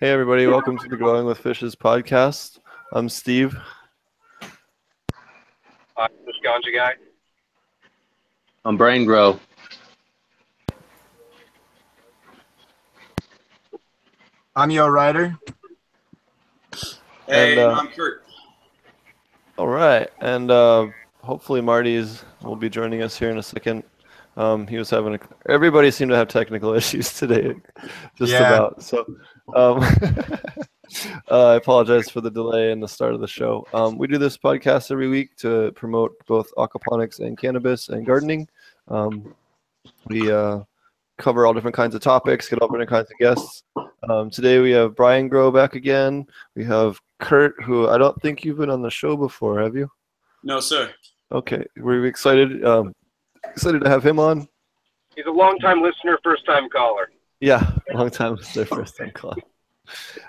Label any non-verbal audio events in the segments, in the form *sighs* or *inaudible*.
Hey, everybody. Welcome to the Growing with Fishes podcast. I'm Steve. Hi, this Ganja guy. I'm Brian Grow. I'm Yo Ryder. Hey, And, uh, I'm Kurt. All right. And uh, hopefully, Marty's will be joining us here in a second. Um, he was having a, everybody seemed to have technical *laughs* issues today, just Yeah. about. So um, *laughs* uh, I apologize for the delay in the start of the show. Um, we do this podcast every week to promote both aquaponics and cannabis and gardening. Um, we uh, cover all different kinds of topics, get all different kinds of guests. Um, today we have Brian Grow back again. We have Kurt, who I don't think you've been on the show before, have you? No, sir. Okay, we're excited. Um, excited to have him on. He's a long-time listener, first-time caller. Yeah, long time their first time caller.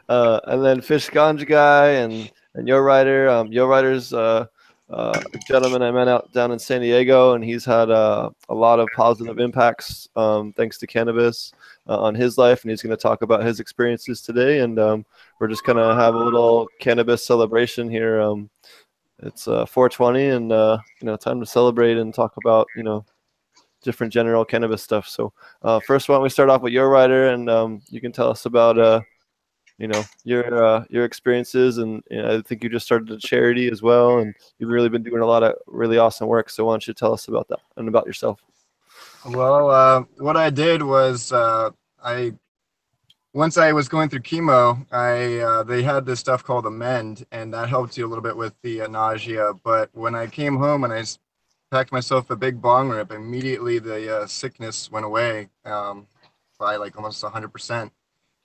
Uh, and then Fish Ganja guy and and Yo Rider. Um, Yo Rider's uh, uh, a gentleman I met out down in San Diego, and he's had uh, a lot of positive impacts um, thanks to cannabis uh, on his life, and he's going to talk about his experiences today. And um, we're just going to have a little cannabis celebration here. It's uh, 420, and uh, you know, time to celebrate and talk about you know different general cannabis stuff. So. Uh, first, why don't we start off with Yo Rider, and um, you can tell us about, uh, you know, your uh, your experiences, and you know, I think you just started a charity as well, and you've really been doing a lot of really awesome work. So why don't you tell us about that and about yourself? Well, uh, what I did was I once I was going through chemo, I uh, they had this stuff called Emend, and that helped you a little bit with the uh, nausea. But when I came home and I packed myself a big bong rip, immediately the uh, sickness went away um, by like almost 100%.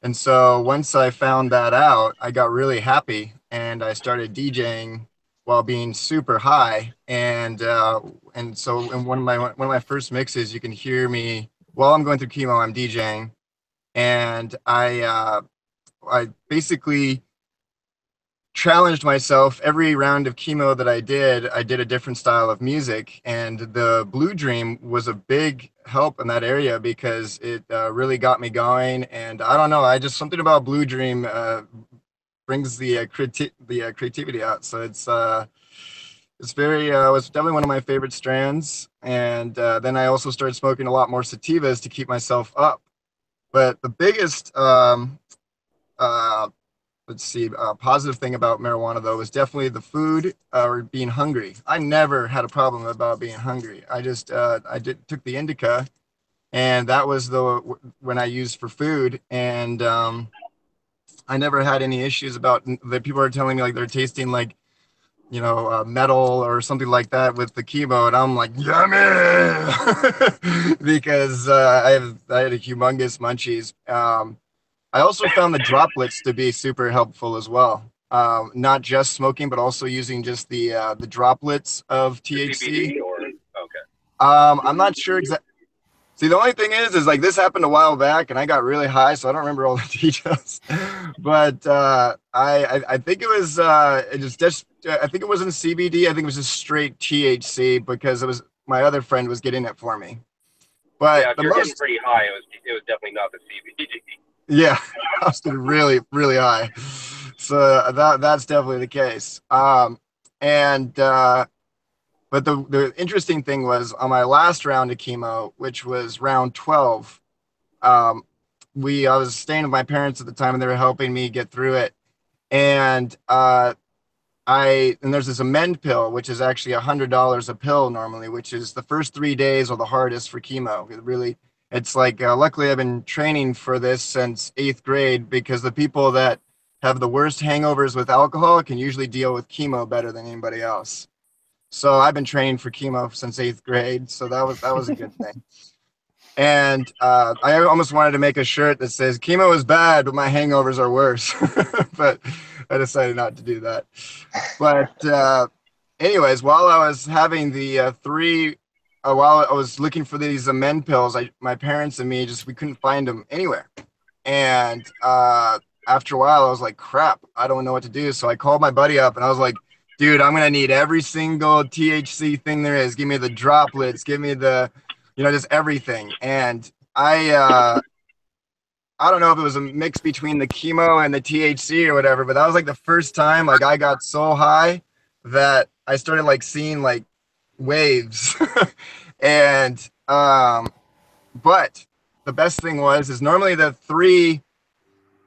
And so once I found that out, I got really happy and I started DJing while being super high. And uh, and so in one of my one of my first mixes, you can hear me while I'm going through chemo. I'm DJing, and I uh, I basically challenged myself every round of chemo that I did. I did a different style of music, and the Blue Dream was a big help in that area because it uh, really got me going. And I don't know, I just something about Blue Dream uh, brings the uh, the uh, creativity out. So it's uh, it's very uh, was definitely one of my favorite strands. And uh, then I also started smoking a lot more sativas to keep myself up. But the biggest um, uh, let's see, uh, positive thing about marijuana though was definitely the food uh, or being hungry. I never had a problem about being hungry. I just uh, I did took the indica, and that was the when I used for food, and um, I never had any issues about the people are telling me like they're tasting like you know uh, metal or something like that with the chemo, and I'm like yummy *laughs* because uh, I have I had a humongous munchies. Um, I also found the droplets to be super helpful as well. Um, not just smoking, but also using just the uh, the droplets of THC. Or okay. Um, I'm not sure exactly. See, the only thing is, is like this happened a while back, and I got really high, so I don't remember all the *laughs* details. but uh, I, I, I think it was, uh, it was just, I think it wasn't CBD. I think it was just straight THC because it was my other friend was getting it for me. But Yeah, if the you're getting pretty high, it was it was definitely not the CBD. Yeah, *laughs* I was getting really, really high. So uh, that that's definitely the case. Um, and uh, but the the interesting thing was on my last round of chemo, which was round twelve. Um, we I was staying with my parents at the time, and they were helping me get through it. And uh, I and there's this Emend pill, which is actually a hundred dollars a pill normally, which is the first three days are the hardest for chemo. It really it's like uh, luckily i've been training for this since eighth grade because the people that have the worst hangovers with alcohol can usually deal with chemo better than anybody else so i've been training for chemo since eighth grade so that was that was a good *laughs* thing and uh, i almost wanted to make a shirt that says chemo is bad but my hangovers are worse *laughs* but i decided not to do that but uh, anyways while i was having the uh, three uh, while I was looking for these Emend pills, I my parents and me just we couldn't find them anywhere. And uh, after a while, I was like, "Crap, I don't know what to do." So I called my buddy up and I was like, "Dude, I'm gonna need every single THC thing there is. Give me the droplets. Give me the, you know, just everything." And I uh, I don't know if it was a mix between the chemo and the THC or whatever, but that was like the first time like I got so high that I started like seeing like waves. *laughs* and um but the best thing was is normally the three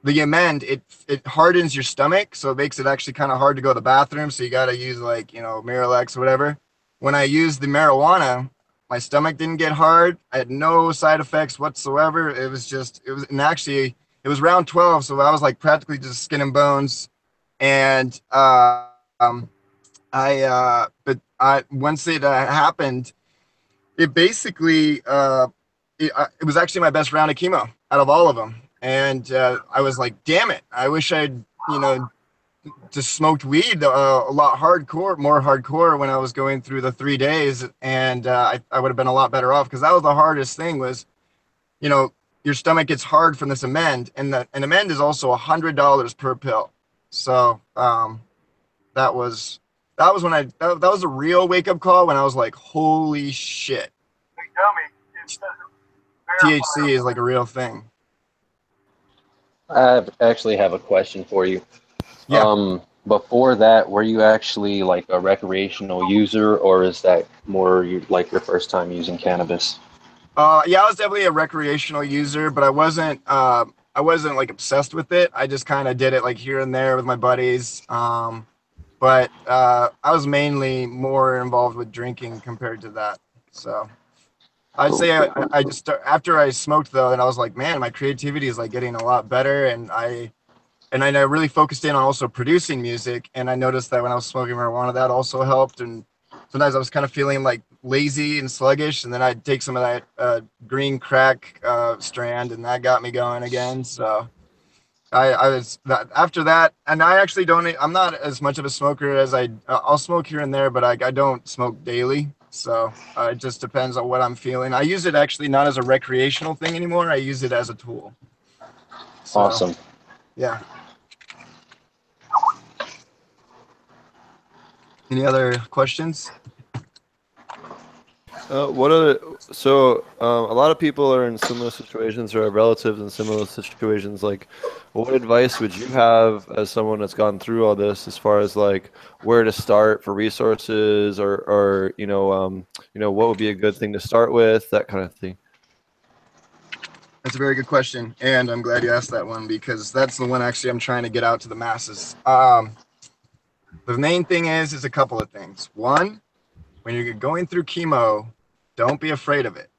the Emend it it hardens your stomach so it makes it actually kind of hard to go to the bathroom so you got to use like you know miralax or whatever. When i used the marijuana my stomach didn't get hard i had no side effects whatsoever it was just it was and actually it was round 12 so i was like practically just skin and bones and uh, um i uh but i once it uh, happened it basically uh it, uh, it was actually my best round of chemo out of all of them and uh, I was like, damn it, I wish I'd you know just smoked weed uh, a lot hardcore, more hardcore when I was going through the three days, and uh, I, I would have been a lot better off because that was the hardest thing was, you know, your stomach gets hard from this Emend, and the an Emend is also a hundred dollars per pill, so um, that was that was when I that, that was a real wake up call when I was like, holy shit, THC is like a real thing. I actually have a question for you. Yeah. Um, before that, were you actually like a recreational user, or is that more you, like your first time using cannabis? Uh, yeah, I was definitely a recreational user, but I wasn't. Uh, I wasn't like obsessed with it. I just kind of did it like here and there with my buddies. Um, but uh, I was mainly more involved with drinking compared to that. So I'd say I, I just after I smoked though, and I was like, man, my creativity is like getting a lot better, and I and I really focused in on also producing music, and I noticed that when I was smoking marijuana, that also helped. And sometimes I was kind of feeling like lazy and sluggish, and then I'd take some of that uh, green crack uh, strand, and that got me going again. So. I, I was that after that, and I actually don't. I'm not as much of a smoker as I. I'll smoke here and there, but I, I don't smoke daily. So uh, it just depends on what I'm feeling. I use it actually not as a recreational thing anymore. I use it as a tool. So, Awesome. Yeah. Any other questions? Uh, what are so um, a lot of people are in similar situations or have relatives in similar situations. Like, what advice would you have as someone that's gone through all this, as far as like where to start for resources, or or you know um, you know what would be a good thing to start with, that kind of thing. That's a very good question, and I'm glad you asked that one because that's the one actually I'm trying to get out to the masses. Um, the main thing is is a couple of things. One, when you're going through chemo, don't be afraid of it.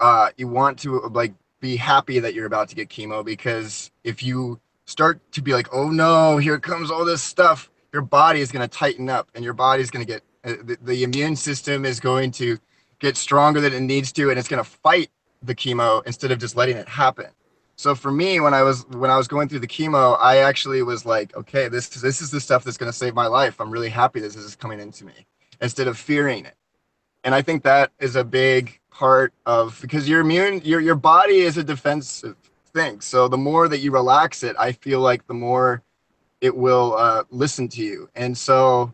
Uh, you want to like be happy that you're about to get chemo because if you start to be like, oh no, here comes all this stuff, your body is going to tighten up and your body's going to get uh, the, the immune system is going to get stronger than it needs to and it's going to fight the chemo instead of just letting it happen. So for me, when I was when I was going through the chemo, I actually was like, okay, this this is the stuff that's going to save my life. I'm really happy this is coming into me instead of fearing it. And I think that is a big part of because your immune your your body is a defensive thing. So the more that you relax it, I feel like the more it will uh, listen to you. And so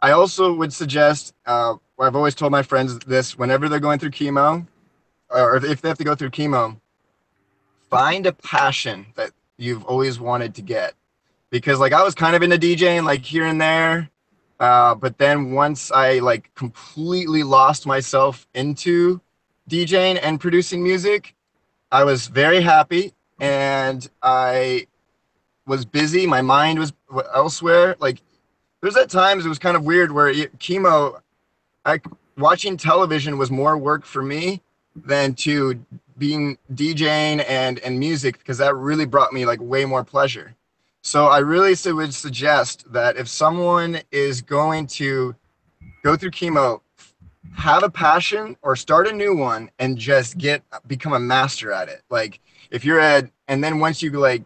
I also would suggest uh, I've always told my friends this whenever they're going through chemo or if they have to go through chemo, find a passion that you've always wanted to get. Because like I was kind of into DJing like here and there, uh, but then once I like completely lost myself into DJing and producing music, I was very happy and I was busy. My mind was elsewhere. Like there's at times it was kind of weird where chemo, I watching television was more work for me than to being DJing and and music because that really brought me like way more pleasure. So I really would suggest that if someone is going to go through chemo, have a passion or start a new one and just get become a master at it. Like if you're a and then once you like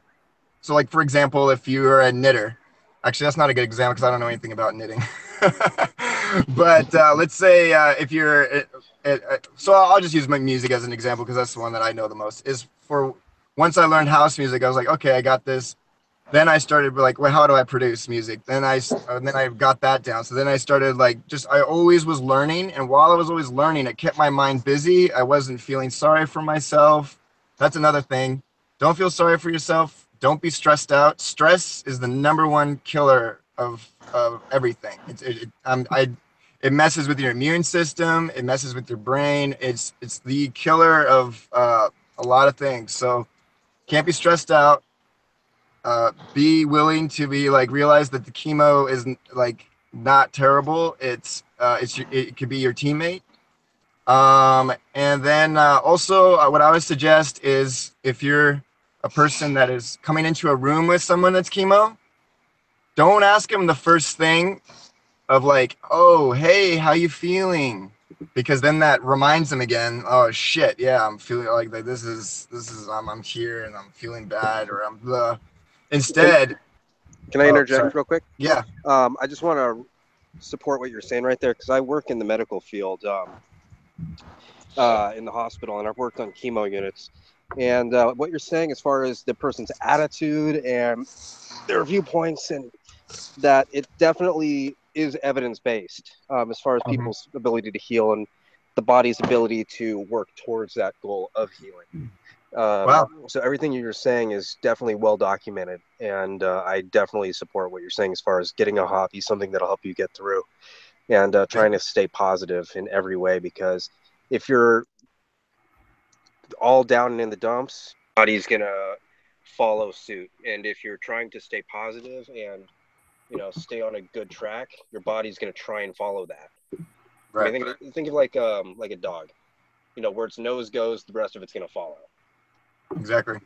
so like for example, if you're a knitter, actually that's not a good example because I don't know anything about knitting. *laughs* but uh, let's say uh, if you're uh, uh, so I'll just use my music as an example because that's the one that I know the most. Is for once I learned house music, I was like, okay, I got this. Then I started like, well, how do I produce music? Then I and then I got that down. So then I started like just I always was learning, and while I was always learning, it kept my mind busy. I wasn't feeling sorry for myself. That's another thing. don't feel sorry for yourself. Don't be stressed out. Stress is the number one killer of of everything. It's it, it, um, I it messes with your immune system. It messes with your brain. It's it's the killer of uh, a lot of things. So can't be stressed out. Uh, be willing to be like realize that the chemo isn't like not terrible. It's uh, it's it could be your teammate. Um, and then uh, also uh, what I would suggest is if you're a person that is coming into a room with someone that's chemo, don't ask them the first thing of like, oh, hey, how you feeling? Because then that reminds them again, oh shit, yeah, I'm feeling like, like this is this is I'm I'm here and I'm feeling bad or I'm blah. Instead, Can I Oh, interject sorry. real quick? yeah, Um, I just want to support what you're saying right there because I work in the medical field um, uh, in the hospital and I've worked on chemo units. And uh, what you're saying, as far as the person's attitude and their viewpoints, and that it definitely is evidence based um, as far as Mhm. people's ability to heal and the body's ability to work towards that goal of healing. Um, Wow. So everything you're saying is definitely well documented, and uh, I definitely support what you're saying as far as getting a hobby, something that'll help you get through, and uh, trying to stay positive in every way. Because if you're all down and in the dumps, your body's gonna follow suit. And if you're trying to stay positive and you know stay on a good track, your body's gonna try and follow that. I right. mean, think, think of like um like a dog, you know, where its nose goes, the rest of it's gonna follow. Exactly.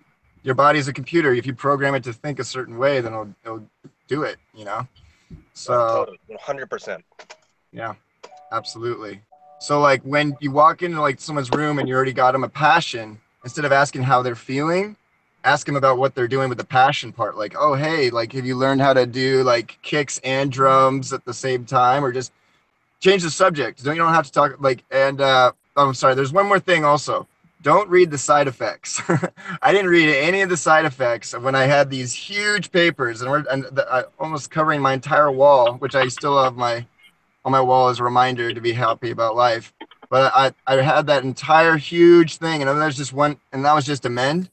Your body's a computer. If you program it to think a certain way, then it'll, it'll do it, you know? So, totally, one hundred percent. yeah, absolutely. So, like, when you walk into like someone's room and you already got them a passion, instead of asking how they're feeling, ask them about what they're doing with the passion part. Like, oh, hey, like, have you learned how to do like kicks and drums at the same time? Or just change the subject. Don't, you don't have to talk like, and, uh, oh, I'm sorry. There's one more thing also don't read the side effects. *laughs* I didn't read any of the side effects when I had these huge papers and, we're, and the, I, almost covering my entire wall, which I still have my on my wall as a reminder to be happy about life. But I, I had that entire huge thing, and then there's just one, and that was just Emend.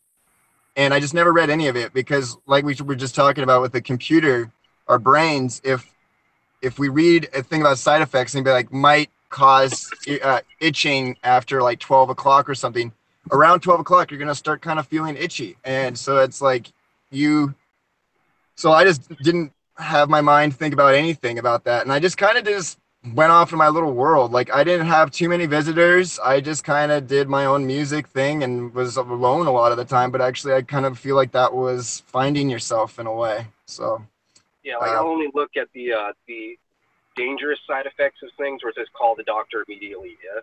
And I just never read any of it because, like we were just talking about with the computer, our brains, if if we read a thing about side effects and be like might cause uh, itching after like 12 o'clock or something around 12 o'clock you're going to start kind of feeling itchy. And so it's like you so i just didn't have my mind think about anything about that. And i just kind of just went off in my little world. Like i didn't have too many visitors. I just kind of did my own music thing and was alone a lot of the time. But actually i kind of feel like that was finding yourself in a way. So Yeah, like I'll only look at the uh, the dangerous side effects of things where it says call the doctor immediately. Yeah,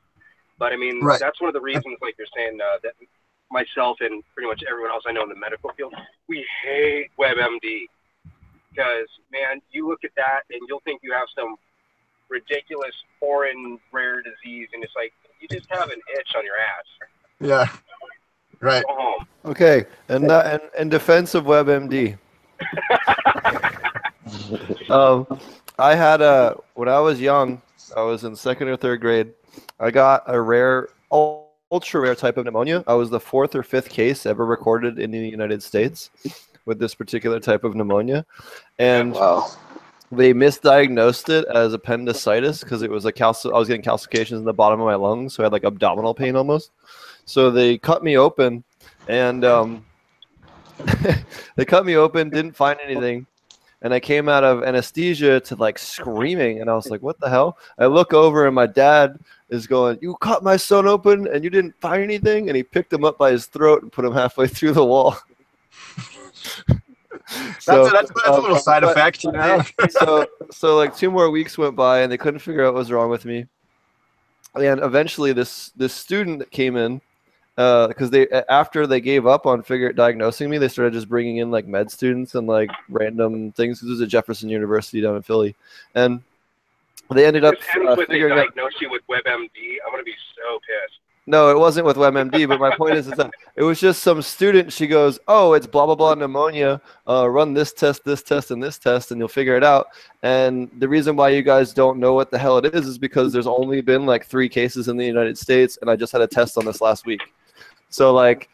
but I mean Right. that's one of the reasons, like you're saying, uh, that myself and pretty much everyone else I know in the medical field, we hate WebMD because man, you look at that and you'll think you have some ridiculous foreign rare disease, and it's like you just have an itch on your ass. yeah right Go home. Okay, and uh, and in defense of WebMD, *laughs* um, I had a when I was young, I was in second or third grade. I got a rare, ultra rare type of pneumonia. I was the fourth or fifth case ever recorded in the United States with this particular type of pneumonia, and Wow. they misdiagnosed it as appendicitis because it was a calci- I was getting calcifications in the bottom of my lungs, so I had like abdominal pain almost. So they cut me open, and um, *laughs* they cut me open, didn't find anything, and I came out of anesthesia to like screaming, and I was like, "What the hell?" I look over, and my dad is going, "You cut my son open, and you didn't find anything?" And he picked him up by his throat and put him halfway through the wall. *laughs* that's, a, that's, that's a little side but- effect you know *laughs* so so like two more weeks went by and they couldn't figure out what was wrong with me and eventually this this student came in because they after they gave up on figure diagnosing me they started just bringing in like med students and like random things this is at jefferson university down in philly and they ended up uh, figuring out diagnose you with WebMD, I'm gonna be so pissed. no, it wasn't with WebMD, but my point is, is that it was just some student. She goes, "Oh, it's blah blah blah pneumonia. Uh, run this test, this test, and this test, and you'll figure it out." And the reason why you guys don't know what the hell it is is because there's only been like three cases in the United States, and I just had a test on this last week. So like,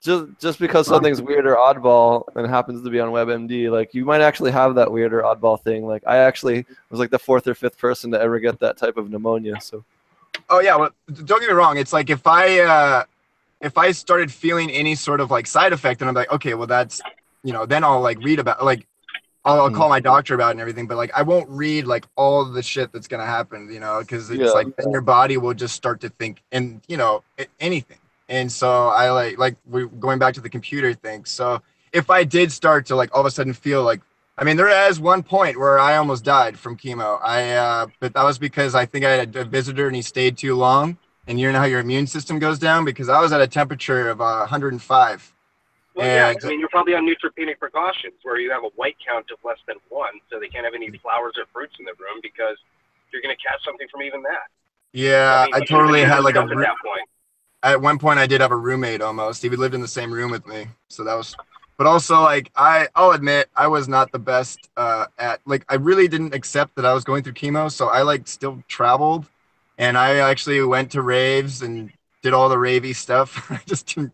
just just because something's weird or oddball and happens to be on WebMD, like you might actually have that weird or oddball thing. Like I actually was like the fourth or fifth person to ever get that type of pneumonia. So Oh yeah, well, don't get me wrong. It's like if I uh, if I started feeling any sort of like side effect, and I'm like, okay, well that's you know, then I'll like read about like I'll, I'll call my doctor about it and everything. But like I won't read like all the shit that's gonna happen, you know, because it's Yeah. like then your body will just start to think and you know anything. And so I like like we going back to the computer thing. So if I did start to like all of a sudden feel like I mean, there is one point where I almost died from chemo. I, uh, but that was because I think I had a visitor and he stayed too long. And you know how your immune system goes down because I was at a temperature of uh, 105. Well, yeah, I mean, you're probably on neutropenic precautions where you have a white count of less than one, so they can't have any flowers or fruits in the room because you're going to catch something from even that. Yeah, mean, I totally had like a. at that point. At one point, I did have a roommate almost. He lived in the same room with me, so that was. But also, like I, I'll admit, I was not the best uh, at like I really didn't accept that I was going through chemo, so I like still traveled, and I actually went to raves and did all the ravey stuff. *laughs* I just didn't,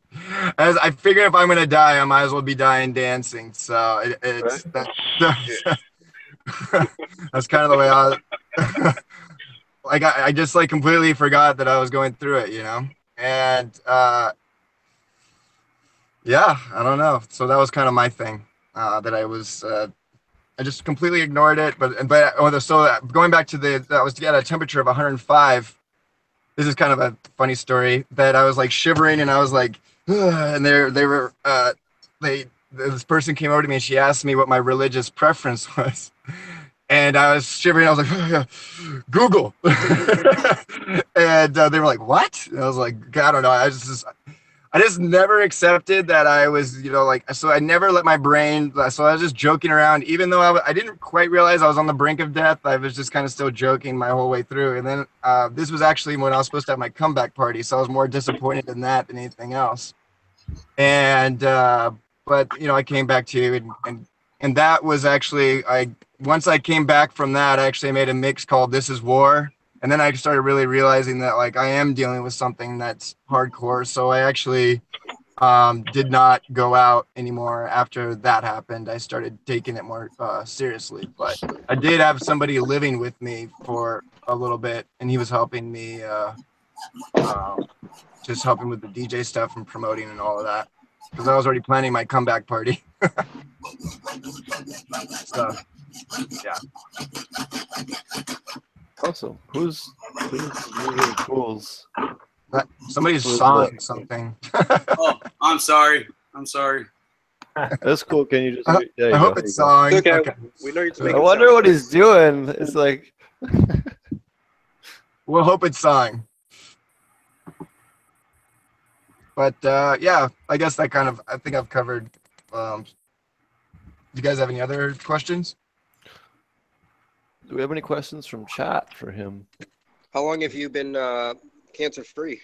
as I figured if I'm gonna die, I might as well be dying dancing. So it, it's that, *laughs* that's kind of the way I. *laughs* like I, I just like completely forgot that I was going through it, you know, and uh, yeah, I don't know. So that was kind of my thing uh, that I was. Uh, I just completely ignored it, but but oh, so going back to the that was at a temperature of 105 this is kind of a funny story that I was like shivering and I was like, *sighs* and they they were uh, they this person came over to me and she asked me what my religious preference *laughs* was, and I was shivering. I was like, *sighs* Google, *laughs* and uh, they were like, what? And I was like, I don't know. I just I just never accepted that I was, you know, like, so I never let my brain, so I was just joking around, even though I, w- I didn't quite realize I was on the brink of death. I was just kind of still joking my whole way through. And then uh, this was actually when I was supposed to have my comeback party. So I was more disappointed in that than anything else. And, uh, but, you know, I came back to you and, and, and that was actually, I, once I came back from that, I actually made a mix called This Is War and then I started really realizing that like I am dealing with something that's hardcore. So I actually um, did not go out anymore after that happened. I started taking it more uh, seriously. But I did have somebody living with me for a little bit, and he was helping me, uh, uh, just helping with the DJ stuff and promoting and all of that. Because I was already planning my comeback party. *laughs* so, yeah. awesome. Who's who's moving pools? That, uh, somebody's Was sawing that- something. Oh, I'm sorry. I'm sorry. *laughs* That's cool. Can you just? I- there you I hope it's sawing. Okay. Okay. We know you're just I wonder sounds. what he's doing. It's like We'll hope it's sawing. But uh, yeah, I guess that kind of. I think I've covered. Um, do you guys have any other questions? Do we have any questions from chat for him? How long have you been uh, cancer free?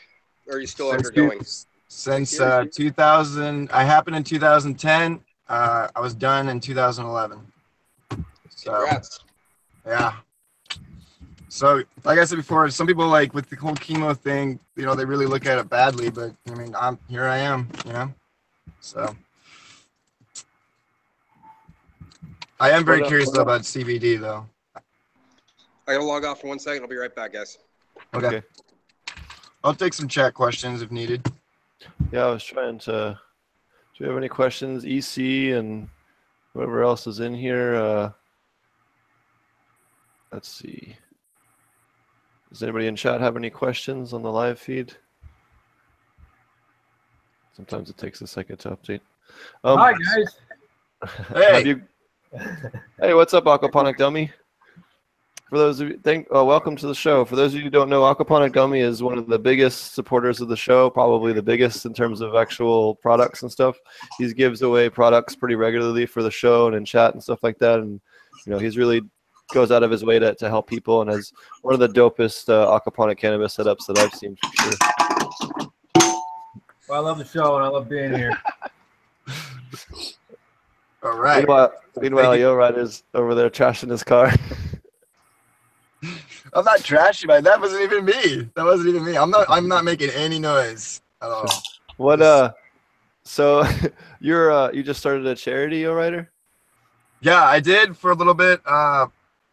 Or are you still Since undergoing? Since uh, 2000, I happened in 2010. Uh, I was done in 2011. So Congrats. yeah. So like I said before, some people like with the whole chemo thing, you know, they really look at it badly. But I mean, I'm here. I am. You know. So. I am very curious what up? about CBD though. I gotta log off for one second. I'll be right back, guys. Okay. Okay. I'll take some chat questions if needed. Yeah, I was trying to. Do you have any questions, EC and whoever else is in here? Uh, let's see. Does anybody in chat have any questions on the live feed? Sometimes it takes a second to update. Um, Hi guys. *laughs* Hey. You? Hey, what's up, Aquaponic Dummy? For those of you, thank, uh, welcome to the show. For those of you who don't know, Aquaponic Dummy is one of the biggest supporters of the show, probably the biggest in terms of actual products and stuff. He gives away products pretty regularly for the show and in chat and stuff like that. And you know, he's really goes out of his way to, to help people and has one of the dopest uh, aquaponic cannabis setups that I've seen for sure. Well, I love the show and I love being here. *laughs* All right. Meanwhile, meanwhile, Yo Rider's over there trashing his car. *laughs* I'm not trashing, man. That wasn't even me. That wasn't even me. I'm not. I'm not making any noise at all. What uh so *laughs* you're uh, you just started a charity, Yo Rider? Yeah, I did for a little bit. Uh,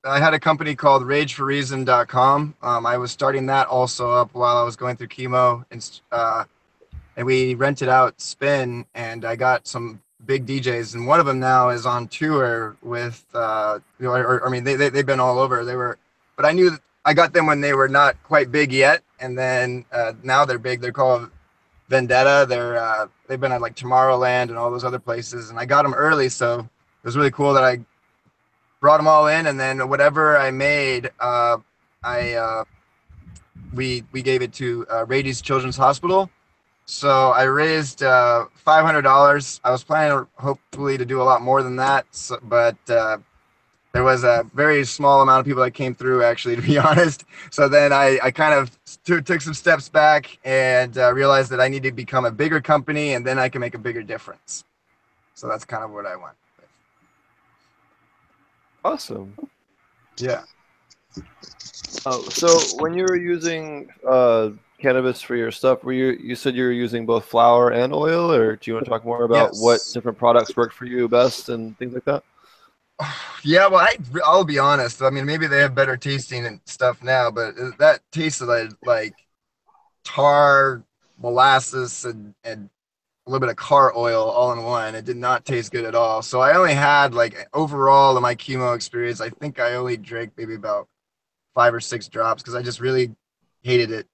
I had a company called RageForReason.com. Um, I was starting that also up while I was going through chemo, and uh, and we rented out Spin, and I got some big DJs, and one of them now is on tour with, uh, or, or I mean, they, they they've been all over. They were, but I knew I got them when they were not quite big yet, and then uh, now they're big. They're called Vendetta. They're uh, they've been at like Tomorrowland and all those other places, and I got them early, so it was really cool that I brought them all in, and then whatever I made, uh, I uh, we we gave it to uh, Rady's Children's Hospital. So I raised uh, five hundred dollars. I was planning hopefully to do a lot more than that, so, but uh, there was a very small amount of people that came through actually, *laughs* to be honest. So then I, I kind of t- took some steps back and uh, realized that I need to become a bigger company, and then I can make a bigger difference. So that's kind of what I want. Awesome. Yeah. Oh, so when you were using uh, cannabis for your stuff, were you you said you were using both flower and oil, or do you want to talk more about Yes. what different products work for you best and things like that? Yeah, well, I I'll be honest. I mean, maybe they have better tasting and stuff now, but that tasted like like tar, molasses, and and a little bit of car oil all in one. It did not taste good at all. So I only had like overall in my chemo experience, I think I only drank maybe about five or six drops because I just really hated it.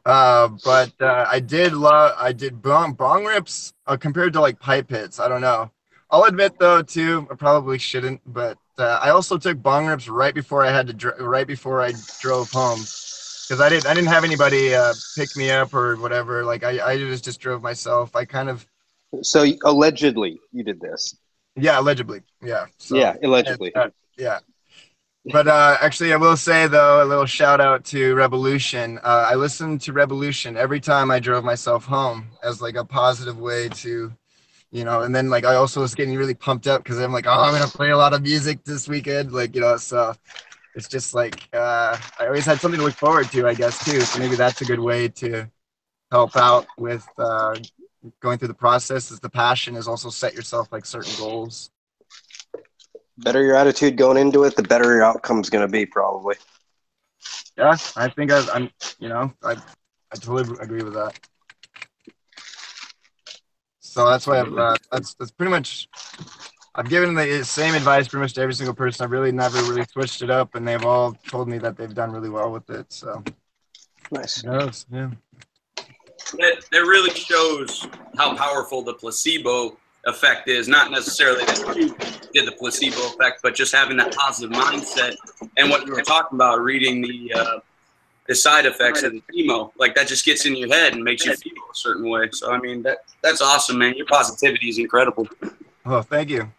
*laughs* uh, but uh, I did love. I did bong, bong rips uh, compared to like pipe hits. I don't know. I'll admit though too, I probably shouldn't, but uh, I also took bong rips right before I had to dr- right before I drove home because I didn't I didn't have anybody uh, pick me up or whatever. Like I I just just drove myself. I kind of So allegedly, you did this. yeah allegedly yeah so, yeah, allegedly. uh, yeah. But uh, actually, I will say though a little shout out to Revolution. Uh, I listened to Revolution every time I drove myself home as like a positive way to, you know. And then like I also was getting really pumped up because I'm like, oh, I'm gonna play a lot of music this weekend, like you know. So it's just like uh, I always had something to look forward to, I guess too. So maybe that's a good way to help out with uh, going through the process. Is the passion is also set yourself like certain goals. better your attitude going into it, the better your outcome's going to be, probably. Yeah, I think I, I'm, you know, I, I totally agree with that. So that's why I've, uh, that's that's pretty much. I've given the same advice pretty much to every single person. I've really never really switched it up, and they've all told me that they've done really well with it. So Nice. who knows? Yeah. That, that really shows how powerful the placebo effect is. Not necessarily that you did the placebo effect, but just having that positive mindset and what you were talking about, reading the uh, the side effects of the chemo, like that just gets in your head and makes you feel a certain way. So I mean, that that's awesome, man. Your positivity is incredible. Oh, thank you.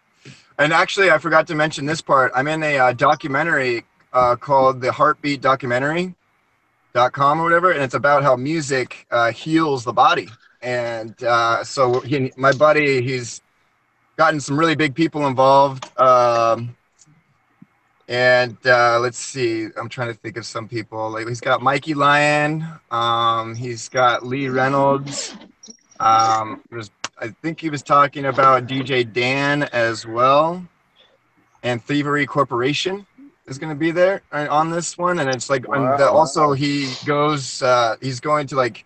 And actually, I forgot to mention this part. I'm in a uh, documentary uh, called the Heartbeat Documentary dot com or whatever, and it's about how music uh, heals the body. And uh, so, he, my buddy, he's gotten some really big people involved. Um, and uh, let's see, I'm trying to think of some people. Like he's got Mikey Lion. Um, he's got Lee Reynolds. Um, there's I think he was talking about DJ Dan as well, and Thievery Corporation is going to be there uh, on this one, and it's like and the, also he goes, uh, he's going to like,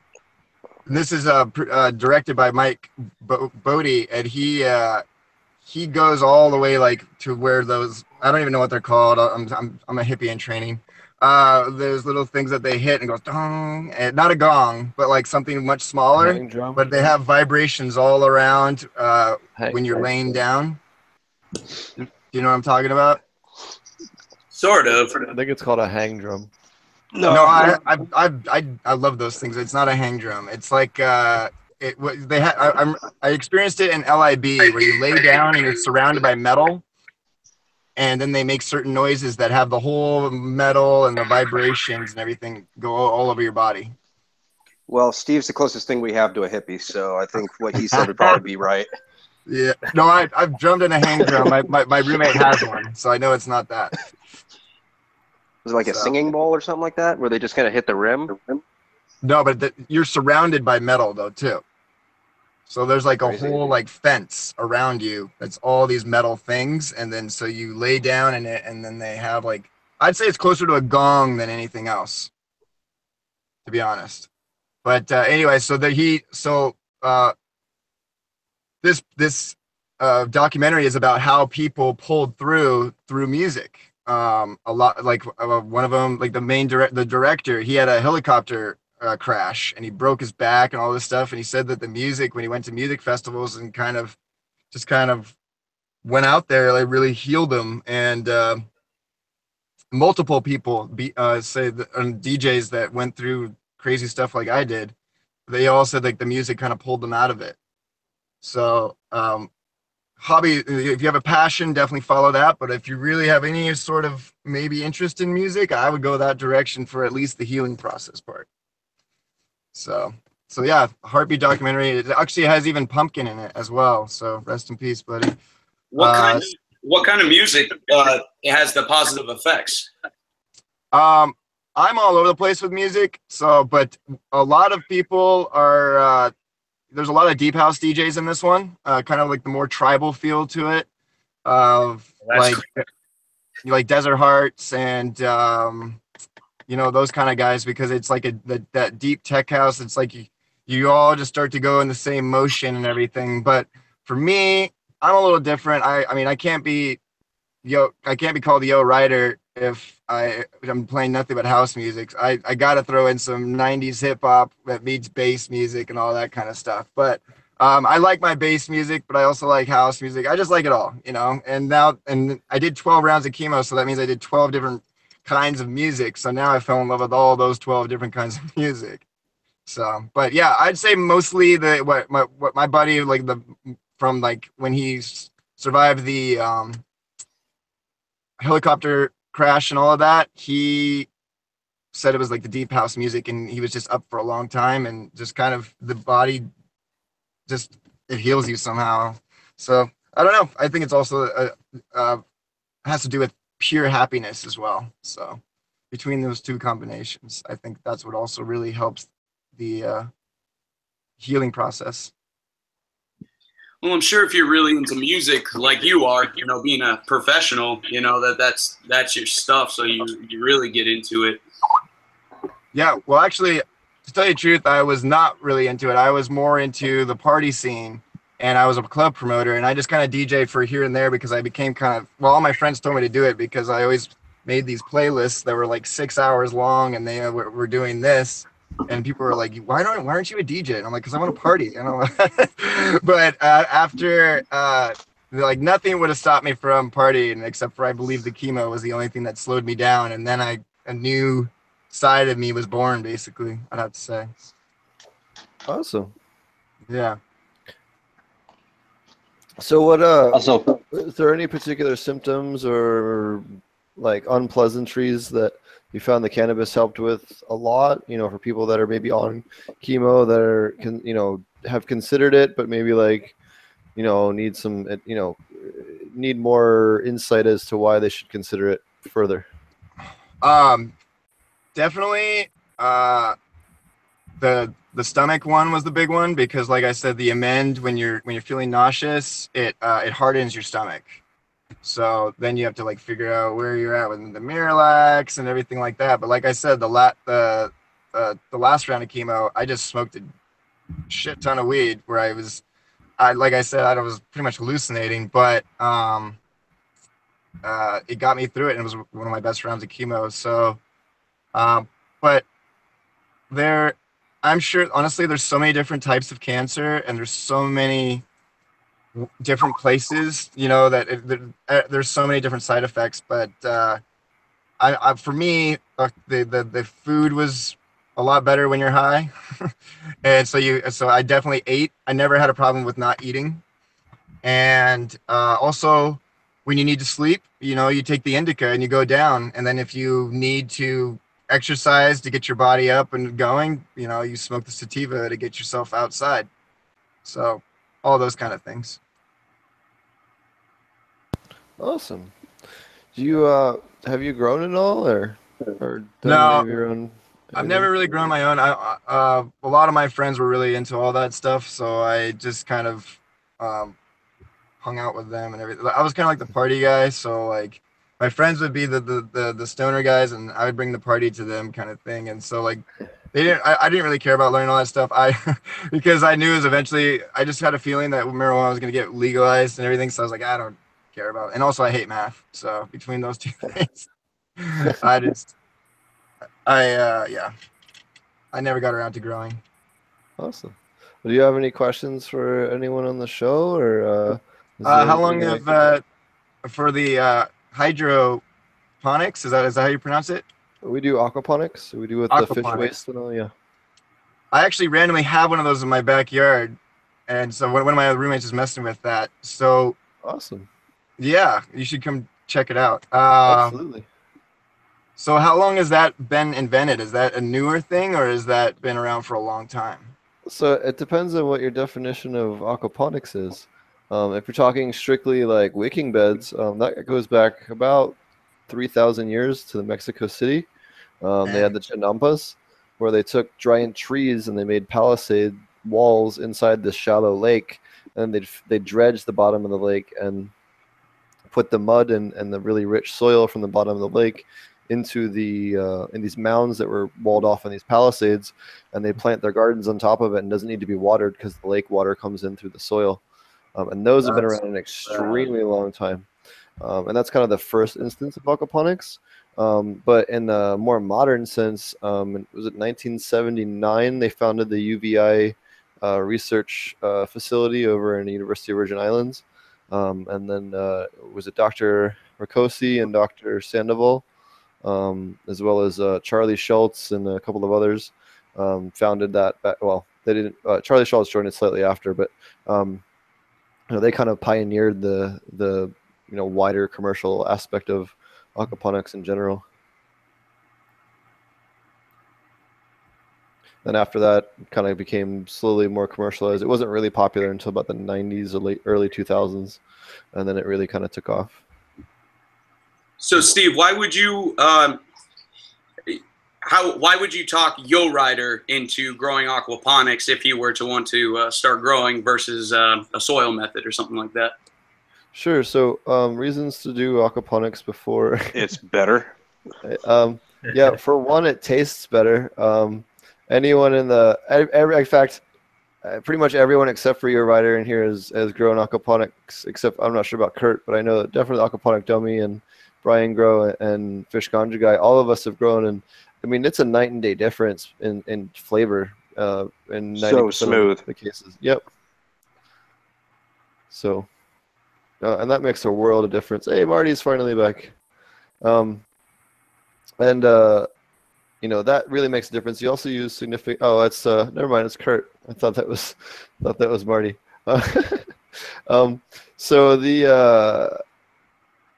this is uh, pr- uh directed by Mike Bo- Bodie, and he uh, he goes all the way like to where those I don't even know what they're called. I'm I'm I'm a hippie in training. Uh, there's little things that they hit and goes dong, and not a gong, but like something much smaller Hang drum. but they have vibrations all around uh, Hang- when you're laying down. Do you know what I'm talking about? Sort of. I think it's called a hang drum. No, I, I, I, I, I love those things. It's not a hang drum. It's like uh, it. They had. I, I'm. I experienced it in LIB where you lay down and you're surrounded by metal, and then they make certain noises that have the whole metal and the vibrations and everything go all, over your body. Well, Steve's the closest thing we have to a hippie, so I think what he said would probably be right. *laughs* Yeah. No, I, I've drummed in a hang drum. My, my, my roommate has one, so I know it's not that. Was it like a singing bowl or something like that, where they just kind of hit the rim? No, but the, you're surrounded by metal though too. So there's like a Crazy. whole like fence around you that's all these metal things, and then so you lay down in it, and then they have like I'd say it's closer to a gong than anything else, to be honest. But uh, anyway, so the he so uh, this this uh, documentary is about how people pulled through through music. Um, a lot like uh, one of them, like the main direct the director, he had a helicopter uh, crash and he broke his back and all this stuff. And he said that the music when he went to music festivals and kind of just kind of went out there, like really healed him. And uh, multiple people be, uh, say that, and DJs that went through crazy stuff like I did, they all said like the music kind of pulled them out of it. So um, hobby if you have a passion definitely follow that but if you really have any sort of maybe interest in music i would go that direction for at least the healing process part so so yeah heartbeat documentary. It actually has even pumpkin in it as well. So rest in peace buddy. What Uh, kind of what kind of music uh, has the positive effects? um i'm all over the place with music so but a lot of people are uh there's a lot of deep house djs in this one uh kind of like the more tribal feel to it of That's like like desert hearts and um you know those kind of guys because it's like a the, that deep tech house it's like you, you all just start to go in the same motion and everything but for me i'm a little different i i mean i can't be yo i can't be called the yo writer if i i'm playing nothing but house music i i gotta throw in some 90s hip-hop that meets bass music and all that kind of stuff but um, I like my bass music, but I also like house music. I just like it all, you know. And now, and I did 12 rounds of chemo, so that means I did 12 different kinds of music. So now I fell in love with all those 12 different kinds of music. So, but yeah, I'd say mostly the what my what my buddy like the from like when he survived the um, helicopter crash and all of that, he said it was like the deep house music, and he was just up for a long time, and just kind of the body just it heals you somehow. So I don't know. I think it's also uh, uh, has to do with pure happiness as well. So between those two combinations, I think that's what also really helps the uh, healing process. Well, I'm sure if you're really into music like you are, you know, being a professional, you know that that's that's your stuff. So you you really get into it. Yeah, well, actually, to tell you the truth, I was not really into it. I was more into the party scene, and I was a club promoter, and I just kind of DJ for here and there because I became kind of well, all my friends told me to do it because I always made these playlists that were like six hours long, and they were, were doing this, and people were like, "Why don't? Why aren't you a DJ?" And I'm like, "Cause I want to party." And I'm *laughs* but uh, after. Uh, like nothing would have stopped me from partying except for I believe the chemo was the only thing that slowed me down, and then I a new side of me was born basically i'd have to say Awesome. yeah So what? Uh, Also, is there any particular symptoms or like unpleasantries that you found the cannabis helped with a lot? You know, for people that are maybe on chemo that are can you know have considered it, but maybe like you know need some uh, you know need more insight as to why they should consider it further. um definitely uh the the stomach one was the big one because like i said the Emend when you're when you're feeling nauseous it uh it hardens your stomach. So then you have to like figure out where you're at with the miralax and everything like that. But like i said the lat the uh, the last round of chemo i just smoked a shit ton of weed where i was i like i said i was pretty much hallucinating but um uh it got me through it and it was one of my best rounds of chemo. So um but there i'm sure honestly there's so many different types of cancer and there's so many different places you know that it, there, uh, there's so many different side effects but uh I, I for me uh, the, the the food was a lot better when you're high. *laughs* And so you so i definitely ate. I never had a problem with not eating. And uh also when you need to sleep you know you take the indica and you go down. And then if you need to exercise to get your body up and going you know you smoke the sativa to get yourself outside so all those kind of things Awesome. Do you uh have you grown at all or or done No. your own I've never really grown my own. I uh, a lot of my friends were really into all that stuff, so I just kind of um, hung out with them and everything. I was kind of like the party guy, so like my friends would be the, the the the stoner guys, and I would bring the party to them, kind of thing. And so like they didn't. I, I didn't really care about learning all that stuff. I *laughs* because I knew it was eventually. I just had a feeling that marijuana was going to get legalized and everything. So I was like, I don't care about. It. And also, I hate math. So between those two *laughs* things, *laughs* I just I uh yeah. I never got around to growing. Awesome. Do you have any questions for anyone on the show, or uh, Uh, how long have uh for the uh hydroponics? Is that is that how you pronounce it? we do aquaponics? We do with the fish waste and all. Yeah. I actually randomly have one of those in my backyard, and so one one of my other roommates is messing with that. So Awesome. yeah, you should come check it out. Uh, Absolutely. so how long has that been invented? Is that a newer thing, or has that been around for a long time? So it depends on what your definition of aquaponics is. Um, if you're talking strictly like wicking beds, um, that goes back about 3,000 years to the Mexico City. Um, they had the Chinampas, where they took giant trees and they made palisade walls inside this shallow lake, and they'd they dredged the bottom of the lake and put the mud and, and the really rich soil from the bottom of the lake into the uh, in these mounds that were walled off in these palisades and they plant their gardens on top of it and doesn't need to be watered because the lake water comes in through the soil. Um, and those have been around an extremely long time. Um, and that's kind of the first instance of aquaponics. Um, but in the more modern sense, um, was it 1979 they founded the UVI uh, research uh, facility over in the University of Virgin Islands. Um, and then uh, was it Dr. Rakocy and Dr. Sandoval, um, as well as uh, Charlie Shultz and a couple of others um, founded that. Well, they didn't. Uh, Charlie Shultz joined it slightly after, but um, you know they kind of pioneered the the you know wider commercial aspect of aquaponics in general. Then after that, kind of became slowly more commercialized. It wasn't really popular until about the 90s or late early 2000s, and then it really kind of took off. So, Steve, why would you um, how why would you talk Yo Rider into growing aquaponics if you were to want to uh, start growing versus uh, a soil method or something like that? Sure. So um, reasons to do aquaponics before *laughs* It's better. um, yeah, for one, it tastes better. Um, anyone in the, every, in fact, uh, pretty much everyone except for Yo Rider in here has, has grown aquaponics, except I'm not sure about Kurt, but I know that definitely aquaponic dummy and Brian Grow and Fish Ganja guy, all of us have grown. And I mean, it's a night and day difference in, in flavor uh, in So smooth. the cases. Yep. So, uh, and that makes a world of difference. Hey, Marty's finally back. Um, and uh, you know that really makes a difference. You also use significant. Oh, that's uh, never mind. It's Kurt. I thought that was *laughs* thought that was Marty. *laughs* um, so the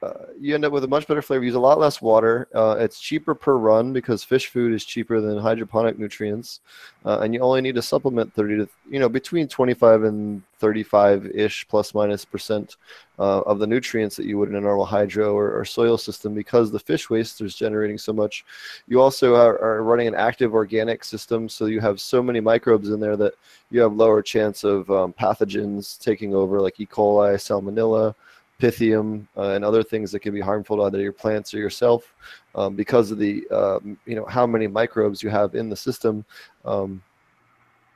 uh, you end up with a much better flavor. Use a lot less water. Uh, it's cheaper per run because fish food is cheaper than hydroponic nutrients, uh, and you only need to supplement 30 to you know between 25 and 35 ish plus minus percent uh, of the nutrients that you would in a normal hydro or, or soil system because the fish waste is generating so much. You also are, are running an active organic system, so you have so many microbes in there that you have lower chance of um, pathogens taking over, like E. coli, Salmonella, Pythium, uh, and other things that can be harmful to either your plants or yourself um, because of the um, you know how many microbes you have in the system. Um,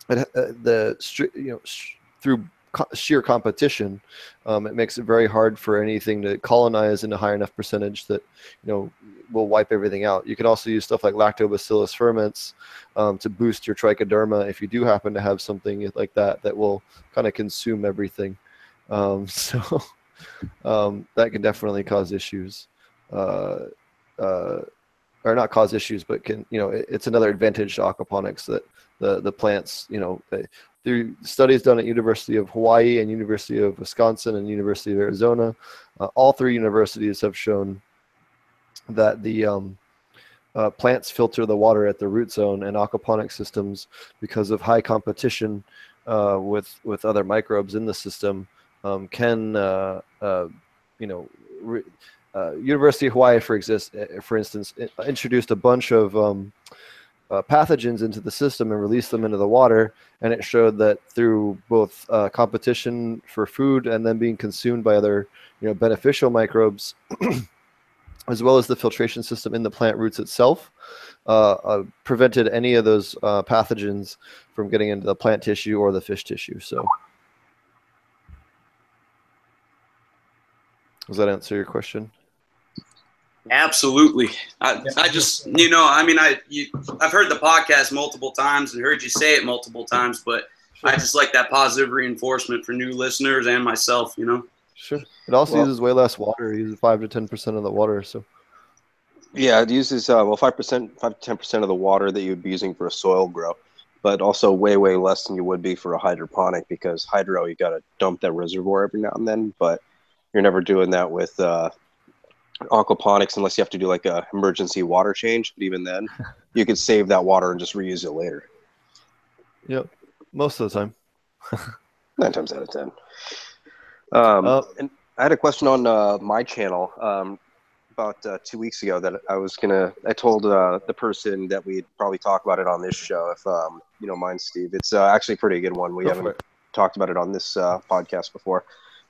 and, uh, the you know through co- sheer competition, um, it makes it very hard for anything to colonize in a high enough percentage that you know will wipe everything out. You can also use stuff like lactobacillus ferments um, to boost your trichoderma if you do happen to have something like that that will kind of consume everything. Um, *laughs* so um, that can definitely cause issues. Uh, uh, or not cause issues, but can you know it, it's another advantage to aquaponics that the the plants you know they, through studies done at University of Hawaii and University of Wisconsin and University of Arizona, uh, all three universities have shown that the um, uh, plants filter the water at the root zone and aquaponic systems because of high competition uh, with with other microbes in the system um, can uh, uh, you know re- uh, University of Hawaii for exist uh, for instance introduced a bunch of um, uh, pathogens into the system and released them into the water. And it showed that through both competition for food and then being consumed by other, you know, beneficial microbes, *clears throat* as well as the filtration system in the plant roots itself, uh, uh, prevented any of those uh, pathogens from getting into the plant tissue or the fish tissue. So, does that answer your question? Absolutely. I, I just, you know, I mean, I, you, I've heard the podcast multiple times and heard you say it multiple times, but I just like that positive reinforcement for new listeners and myself, you know? Sure. It also Well- uses way less water. It uses five to ten percent of the water. So Yeah, it uses uh, well five percent, five to ten percent of the water that you would be using for a soil grow, but also way way less than you would be for a hydroponic because hydro you got to dump that reservoir every now and then, but you're never doing that with uh, aquaponics unless you have to do like a emergency water change. But even then, *laughs* you could save that water and just reuse it later. Yep, most of the time. *laughs* Nine times out of ten. Um, Uh, and I had a question on uh, my channel um, about uh, two weeks ago that I was gonna. I told uh, the person that we'd probably talk about it on this show if um, you don't mind, Steve. It's uh, actually a pretty good one. We haven't it. talked about it on this uh, podcast before.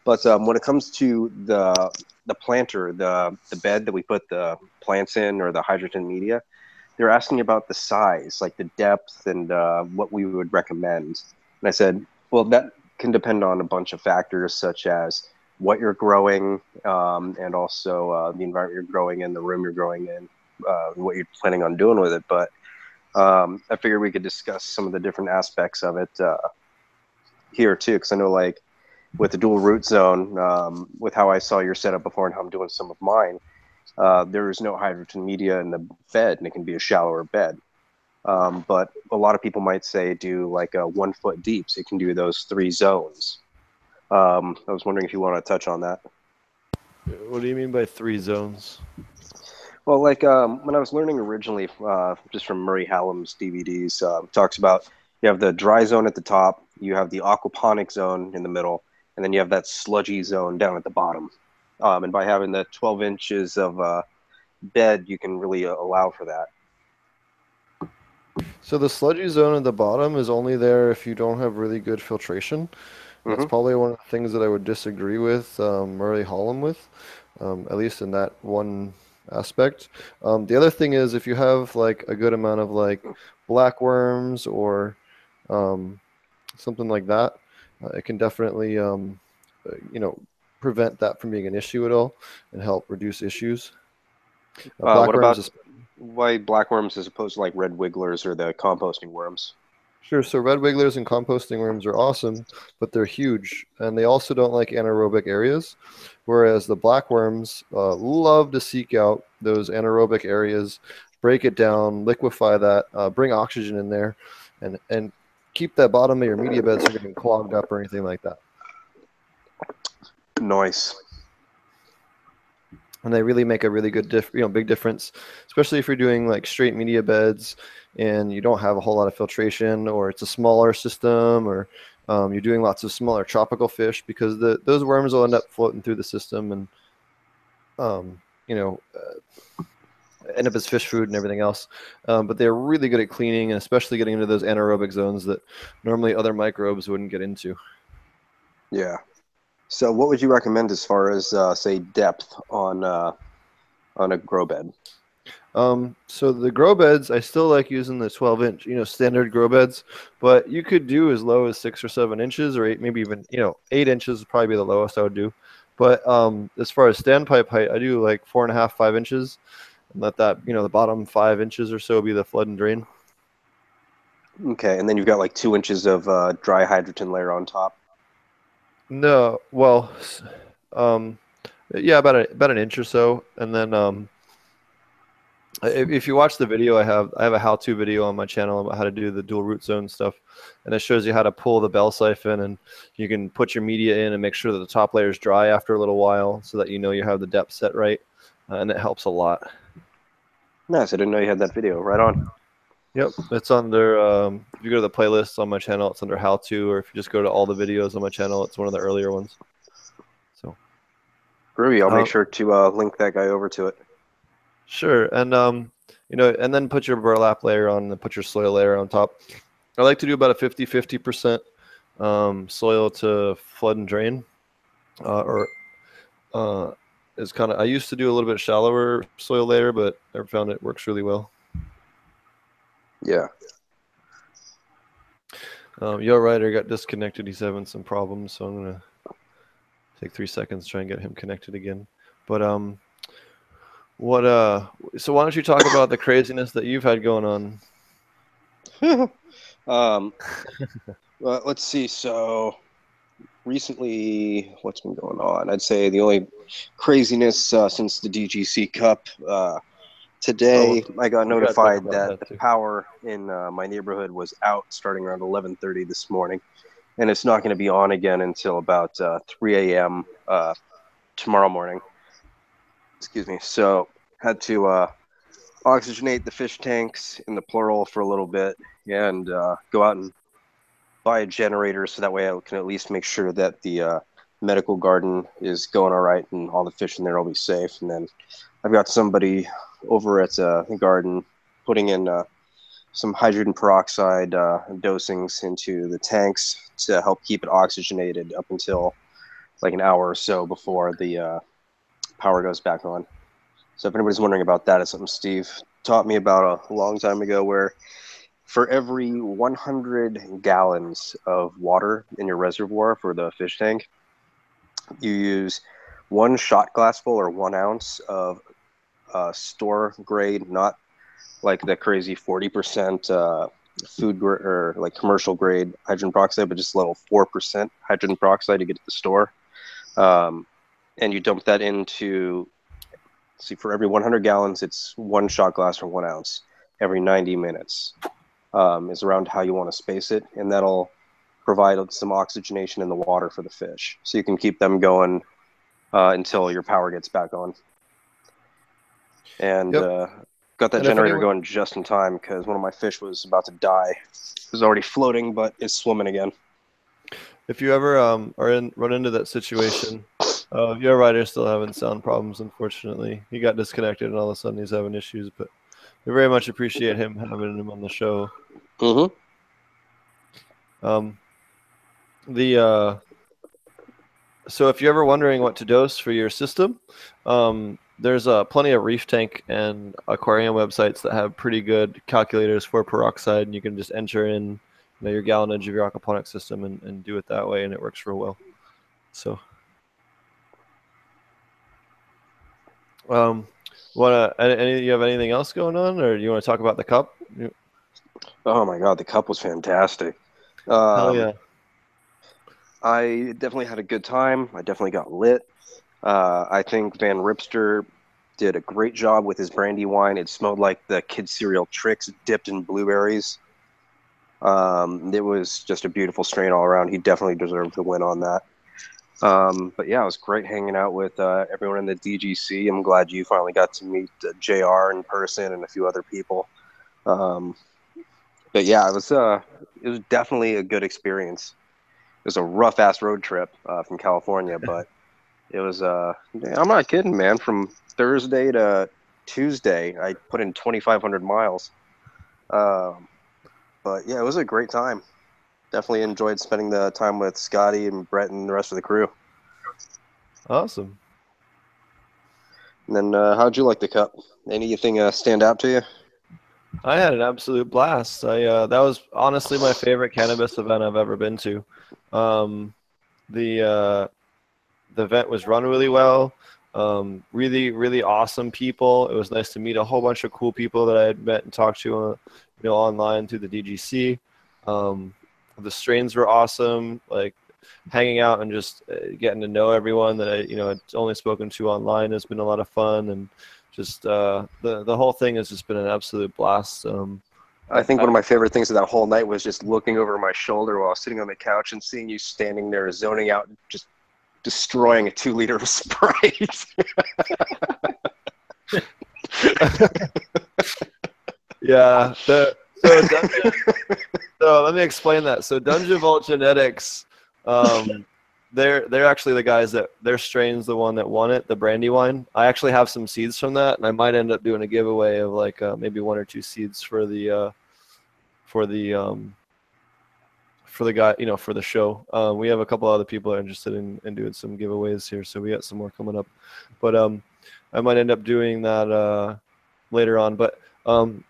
But um, when it comes to the the planter, the the bed that we put the plants in, or the Hydroton media, they're asking about the size, like the depth, and uh, what we would recommend. And I said, well, that can depend on a bunch of factors, such as what you're growing, um, and also uh, the environment you're growing in, the room you're growing in, uh, what you're planning on doing with it. But um, I figured we could discuss some of the different aspects of it uh, here too, because I know like with the dual root zone, um, with how I saw your setup before and how I'm doing some of mine, uh, there is no Hydroton media in the bed, and it can be a shallower bed. Um, but a lot of people might say do like a one foot deep, so you can do those three zones. Um, I was wondering if you want to touch on that. What do you mean by three zones? Well, like um, when I was learning originally, uh, just from Murray Hallam's DVDs, uh, talks about you have the dry zone at the top, you have the aquaponic zone in the middle, and then you have that sludgy zone down at the bottom. Um, and by having the 12 inches of uh, bed, you can really uh, allow for that. So the sludgy zone at the bottom is only there if you don't have really good filtration. That's Mhm. probably one of the things that I would disagree with um, Murray Hallam with, um, at least in that one aspect. Um, the other thing is if you have like a good amount of like black worms or um, something like that, uh, it can definitely um, uh, you know prevent that from being an issue at all and help reduce issues. Uh, Uh, what worms about is- why black worms as opposed to like red wigglers or the composting worms? Sure. So red wigglers and composting worms are awesome, but they're huge, and they also don't like anaerobic areas. Whereas the black worms uh, love to seek out those anaerobic areas, break it down, liquefy that, uh, bring oxygen in there, and and keep that bottom of your media beds from getting clogged up or anything like that. Nice. and they really make a really good diff- you know big difference especially if you're doing like straight media beds and you don't have a whole lot of filtration or it's a smaller system or um, you're doing lots of smaller tropical fish because the those worms will end up floating through the system and um, you know uh, end up as fish food and everything else um, but they're really good at cleaning and especially getting into those anaerobic zones that normally other microbes wouldn't get into Yeah. So, what would you recommend as far as uh, say depth on uh, on a grow bed? Um, so the grow beds, I still like using the 12 inch, you know, standard grow beds, but you could do as low as six or seven inches, or eight, maybe even, you know, eight inches would probably be the lowest I would do. But um, as far as standpipe height, I do like four and a half, five inches, and let that, you know, the bottom five inches or so be the flood and drain. Okay, and then you've got like two inches of uh, dry Hydroton layer on top. No, well, um, yeah, about a, about an inch or so, and then um, if, if you watch the video, I have I have a how-to video on my channel about how to do the dual root zone stuff, and it shows you how to pull the bell siphon, and you can put your media in and make sure that the top layer is dry after a little while, so that you know you have the depth set right, uh, and it helps a lot. Nice. I didn't know you had that video. Right on. Yep, it's under. Um, if you go to the playlists on my channel, it's under how to, or if you just go to all the videos on my channel, it's one of the earlier ones. So. Groovy. I'll Um, make sure to uh, link that guy over to it. Sure, and um, you know, and then put your burlap layer on, and put your soil layer on top. I like to do about a 50 50% um, soil to flood and drain, uh, or uh, is kind of. I used to do a little bit shallower soil layer, but I found it works really well. Yeah. Um, Yo Rider got disconnected. He's having some problems, so I'm gonna take three seconds to try and get him connected again. But um, what uh, so why don't you talk about the craziness that you've had going on? *laughs* um, *laughs* well, let's see. So recently, what's been going on? I'd say the only craziness uh, since the DGC Cup. Uh, today, I got we gotta talk notified that that the power in uh, my neighborhood was out starting around 11:30 this morning, and it's not going to be on again until about uh, 3 a.m. Uh, tomorrow morning. Excuse me. So had to uh, oxygenate the fish tanks in the plural for a little bit and uh, go out and buy a generator so that way I can at least make sure that the uh, medical garden is going all right and all the fish in there will be safe. And then I've got somebody over at uh, the garden putting in uh, some hydrogen peroxide uh, dosings into the tanks to help keep it oxygenated up until like an hour or so before the uh, power goes back on. So if anybody's wondering about that, it's something Steve taught me about a long time ago where for every 100 gallons of water in your reservoir for the fish tank, you use one shot glassful or one ounce of uh, store grade, not like the crazy 40% uh, food gr- or like commercial grade hydrogen peroxide, but just level 4% hydrogen peroxide to get to the store. Um, and you dump that into, see, for every 100 gallons, it's one shot glass or one ounce every 90 minutes um, is around how you want to space it, and that'll provide some oxygenation in the water for the fish, so you can keep them going uh, until your power gets back on. And Yep. uh, got that And generator anyone- going just in time because one of my fish was about to die. It was already floating, but is swimming again. If you ever um, are in run into that situation, uh, Yo Rider's still having sound problems. Unfortunately, he got disconnected, and all of a sudden he's having issues. But we very much appreciate him having him on the show. Mm-hmm. Um, the uh, so if you're ever wondering what to dose for your system, um, there's uh, plenty of reef tank and aquarium websites that have pretty good calculators for peroxide, and you can just enter in you know, your gallonage of your aquaponic system and, and do it that way, and it works real well. So, um, wanna any, any you have anything else going on, or do you want to talk about the cup? Oh my god, the cup was fantastic. Hell Um, yeah! I definitely had a good time. I definitely got lit. Uh, I think Van Ripster did a great job with his Brandywine. It smelled like the kid cereal Trix dipped in blueberries. Um, it was just a beautiful strain all around. He definitely deserved the win on that. Um, but yeah, it was great hanging out with uh, everyone in the DGC. I'm glad you finally got to meet uh, JR in person and a few other people. Um, but yeah, it was uh, it was definitely a good experience it was a rough ass road trip uh, from California, *laughs* but it was. Uh, I'm not kidding, man. From Thursday to Tuesday, I put in 2,500 miles. Um, but yeah, it was a great time. Definitely enjoyed spending the time with Scotty and Brett and the rest of the crew. Awesome. And then, uh, how'd you like the cup? Anything uh, stand out to you? I had an absolute blast. I uh, that was honestly my favorite cannabis event I've ever been to. Um, the uh, the event was run really well. Um, really, really awesome people. It was nice to meet a whole bunch of cool people that I had met and talked to, uh, you know, online through the DGC. Um, the strains were awesome. Like hanging out and just uh, getting to know everyone that I, you know, had only spoken to online has been a lot of fun and just uh, the the whole thing has just been an absolute blast. Um, I think one of my favorite things of that whole night was just looking over my shoulder while sitting on the couch and seeing you standing there zoning out, and just destroying a two liter of *laughs* Sprite. *laughs* yeah, the so Dungeon, so let me explain that. So Dungeon Vault Genetics, um, they're they're actually the guys that their strain's the one that won it, the Brandywine. I actually have some seeds from that, and I might end up doing a giveaway of like uh, maybe one or two seeds for the uh, for the um, for the guy, you know, for the show. Um, we have a couple other people are interested in, in doing some giveaways here, so we got some more coming up. But um, I might end up doing that uh, later on. But um,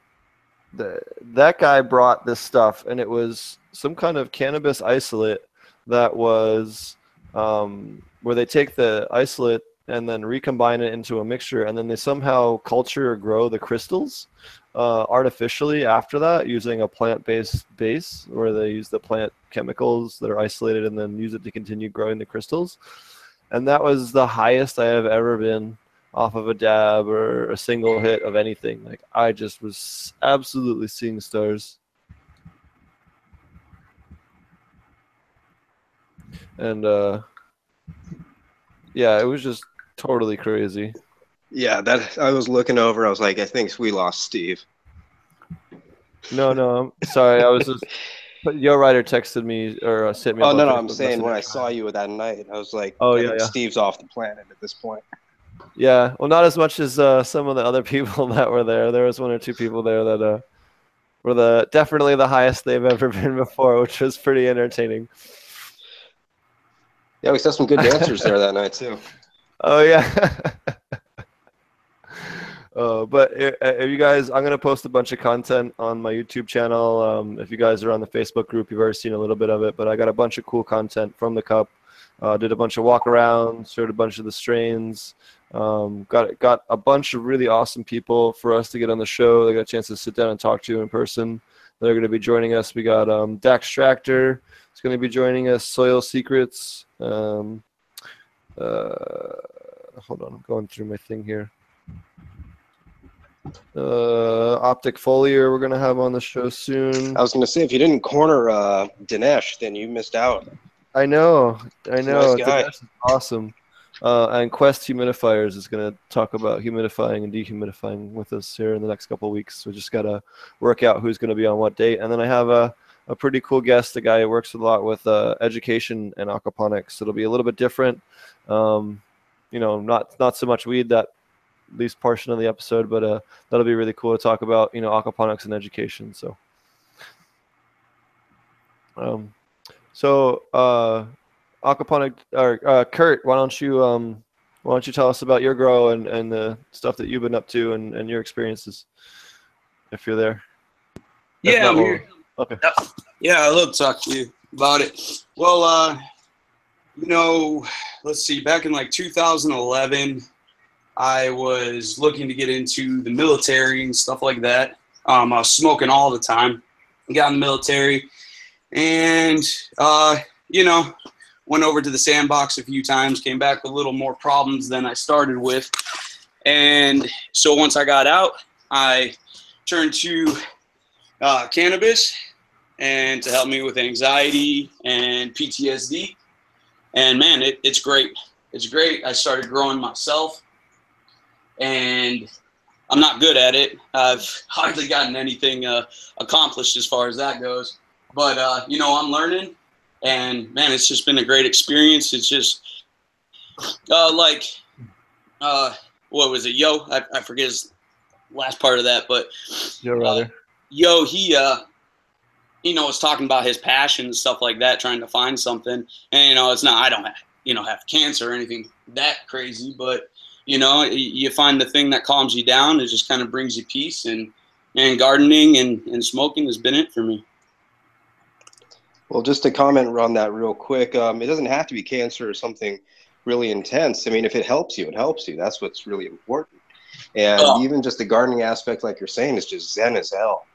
the, that guy brought this stuff, and it was some kind of cannabis isolate that was um, where they take the isolate and then recombine it into a mixture, and then they somehow culture or grow the crystals uh, artificially after that using a plant-based base, where they use the plant chemicals that are isolated and then use it to continue growing the crystals. And that was the highest I have ever been off of a dab or a single hit of anything. Like I just was absolutely seeing stars. And uh yeah, it was just totally crazy. Yeah, that I was looking over. I was like, I think we lost Steve. No, no, I'm sorry. I was just but Yo Rider texted me or uh, sent me. Oh no, no, I'm saying when I saw you that night, I was like, Oh, yeah, yeah. Steve's off the planet at this point. Yeah, well, not as much as uh, some of the other *laughs* people that were there. There was one or two people there that uh, were the definitely the highest they've ever *laughs* been before, which was pretty entertaining. Yeah, we saw some good *laughs* dancers there that night too. Oh yeah. Uh, but if you guys, I'm gonna post a bunch of content on my YouTube channel. Um, if you guys are on the Facebook group, you've already seen a little bit of it. But I got a bunch of cool content from the cup. Uh, did a bunch of walk arounds, showed a bunch of the strains. Um, got got a bunch of really awesome people for us to get on the show. They got a chance to sit down and talk to you in person. They're going to be joining us. We got um, Dax Tractor. is going to be joining us. Soil Secrets. Um, uh, hold on, I'm going through my thing here. Uh, Optic Foliar, we're going to have on the show soon. I was gonna say if you didn't corner uh, Dinesh, then you missed out. I know, I know. nice. Dinesh is awesome. Uh, and Quest Humidifiers is going to talk about humidifying and dehumidifying with us here in the next couple weeks. We just got to work out who's going to be on what date. And then I have a, a pretty cool guest, a guy who works a lot with uh, education and aquaponics. It'll be a little bit different. Um, you know, not not so much weed that least portion of the episode, but uh, that'll be really cool to talk about. You know, aquaponics and education. So. Um, so, aquaponic or uh, Kurt, why don't you um, why don't you tell us about your grow and, and the stuff that you've been up to and, and your experiences, if you're there. If Yeah, I'm we'll- Okay. Yeah, I love to talk to you about it. Well, uh, you know, let's see, back in like 2011, I was looking to get into the military and stuff like that. Um, I was smoking all the time. Got in the military, and uh, you know, went over to the sandbox a few times. Came back with a little more problems than I started with, and so once I got out, I turned to uh, cannabis and to help me with anxiety and PTSD. And man, it, it's great. It's great. I started growing myself, and I'm not good at it. I've hardly gotten anything uh, accomplished as far as that goes. But uh, you know, I'm learning, and man, it's just been a great experience. It's just uh, like uh, what was it, Yo? I, I forget his last part of that, but Joe Ryder. yo, he uh you know was talking about his passion and stuff like that, trying to find something. And you know, it's not I don't have you know have cancer or anything that crazy, but you know, you find the thing that calms you down. It just kind of brings you peace and and gardening and, and smoking has been it for me. Well, just to comment on that real quick, um, it doesn't have to be cancer or something really intense. I mean, if it helps you, it helps you. That's what's really important. And Oh. even just the gardening aspect, like you're saying, is just zen as hell.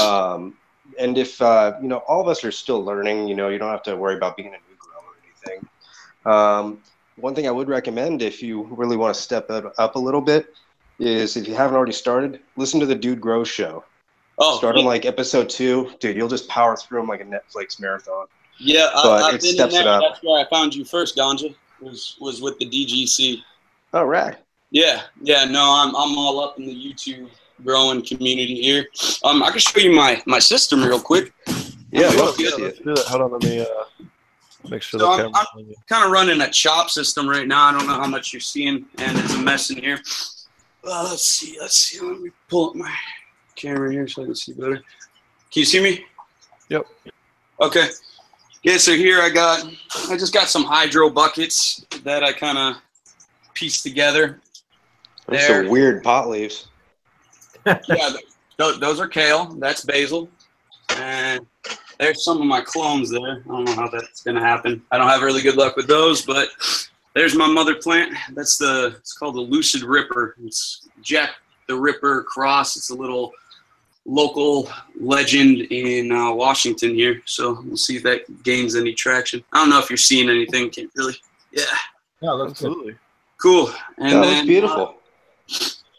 Um, and if uh, you know, all of us are still learning. You know, you don't have to worry about being a new grower or anything. Um, one thing I would recommend if you really want to step it up a little bit is if you haven't already started, listen to the Dude Grow Show. Oh, Start yeah, on like episode two, dude. You'll just power through them like a Netflix marathon. yeah I, but I've it been in steps it up. That's where I found you first, Ganja. Was was with the DGC. Oh, rad. Yeah, yeah, no, I'm I'm all up in the YouTube growing community here. Um, I can show you my my system real quick. Yeah, Yeah, love to yeah, see let's do that. Hold on, let me. Uh, Make sure So the I'm- camera. kind of running a chop system right now. I don't know how much you're seeing, and it's a mess in here. Uh, let's see. Let's see. Let me pull up my camera here so I can see better. Can you see me? Yep. Okay. Yeah. So here I got. I just got some hydro buckets that I kind of pieced together. There's There. some weird pot leaves. *laughs* yeah, th- th- those are kale. That's basil. And there's some of my clones there. I don't know how that's gonna happen. I don't have really good luck with those, but there's my mother plant. That's the it's called the Lucid Ripper. It's Jack the Ripper cross. It's a little local legend in uh, Washington here. So we'll see if that gains any traction. I don't know if you're seeing anything. Can't really. Yeah. Yeah, that's good. Absolutely. Cool. And that then, was beautiful.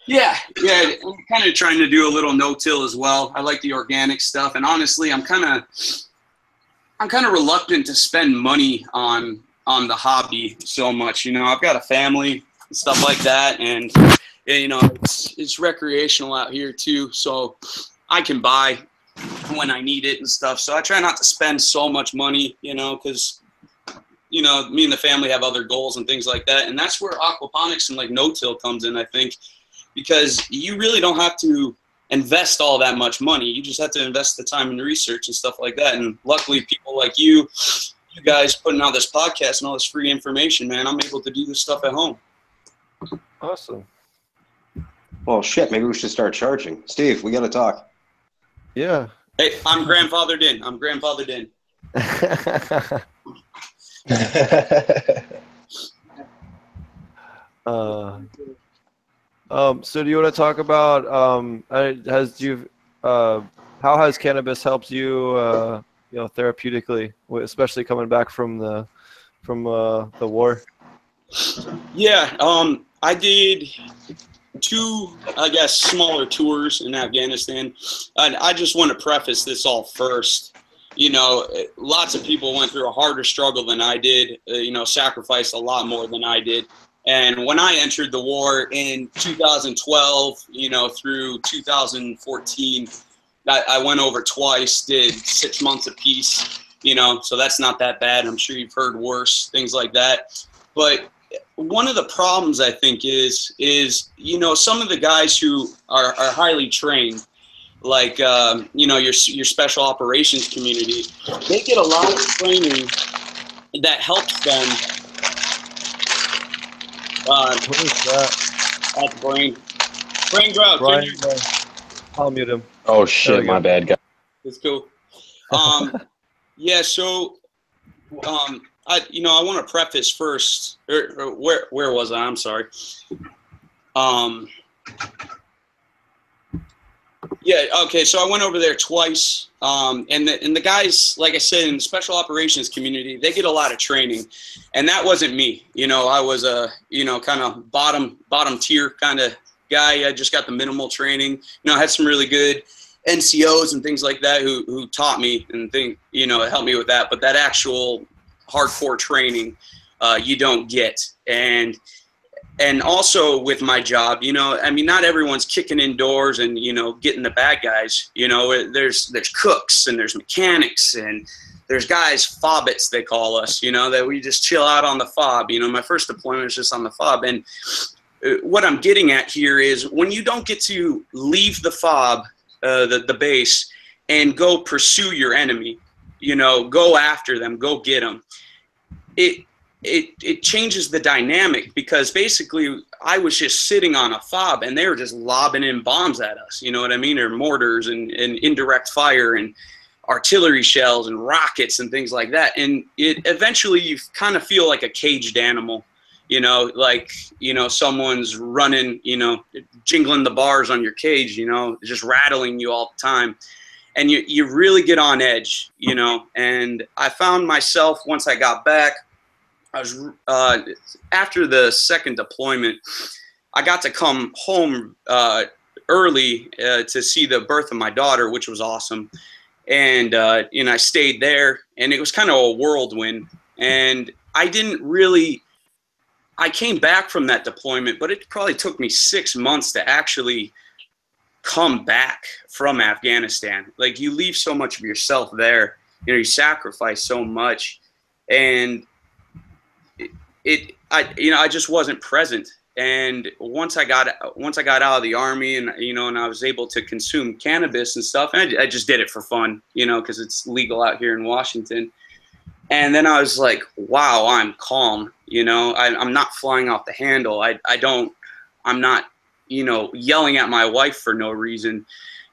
yeah, yeah. I'm kind of trying to do a little no-till as well. I like the organic stuff, and honestly, I'm kind of, I'm kind of reluctant to spend money on on the hobby so much. You know, I've got a family and stuff like that, and yeah, you know, it's it's recreational out here too, so I can buy when I need it and stuff. So I try not to spend so much money, you know, because you know, me and the family have other goals and things like that. And that's where aquaponics and like no-till comes in, I think, because you really don't have to invest all that much money. You just have to invest the time and research and stuff like that. And luckily, people like you, you guys putting out this podcast and all this free information, man, I'm able to do this stuff at home. Awesome. Well, shit, maybe we should start charging. Steve, we got to talk. Yeah. Hey, I'm grandfathered in. I'm grandfathered in. *laughs* uh, um, so do you want to talk about um, has you uh, how has cannabis helped you uh, you know therapeutically, especially coming back from the from uh, the war? Yeah, um, I did two, I guess, smaller tours in Afghanistan. And I just want to preface this all first. You know, lots of people went through a harder struggle than I did, uh, you know, sacrificed a lot more than I did. And when I entered the war in 2012, you know, through 2014, I, I went over twice, did six months apiece, you know, so that's not that bad. I'm sure you've heard worse, things like that. But one of the problems I think is is you know some of the guys who are, are highly trained, like um, you know your your special operations community, they get a lot of training that helps them. Uh, What is that? at the brain, brain drought. Brian, you- uh, I'll mute him. Oh shit, my go. bad, guy. It's cool. Um, *laughs* yeah. So, um, I you know I want to preface first. Or, or where where was I? I'm sorry. Um. Yeah. Okay. So I went over there twice. Um, and the and the guys, like I said, in the special operations community, they get a lot of training, and that wasn't me. You know, I was a you know kind of bottom bottom tier kind of guy. I just got the minimal training. You know, I had some really good NCOs and things like that who who taught me and think you know helped me with that. But that actual hardcore training, uh, you don't get. And and also with my job, you know, I mean, not everyone's kicking indoors and you know getting the bad guys. You know, there's there's cooks and there's mechanics and there's guys fobbits they call us. You know, that we just chill out on the fob. You know, my first deployment was just on the fob and. uh, What I'm getting at here is when you don't get to leave the fob uh, the, the base and go pursue your enemy you know go after them go get them it it it changes the dynamic because basically i was just sitting on a fob and they were just lobbing in bombs at us you know what i mean? Or mortars and, and indirect fire and artillery shells and rockets and things like that. And it eventually you kind of feel like a caged animal you know like you know someone's running you know jingling the bars on your cage you know just rattling you all the time. And you, you really get on edge you know? And i found myself once i got back i was uh, after the second deployment i got to come home uh, early uh, to see the birth of my daughter which was awesome and uh, and i stayed there and it was kind of a whirlwind and i didn't really I came back from that deployment, but it probably took me six months to actually come back from Afghanistan. Like you leave so much of yourself there, you know, you sacrifice so much. and it, I you know I just wasn't present. And once I got once I got out of the army, and you know, and I was able to consume cannabis and stuff, and I, I just did it for fun, you know, because it's legal out here in Washington. And then I was like, wow, I'm calm. You know, I, I'm not flying off the handle. I, I don't, I'm not, you know, yelling at my wife for no reason.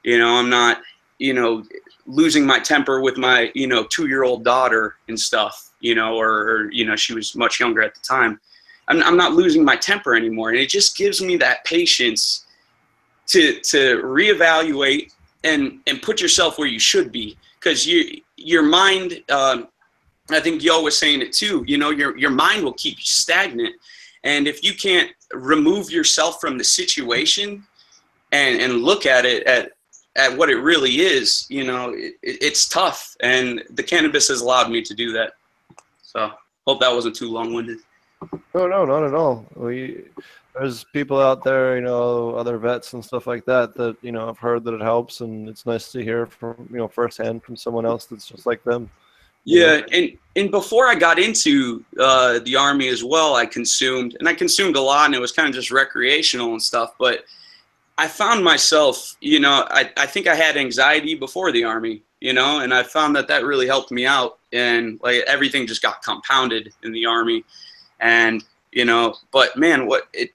You know, I'm not, you know, losing my temper with my, you know, two year old daughter and stuff, you know, or, or, you know, she was much younger at the time. I'm, I'm not losing my temper anymore. And it just gives me that patience to, to reevaluate and, and put yourself where you should be. Cause you, your mind, um, I think Yo was saying it too. You know, your your mind will keep you stagnant, and if you can't remove yourself from the situation and and look at it at at what it really is, you know, it, it's tough. And the cannabis has allowed me to do that. So hope that wasn't too long winded. No, no, not at all. We there's people out there, you know, other vets and stuff like that that you know I've heard that it helps, and it's nice to hear from you know firsthand from someone else that's just like them. Yeah, and and before I got into uh, the army as well, I consumed and I consumed a lot, and it was kind of just recreational and stuff. But I found myself, you know, I I think I had anxiety before the army, you know, and I found that that really helped me out, and like everything just got compounded in the army, and you know, but man, what it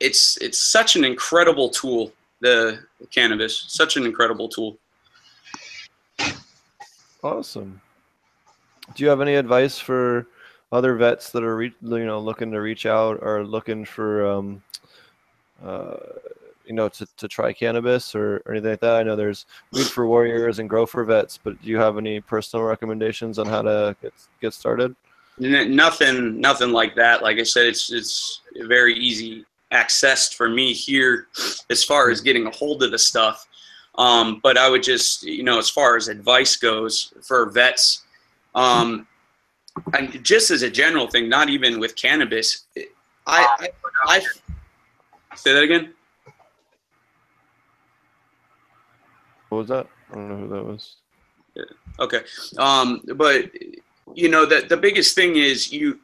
it's it's such an incredible tool, the, the cannabis, such an incredible tool. Awesome. Do you have any advice for other vets that are re- you know looking to reach out or looking for um, uh, you know to, to try cannabis or, or anything like that? I know there's weed for warriors and grow for vets, but do you have any personal recommendations on how to get get started? Nothing, nothing like that. Like I said, it's it's very easy accessed for me here as far as getting a hold of the stuff. Um, but I would just, you know, as far as advice goes for vets, um, and just as a general thing, not even with cannabis, I, I, I say that again. What was that? I don't know who that was. Yeah. Okay, um, but you know the the biggest thing is you.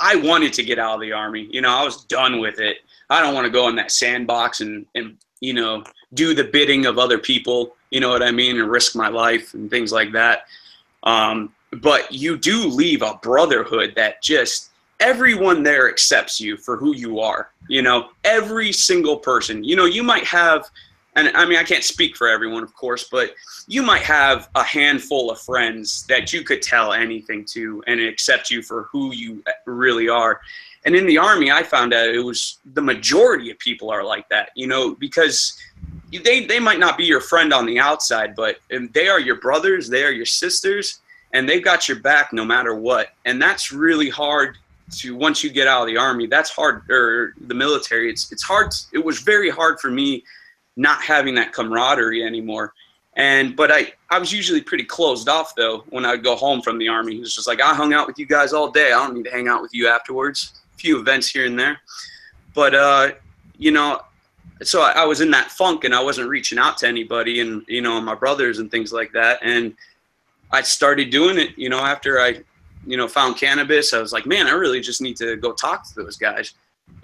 I wanted to get out of the army. You know, I was done with it. I don't want to go in that sandbox and and you know do the bidding of other people. You know what I mean, and risk my life and things like that. Um, but you do leave a brotherhood that just everyone there accepts you for who you are. You know, every single person. You know, you might have, and I mean, I can't speak for everyone, of course, but you might have a handful of friends that you could tell anything to and accept you for who you really are. And in the army, I found out it was the majority of people are like that, you know, because they they might not be your friend on the outside, but um, they are your brothers, they are your sisters, and they've got your back no matter what. And that's really hard to once you get out of the army. That's hard, or the military. It's it's hard. It was very hard for me not having that camaraderie anymore. And but I I was usually pretty closed off though when I would go home from the army. It was just like I hung out with you guys all day. I don't need to hang out with you afterwards. A few events here and there, but uh, you know so I, I, was in that funk and I wasn't reaching out to anybody and you know my brothers and things like that and I started doing it you know after I you know found cannabis I was like man I really just need to go talk to those guys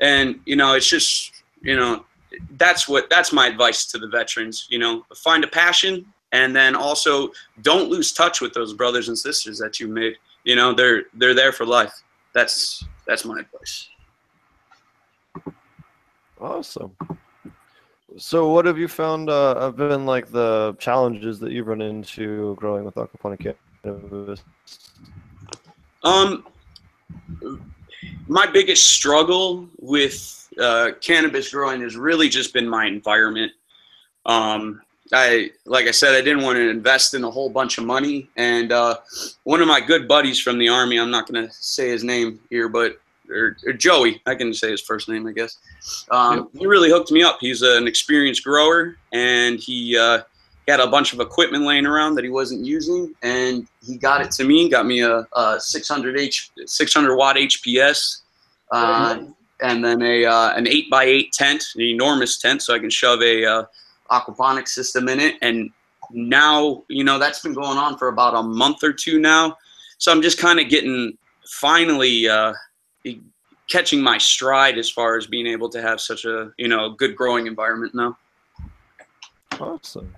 and you know it's just you know that's what that's my advice to the veterans you know find a passion and then also don't lose touch with those brothers and sisters that you made. You know they're they're there for life. That's that's my advice. Awesome. So, what have you found uh, have been like the challenges that you've run into growing with aquaponic cannabis? Um, my biggest struggle with uh, cannabis growing has really just been my environment. Um, I, like I said, I didn't want to invest in a whole bunch of money. And uh, one of my good buddies from the army, I'm not going to say his name here, but or, or, Joey, I can say his first name, I guess. Um, He really hooked me up. He's an experienced grower, and he uh, had a bunch of equipment laying around that he wasn't using, and he got it to me. Got me a, a 600 H 600 watt HPS, uh, and then a uh, an eight by eight tent, an enormous tent, so I can shove a uh, aquaponics system in it. And now, you know, that's been going on for about a month or two now so I'm just kind of getting finally uh, catching my stride as far as being able to have such a you know good growing environment now. Awesome.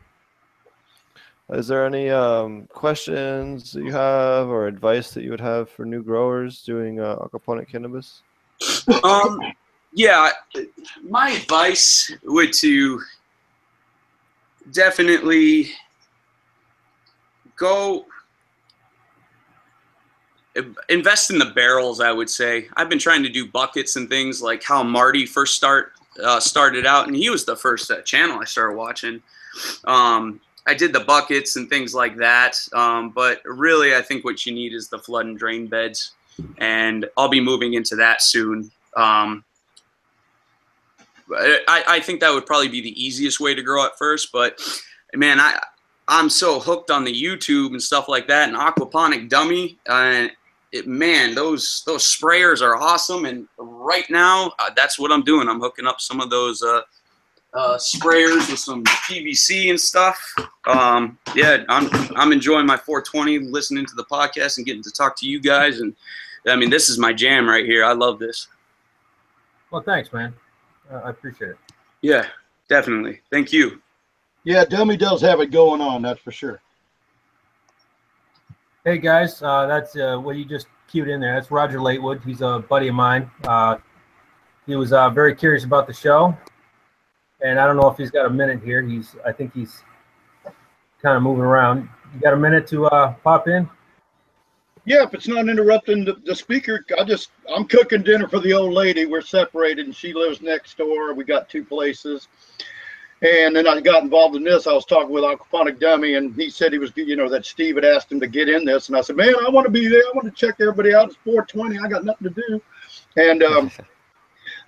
Is there any um, questions that you have or advice that you would have for new growers doing uh, aquaponic cannabis? Um, yeah, my advice would to definitely go invest in the barrels i would say i've been trying to do buckets and things like how marty first start uh, started out and he was the first uh, channel i started watching um, i did the buckets and things like that um, but really i think what you need is the flood and drain beds and i'll be moving into that soon um, I, I think that would probably be the easiest way to grow at first but man i I'm so hooked on the YouTube and stuff like that, and aquaponic dummy, and it, man, those those sprayers are awesome. And right now, uh, that's what I'm doing. I'm hooking up some of those uh, uh, sprayers with some PVC and stuff. Um, yeah, I'm I'm enjoying my 420, listening to the podcast and getting to talk to you guys. And I mean, this is my jam right here. I love this. Well, thanks, man. Uh, I appreciate it. Yeah, definitely. Thank you. Yeah, Dummy does have it going on, that's for sure. Hey guys, uh, that's uh, what you just queued in there. That's Roger Latewood. He's a buddy of mine. Uh, he was uh, very curious about the show, and I don't know if he's got a minute here. He's, I think he's kind of moving around. You got a minute to uh, pop in? Yeah, if it's not interrupting the, the speaker, I just I'm cooking dinner for the old lady. We're separated, and she lives next door. We got two places, and then I got involved in this. I was talking with Aquaponic Dummy, and he said he was, you know, that Steve had asked him to get in this. And I said, man, I want to be there. I want to check everybody out. It's 420. I got nothing to do. And um, *laughs*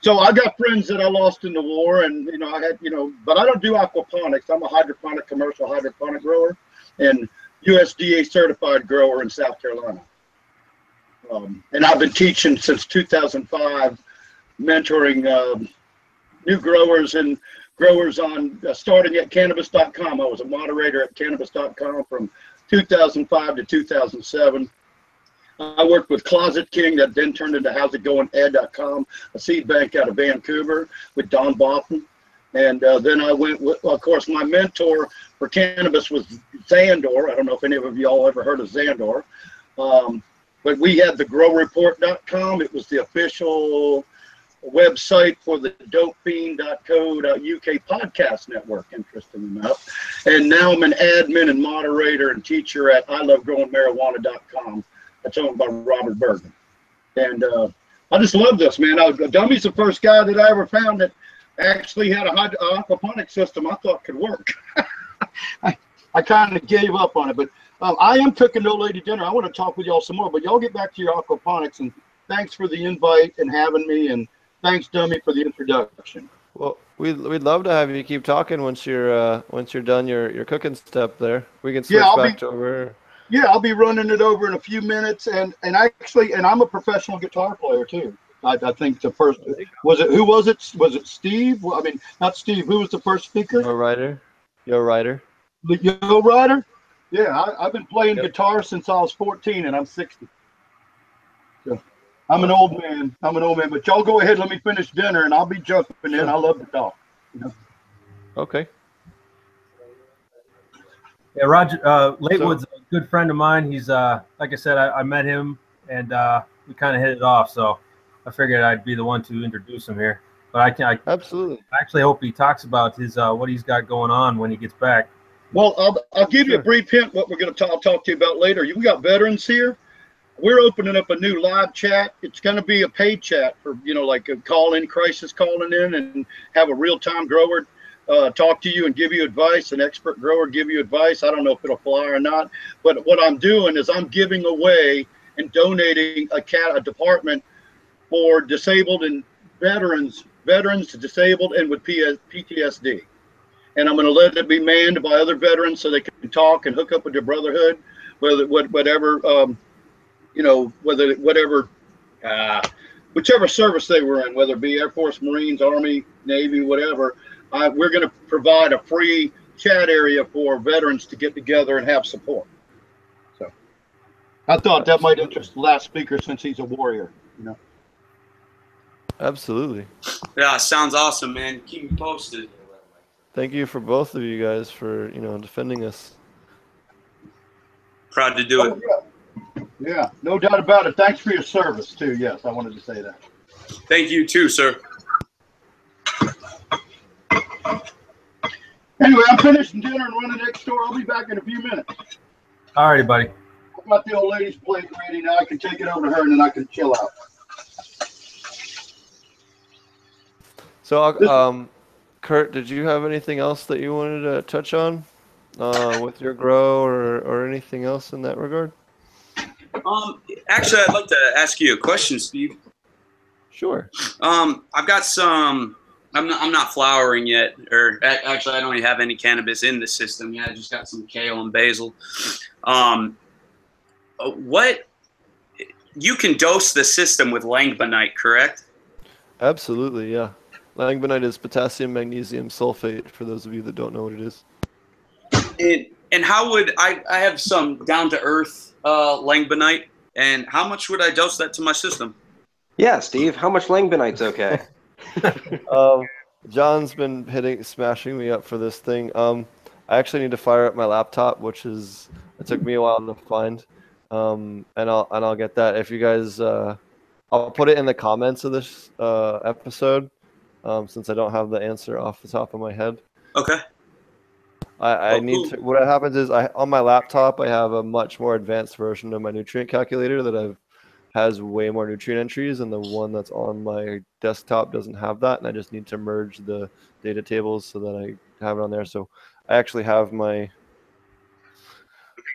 so I got friends that I lost in the war, and, you know, I had, you know, but I don't do aquaponics. I'm a hydroponic, commercial hydroponic grower and USDA certified grower in South Carolina. Um, and I've been teaching since 2005, mentoring um, new growers and growers on uh, starting at cannabis.com. I was a moderator at cannabis.com from 2005 to 2007. I worked with Closet King that then turned into How's It Going Ed.com, a seed bank out of Vancouver with Don Boffin. And uh, then I went with, of course, my mentor for cannabis was Xandor. I don't know if any of y'all ever heard of Xandor. Um, but we had the growreport.com. It was the official website for the dopefiend.co.uk podcast network, interesting enough. And now I'm an admin and moderator and teacher at I Love Growing Marijuana.com. That's owned by Robert Bergman. And uh, I just love this, man. I, Dummy's the first guy that I ever found that actually had a aquaponic system I thought could work. *laughs* I, I kind of gave up on it, but um, I am cooking no lady dinner. I want to talk with y'all some more, but y'all get back to your aquaponics and thanks for the invite and having me and Thanks, Dummy, for the introduction. Well, we'd, we'd love to have you keep talking once you're uh, once you're done your, your cooking step there. We can switch yeah, back be, to over. Yeah, I'll be running it over in a few minutes, and and actually, and I'm a professional guitar player too. I, I think the first was it who was it was it Steve? Well, I mean, not Steve. Who was the first speaker? Yo Rider. Yo Rider. The Yo Rider. Yeah, I, have been playing yep. guitar since I was 14, and I'm 60. So. I'm an old man. I'm an old man. But y'all go ahead. And let me finish dinner, and I'll be jumping in. I love to talk. You know? Okay. Yeah, Roger uh, Latewood's so, a good friend of mine. He's uh, like I said, I, I met him, and uh, we kind of hit it off. So I figured I'd be the one to introduce him here. But I can I absolutely. I actually hope he talks about his uh, what he's got going on when he gets back. Well, I'll, I'll give sure. you a brief hint what we're going to talk, talk to you about later. We got veterans here we're opening up a new live chat. It's going to be a paid chat for, you know, like a call in crisis calling in and have a real time grower uh, talk to you and give you advice, an expert grower give you advice. I don't know if it'll fly or not, but what I'm doing is I'm giving away and donating a cat, a department for disabled and veterans, veterans to disabled and with PTSD. And I'm going to let it be manned by other veterans so they can talk and hook up with their brotherhood, whether whatever um, you know, whether whatever, uh, whichever service they were in, whether it be Air Force, Marines, Army, Navy, whatever, uh, we're going to provide a free chat area for veterans to get together and have support. So, I thought that might interest the last speaker since he's a warrior. You know. Absolutely. Yeah, sounds awesome, man. Keep me posted. Thank you for both of you guys for you know defending us. Proud to do it. Oh, yeah. yeah, no doubt about it. Thanks for your service too. Yes, I wanted to say that. Thank you too, sir. Anyway, I'm finishing dinner and running next door. I'll be back in a few minutes. All righty, buddy. I've got the old lady's plate ready now. I can take it over to her and then I can chill out. So, um, Kurt, did you have anything else that you wanted to touch on uh, with your grow or, or anything else in that regard? Um, actually, I'd like to ask you a question, Steve. Sure. Um, I've got some. I'm not. I'm not flowering yet, or actually, I don't even have any cannabis in the system yet. I just got some kale and basil. Um, uh, what? You can dose the system with langbeinite, correct? Absolutely, yeah. Langbeinite is potassium magnesium sulfate. For those of you that don't know what it is. And and how would I? I have some down to earth uh, langbeinite, and how much would I dose that to my system? Yeah, Steve. How much langbeinite's okay? *laughs* *laughs* um, John's been hitting, smashing me up for this thing. Um, I actually need to fire up my laptop, which is it took me a while to find. Um, and I'll and I'll get that. If you guys, uh, I'll put it in the comments of this uh, episode, um, since I don't have the answer off the top of my head. Okay. I, I Oh, need cool. to. What happens is, I on my laptop, I have a much more advanced version of my nutrient calculator that I've has way more nutrient entries, and the one that's on my desktop doesn't have that, and I just need to merge the data tables so that I have it on there. So I actually have my.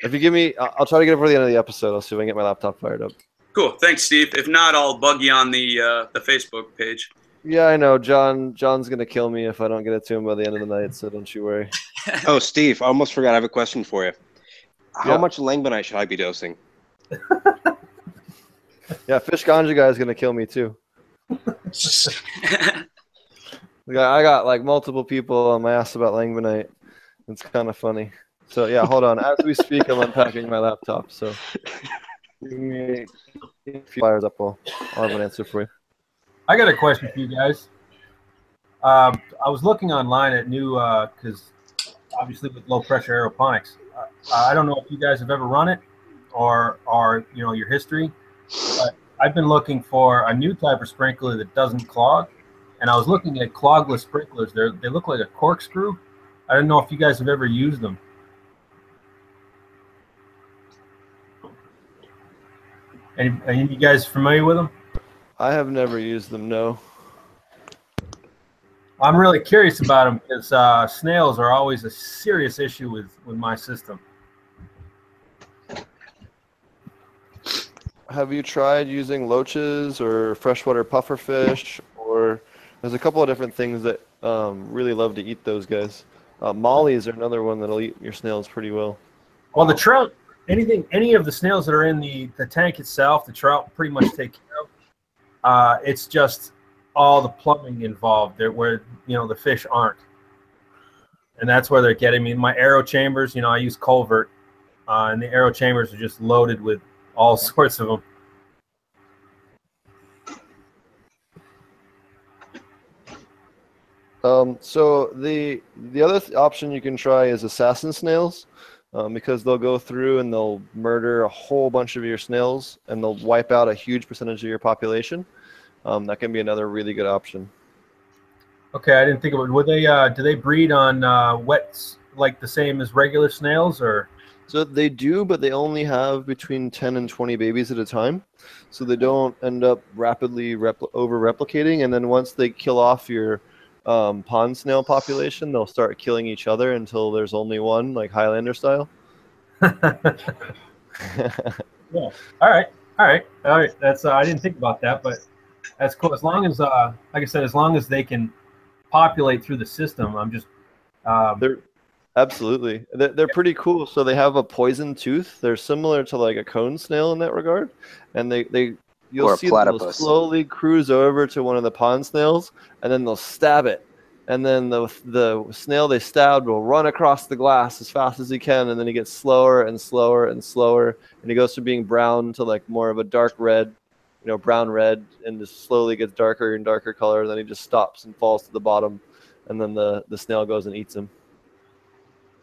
If you give me, I'll I'll try to get it for the end of the episode. I'll see if I can get my laptop fired up. Cool. Thanks, Steve. If not, I'll bug you on the uh, the Facebook page. Yeah, I know. John. John's gonna kill me if I don't get it to him by the end of the night. So don't you worry. *laughs* oh, Steve, I almost forgot. I have a question for you. How Yeah. much langbeinite should I be dosing? *laughs* *laughs* Yeah, fish ganja guy is gonna kill me too. *laughs* I got, I got like multiple people on my ass about Langbeinite. It's kind of funny. So yeah, hold on. As we speak, I'm unpacking my laptop. So give me a few fires up. I'll, I'll have an answer for you. I got a question for you guys. Um, I was looking online at new because obviously with low pressure aeroponics, uh, I don't know if you guys have ever run it or or you know your history, but I've been looking for a new type of sprinkler that doesn't clog, and I was looking at clogless sprinklers. They they look like a corkscrew. I don't know if you guys have ever used them. Any, any of you guys familiar with them? I have never used them. No. I'm really curious about them because uh, snails are always a serious issue with, with my system. Have you tried using loaches or freshwater pufferfish? Or there's a couple of different things that um, really love to eat those guys. Uh, mollies are another one that'll eat your snails pretty well. Well, the trout, anything, any of the snails that are in the, the tank itself, the trout pretty much take care of. Uh, it's just all the plumbing involved there where, you know, the fish aren't. And that's where they're getting me. My aero chambers, you know, I use culvert, uh, and the aero chambers are just loaded with all *laughs* sorts of them. Um, so the the other th- option you can try is assassin snails, um, because they'll go through and they'll murder a whole bunch of your snails and they'll wipe out a huge percentage of your population. Um, that can be another really good option. Okay, I didn't think of it. Would they, uh, do they breed on uh, wets like the same as regular snails or? So they do, but they only have between 10 and 20 babies at a time. So they don't end up rapidly repl- over replicating. And then once they kill off your um, pond snail population, they'll start killing each other until there's only one, like Highlander style. *laughs* Yeah. All right. All right. All right. That's uh, I didn't think about that, but that's cool. As long as, uh, like I said, as long as they can populate through the system, I'm just. Um, They're absolutely they're, they're pretty cool. So they have a poison tooth. They're similar to like a cone snail in that regard, and they they you'll see them they'll slowly cruise over to one of the pond snails, and then they'll stab it, and then the the snail they stabbed will run across the glass as fast as he can, and then he gets slower and slower and slower, and he goes from being brown to like more of a dark red, you know, brown red, and just slowly gets darker and darker color. And then he just stops and falls to the bottom, and then the the snail goes and eats him.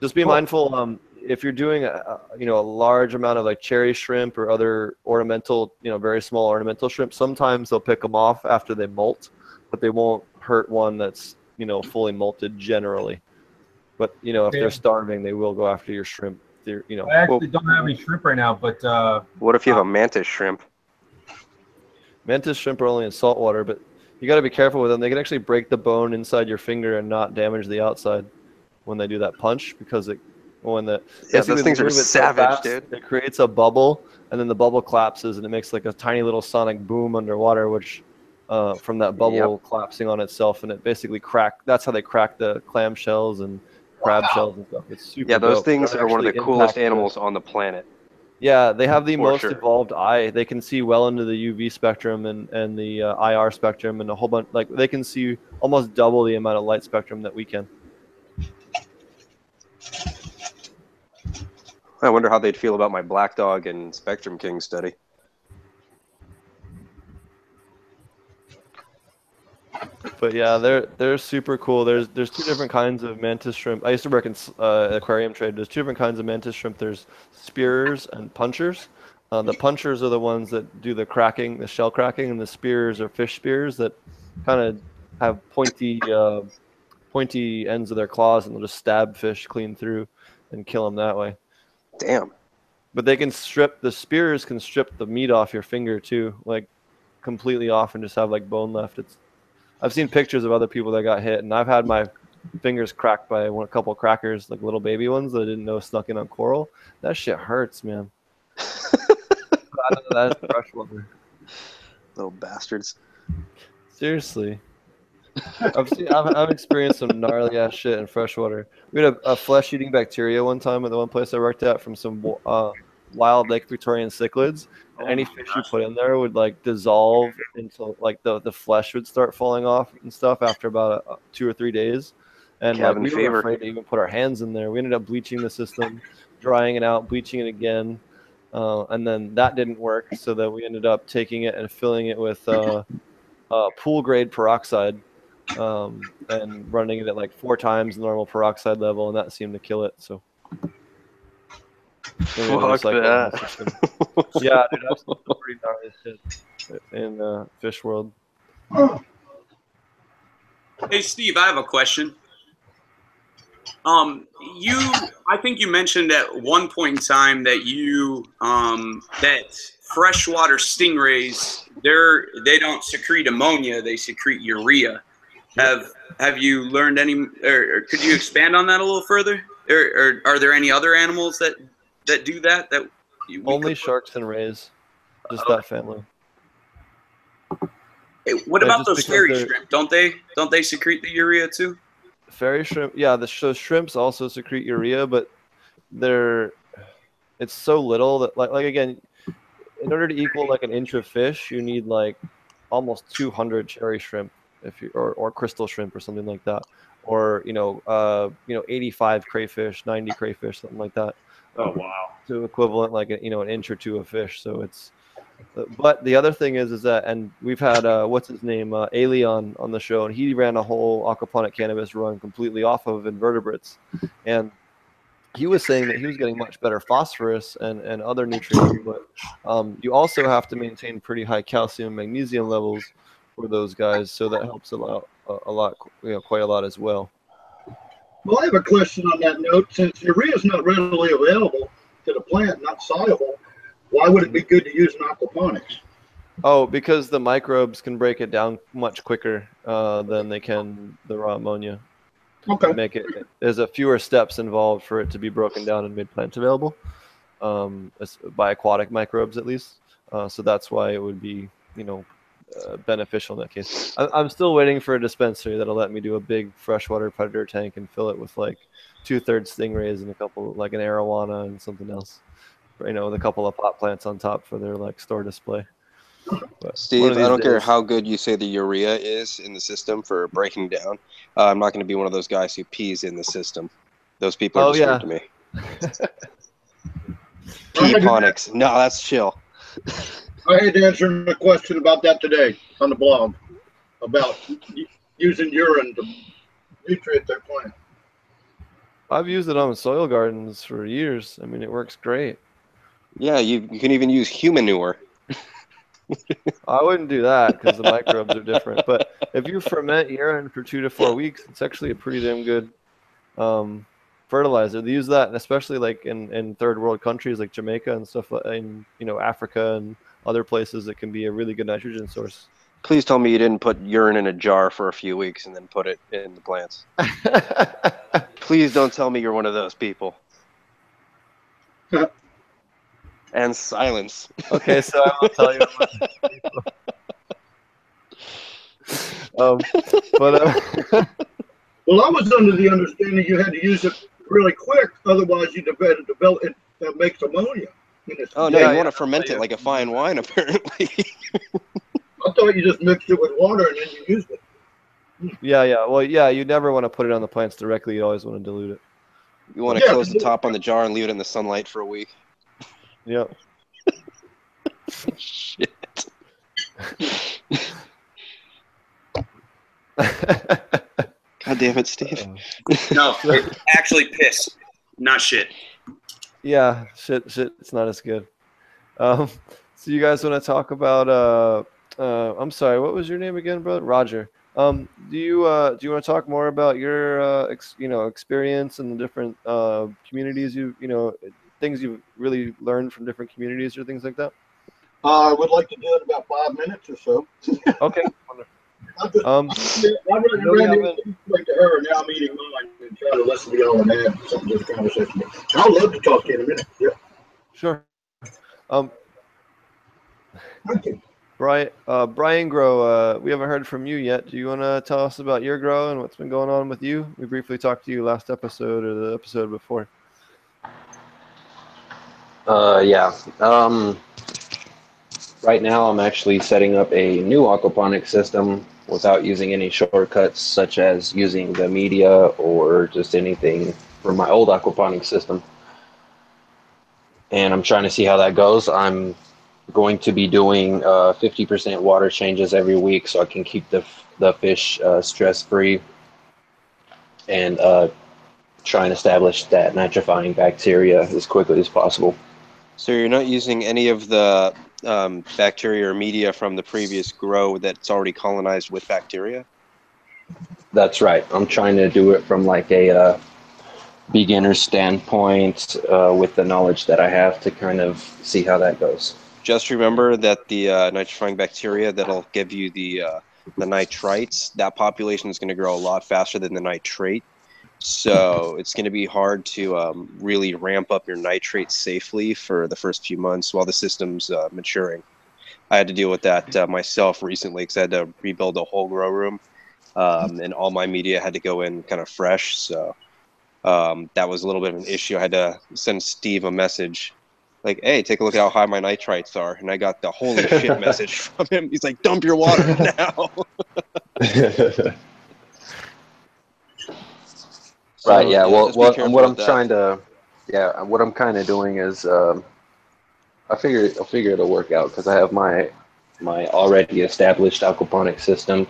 Just be mindful. Um, if you're doing a, a you know a large amount of like cherry shrimp or other ornamental, you know, very small ornamental shrimp, sometimes they'll pick them off after they molt, but they won't hurt one that's you know fully molted generally. But you know if Yeah. they're starving, they will go after your shrimp. They're, you know, I actually don't have any shrimp right now, but uh, What if you have a mantis shrimp? mantis shrimp are only in salt water, but you got to be careful with them. They can actually break the bone inside your finger and not damage the outside when they do that punch because it when the Yeah, those things are it so savage, fast, dude. It creates a bubble, and then the bubble collapses, and it makes like a tiny little sonic boom underwater, which uh, from that bubble collapsing on itself, and it basically crack. That's how they crack the clam shells and crab shells and stuff. It's super. Yeah, those dope. things are one of the coolest animals on the planet. yeah, they have the For most sure. evolved eye. They can see well into the UV spectrum and, and the uh, IR spectrum and a whole bunch. Like they can see almost double the amount of light spectrum that we can. I wonder how they'd feel about my Black Dog and Spectrum King study. But yeah, they're they're super cool. There's there's two different kinds of mantis shrimp. I used to work in uh, aquarium trade. There's two different kinds of mantis shrimp. There's spearers and punchers. Uh, the punchers are the ones that do the cracking, the shell cracking, and the spears are fish spears that kind of have pointy uh, pointy ends of their claws, and they'll just stab fish clean through and kill them that way. Damn. But they can strip the spears can strip the meat off your finger too, like completely off, and just have like bone left. It's I've seen pictures of other people that got hit, and I've had my fingers cracked by one, a couple crackers, like little baby ones that I didn't know snuck in on coral. That shit hurts, man. *laughs* That's freshwater. Little bastards. Seriously. *laughs* I've seen, I've, I've experienced some gnarly ass shit in freshwater. We had a, a flesh eating bacteria one time at the one place I worked at from some uh, wild Lake Victorian cichlids. And any fish you put in there would like dissolve until like the, the flesh would start falling off and stuff after about uh two or three days. And like, we were afraid to even put our hands in there. We ended up bleaching the system, drying it out, bleaching it again. Uh, and then that didn't work, so that we ended up taking it and filling it with uh, uh, pool grade peroxide um, and running it at like four times the normal peroxide level, and that seemed to kill it. So. Then we had Fuck recycle the whole that. yeah, dude, that's pretty gnarly shit in uh, fish world. Hey, Steve, I have a question. Um, you, I think you mentioned at one point in time that you, um, that freshwater stingrays, they're they don't secrete ammonia, they secrete urea. Have Have you learned any, or, or could you expand on that a little further? Or, or are there any other animals that that do that? That you, Only sharks and rays, just oh. that family. Hey, What about those fairy shrimp? Don't they don't they secrete the urea too? Fairy shrimp, yeah, the sh- shrimps also secrete urea, but they're it's so little that like like again, in order to equal like an inch of fish, you need like almost 200 cherry shrimp if you or, or crystal shrimp or something like that, or you know uh you know 85 crayfish, 90 crayfish, something like that. Oh wow. to equivalent like a, you know an inch or two of fish. So it's but the other thing is is that and we've had uh, what's his name uh, Alion on the show and he ran a whole aquaponic cannabis run completely off of invertebrates and he was saying that he was getting much better phosphorus and, and other nutrients but um, you also have to maintain pretty high calcium magnesium levels for those guys so that helps a lot a, lot you know quite a lot as well Well, I have a question on that note. Since urea is not readily available to the plant, not soluble, why would it be good to use in aquaponics? Oh, because the microbes can break it down much quicker uh, than they can the raw ammonia. Okay. Make it there's a fewer steps involved for it to be broken down and made plant available, um, by aquatic microbes at least. Uh, so that's why it would be you know uh, beneficial in that case. I, I'm still waiting for a dispensary that'll let me do a big freshwater predator tank and fill it with like two thirds stingrays and a couple like an arowana and something else, you know, with a couple of pot plants on top for their like store display. But Steve, I don't care how good you say the urea is in the system for breaking down. Uh, I'm not going to be one of those guys who pees in the system. Those people are Oh, just yeah. to me. *laughs* Peponics. No, that's chill. I had to answer a question about that today on the blog about using urine to nutrient their plant. I've used it on soil gardens for years. I mean, it works great. Yeah, you, you can even use human manure. *laughs* I wouldn't do that because the microbes are different. But if you ferment urine for two to four weeks, it's actually a pretty damn good um, fertilizer. They use that, and especially like in, in third world countries like Jamaica and stuff, like- in you know Africa and other places, that can be a really good nitrogen source. Please tell me you didn't put urine in a jar for a few weeks and then put it in the plants. *laughs* Please don't tell me you're one of those people. *laughs* and silence. okay, so I will tell you. *laughs* um, but uh, Well, I was under the understanding you had to use it really quick, otherwise you develop, develop it uh, makes ammonia. In its- Oh no, Yeah, you yeah, want to ferment it like a fine wine, *laughs* apparently. I thought you just mixed it with water and then you used it. yeah, yeah. Well, yeah, you never want to put it on the plants directly. You always want to dilute it. you want to Yeah, close the top on the jar and leave it in the sunlight for a week. Yep. Shit. *laughs* God damn it, Steve. *laughs* No, actually piss, not shit. Yeah, shit, shit. It's not as good. Um, so you guys want to talk about? Uh, uh, I'm sorry. What was your name again, brother? Roger. Um, do you uh, do you want to talk more about your uh, ex, you know experience in the different uh, communities you you know things you've really learned from different communities or things like that? Uh, I would like to do it in about five minutes or so. Okay. *laughs* Just, Um, I really No, we ran haven't- like to her, now I'm eating mine and try to listen to y'all and add something to this conversation. I'd love to talk to you in a minute. Yeah, sure. Um, thank you. Brian, uh, Brian Grow, uh, we haven't heard from you yet. Do you want to tell us about your grow and what's been going on with you? We briefly talked to you last episode or the episode before. Uh, yeah. Um, right now, I'm actually setting up a new aquaponic system without using any shortcuts, such as using the media or just anything from my old aquaponic system. And I'm trying to see how that goes. I'm going to be doing uh, 50% water changes every week so I can keep the, the fish uh, stress free and uh, try and establish that nitrifying bacteria as quickly as possible. So you're not using any of the um, bacteria or media from the previous grow that's already colonized with bacteria? That's right. I'm trying to do it from like a uh, beginner standpoint uh, with the knowledge that I have to kind of see how that goes. Just remember that the uh, nitrifying bacteria that'll give you the uh, the nitrites, that population is going to grow a lot faster than the nitrate. So it's going to be hard to um, really ramp up your nitrates safely for the first few months while the system's uh, maturing. I had to deal with that uh, myself recently because I had to rebuild a whole grow room, um, and all my media had to go in kind of fresh. So um, that was a little bit of an issue. I had to send Steve a message like, hey, take a look at how high my nitrites are. And I got the holy shit *laughs* message from him. He's like, dump your water *laughs* now. *laughs* right. Yeah. yeah, Well, be what, I'm that. trying to, yeah, what I'm kind of doing is, um, I figure I figure it'll work out because I have my my already established aquaponic system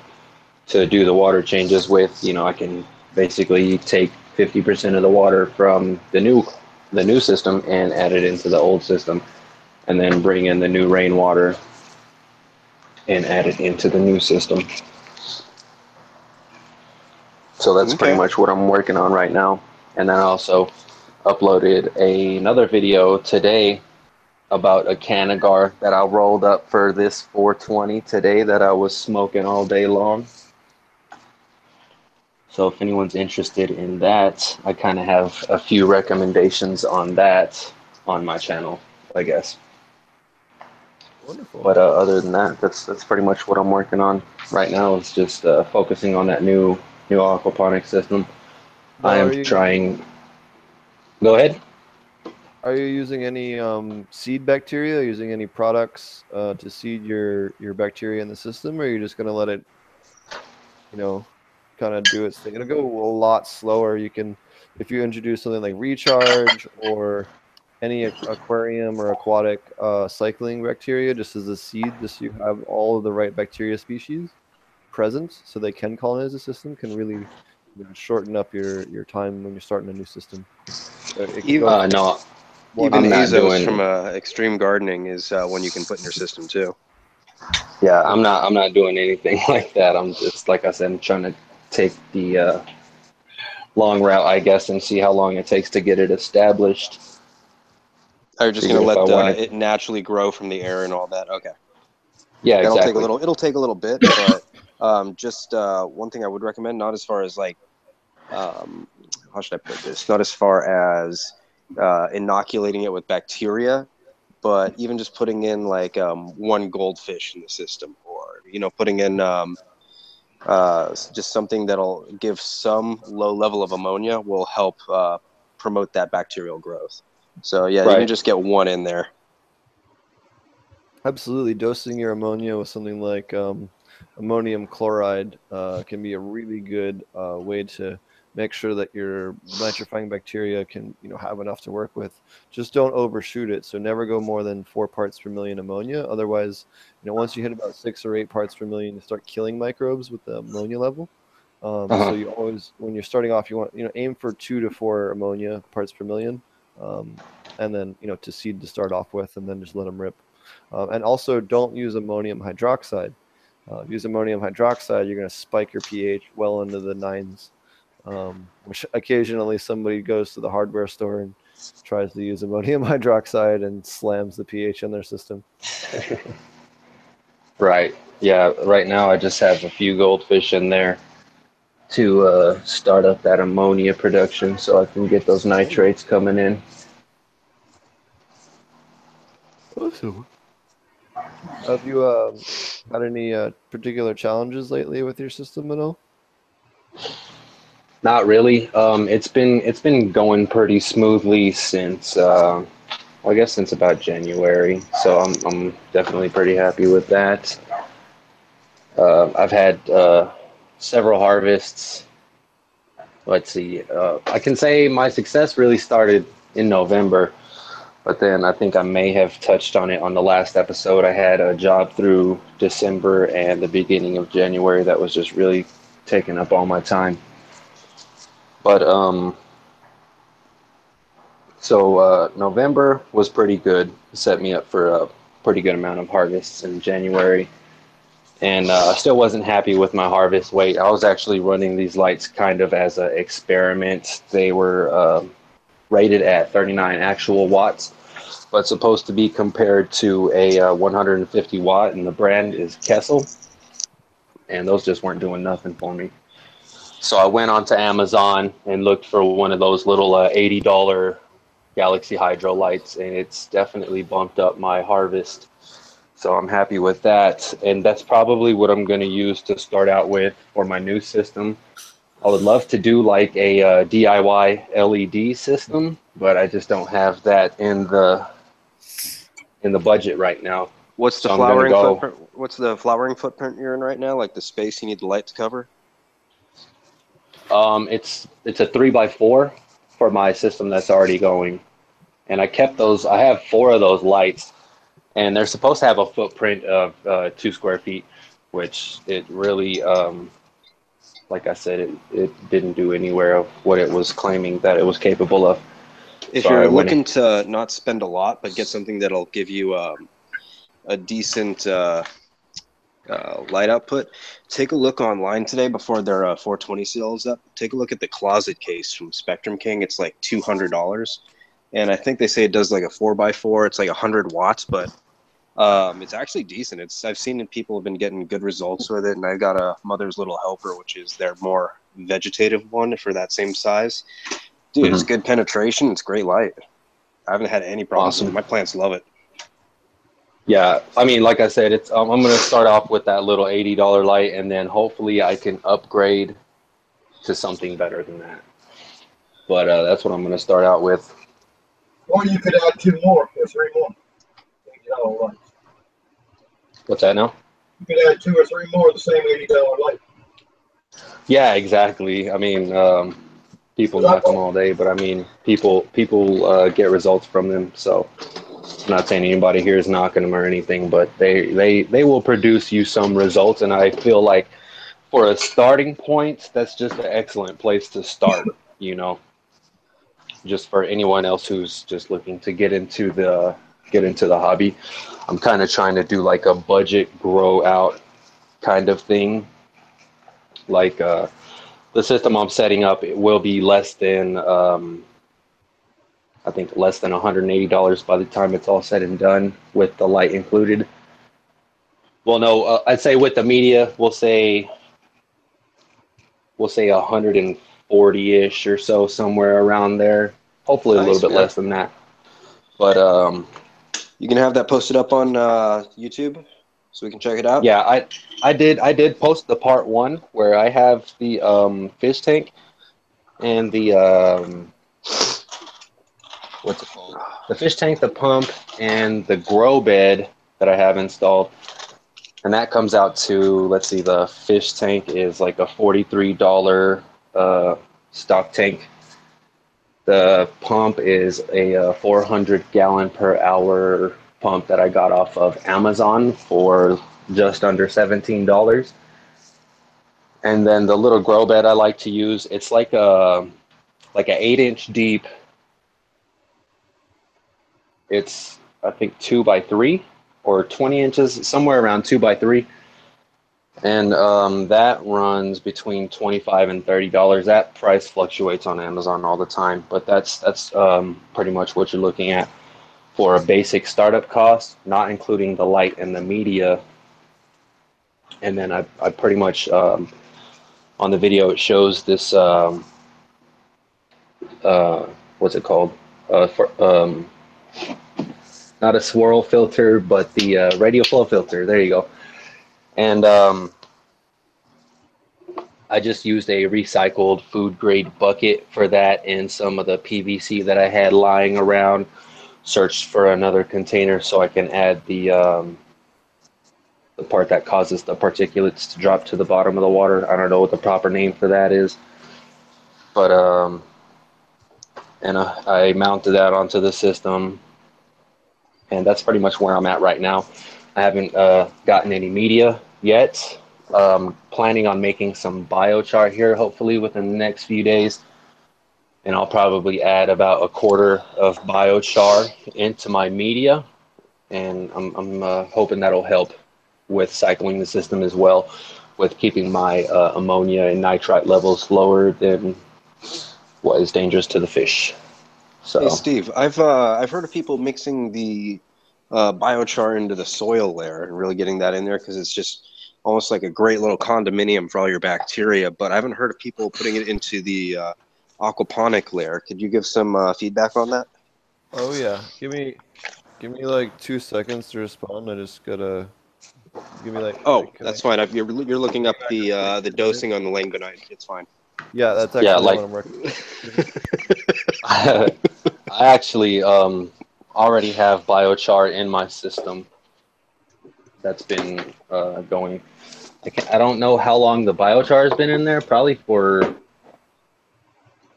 to do the water changes with. You know, I can basically take 50% of the water from the new the new system and add it into the old system, and then bring in the new rainwater and add it into the new system. So that's pretty much what I'm working on right now. And then I also uploaded another video today about a Cannagar that I rolled up for this 420 today that I was smoking all day long. So if anyone's interested in that, I kind of have a few recommendations on that on my channel, I guess. Wonderful. But uh, other than that, that's that's pretty much what I'm working on right now. Is just uh, focusing on that new new aquaponic system. I am trying. Go ahead. are you using any um, seed bacteria? Using any products uh, to seed your your bacteria in the system, or are you just gonna let it, you know, kind of do its thing? It'll go a lot slower. You can, if you introduce something like recharge or any aquarium or aquatic uh, cycling bacteria, just as a seed, just so you have all of the right bacteria species present, so they can colonize the system, can really you know, shorten up your your time when you're starting a new system. Even, Uh, no, even I'm doing- from uh, Extreme Gardening is uh, one you can put in your system too. yeah, I'm not. I'm not doing anything *laughs* like that. I'm just like I said, I'm trying to take the uh, long route, I guess, and see how long it takes to get it established. Or you're just Figure gonna let uh, it naturally grow from the air and all that. Okay. Yeah, It'll exactly. take a little. It'll take a little bit, but um, just uh, one thing I would recommend, not as far as like, um, how should I put this? Not as far as uh, inoculating it with bacteria, but even just putting in like um, one goldfish in the system, or you know, putting in um, uh, just something that'll give some low level of ammonia will help uh, promote that bacterial growth. So yeah, you can just get one in there. Absolutely, dosing your ammonia with something like um, ammonium chloride uh, can be a really good uh, way to make sure that your nitrifying bacteria can you know have enough to work with. Just don't overshoot it. So never go more than four parts per million ammonia. Otherwise, you know once you hit about six or eight parts per million, you start killing microbes with the ammonia level. Um, Uh-huh. So you always, when you're starting off, you want you know aim for two to four ammonia parts per million, um, and then you know to seed to start off with, and then just let them rip. Um, and also, don't use ammonium hydroxide. Uh, use ammonium hydroxide, you're going to spike your pH well into the nines. Um, which occasionally somebody goes to the hardware store and tries to use ammonium *laughs* hydroxide and slams the pH in their system. *laughs* Right. Yeah. Right now, I just have a few goldfish in there to uh, start up that ammonia production, so I can get those nitrates coming in. Awesome. Have you um, had any uh, particular challenges lately with your system at all? Not really. Um, it's been it's been going pretty smoothly since uh, well, I guess since about January. So I'm I'm definitely pretty happy with that. Uh, I've had uh, several harvests. Let's see. Uh, I can say my success really started in November, but then I think I may have touched on it on the last episode. I had a job through December and the beginning of January that was just really taking up all my time. But um, so uh, November was pretty good. Set me up for a pretty good amount of harvests in January, and uh, I still wasn't happy with my harvest weight. I was actually running these lights kind of as an experiment. They were uh, rated at 39 actual watts, but supposed to be compared to a uh, 150 watt, and the brand is Kessel, and those just weren't doing nothing for me. So I went onto Amazon and looked for one of those little uh, eighty dollar Galaxy Hydro lights, and it's definitely bumped up my harvest. So I'm happy with that, and that's probably what I'm going to use to start out with for my new system. I would love to do like a uh, DIY LED system, but I just don't have that in the in the budget right now. What's the So flowering go- footprint? What's the flowering footprint you're in right now? Like the space you need the light to cover? Um, it's it's a three by four for my system that's already going, and I kept those. I have four of those lights, and they're supposed to have a footprint of uh, two square feet, which it really, um, like I said, it it didn't do anywhere of what it was claiming that it was capable of. If So you're looking to not spend a lot, but get something that'll give you um, a decent uh, uh, light output, take a look online today before their uh, 420 sale is up. Take a look at the closet case from Spectrum King. It's like $200. And I think they say it does like a 4x4. It's like 100 watts, but um, it's actually decent. It's I've seen that people have been getting good results with it. And I've got a Mother's Little Helper, which is their more vegetative one for that same size. Dude, it's good penetration. It's great light. I haven't had any problems. with it. Awesome. My plants love it. Yeah, I mean, like I said, it's um, I'm gonna start off with that little eighty dollar light, and then hopefully I can upgrade to something better than that. But uh, that's what I'm gonna start out with. Or you could add two more or three more. Eighty dollar lights. What's that now? You could add two or three more of the same eighty dollar light. Yeah, exactly. I mean, um, people knock them all day, but I mean, people people uh, get results from them. So I'm not saying anybody here is knocking them or anything, but they they they will produce you some results, and I feel like for a starting point, that's just an excellent place to start. You know, just for anyone else who's just looking to get into the get into the hobby. I'm kind of trying to do like a budget grow out kind of thing. Like uh, the system I'm setting up, it will be less than um, I think less than $180 by the time it's all said and done with the light included. Well, no, uh, I'd say with the media, we'll say we'll say 140-ish or so, somewhere around there. Hopefully a little bit man. less than that. But um, You can have that posted up on uh, YouTube so we can check it out. yeah, I I did I did post the part one where I have the um, fish tank and the um, what's it called? The fish tank, the pump, and the grow bed that I have installed. And that comes out to let's see, the fish tank is like a forty-three dollar uh, stock tank. The pump is a uh, 400 gallon per hour pump that I got off of Amazon for just under $17. And then the little grow bed I like to use, it's like a like an eight inch deep. It's I think two by three or 20 inches, somewhere around two by three. And um, that runs between twenty-five and thirty dollars. That price fluctuates on Amazon all the time, but that's that's um, pretty much what you're looking at for a basic startup cost, not including the light and the media. And then I, I pretty much um, on the video it shows this um, uh, what's it called? Uh, for, um, not a swirl filter, but the uh, radial flow filter. There you go. And um, I just used a recycled food grade bucket for that and some of the PVC that I had lying around. Searched for another container so I can add the um, the part that causes the particulates to drop to the bottom of the water. I don't know what the proper name for that is, but um, and I, I mounted that onto the system, and that's pretty much where I'm at right now. I haven't uh, gotten any media yet. Um, planning on making some biochar here, hopefully within the next few days. And I'll probably add about a quarter of biochar into my media. And I'm, I'm uh, hoping that'll help with cycling the system as well, with keeping my uh, ammonia and nitrite levels lower than what is dangerous to the fish. So, Hey Steve, I've uh, I've heard of people mixing the uh, biochar into the soil layer and really getting that in there because it's just almost like a great little condominium for all your bacteria. But I haven't heard of people putting it into the uh, aquaponic layer. Could you give some uh, feedback on that? Oh yeah, give me, give me like two seconds to respond. I just gotta give me like. Oh, like, that's I- fine. I've, you're, you're looking up the uh, the dosing on the langbeinite. It's fine. Yeah, that's actually Yeah, what like- I'm working. *laughs* *laughs* I actually um, already have biochar in my system. That's been uh, going. I, I don't know how long the biochar has been in there. Probably for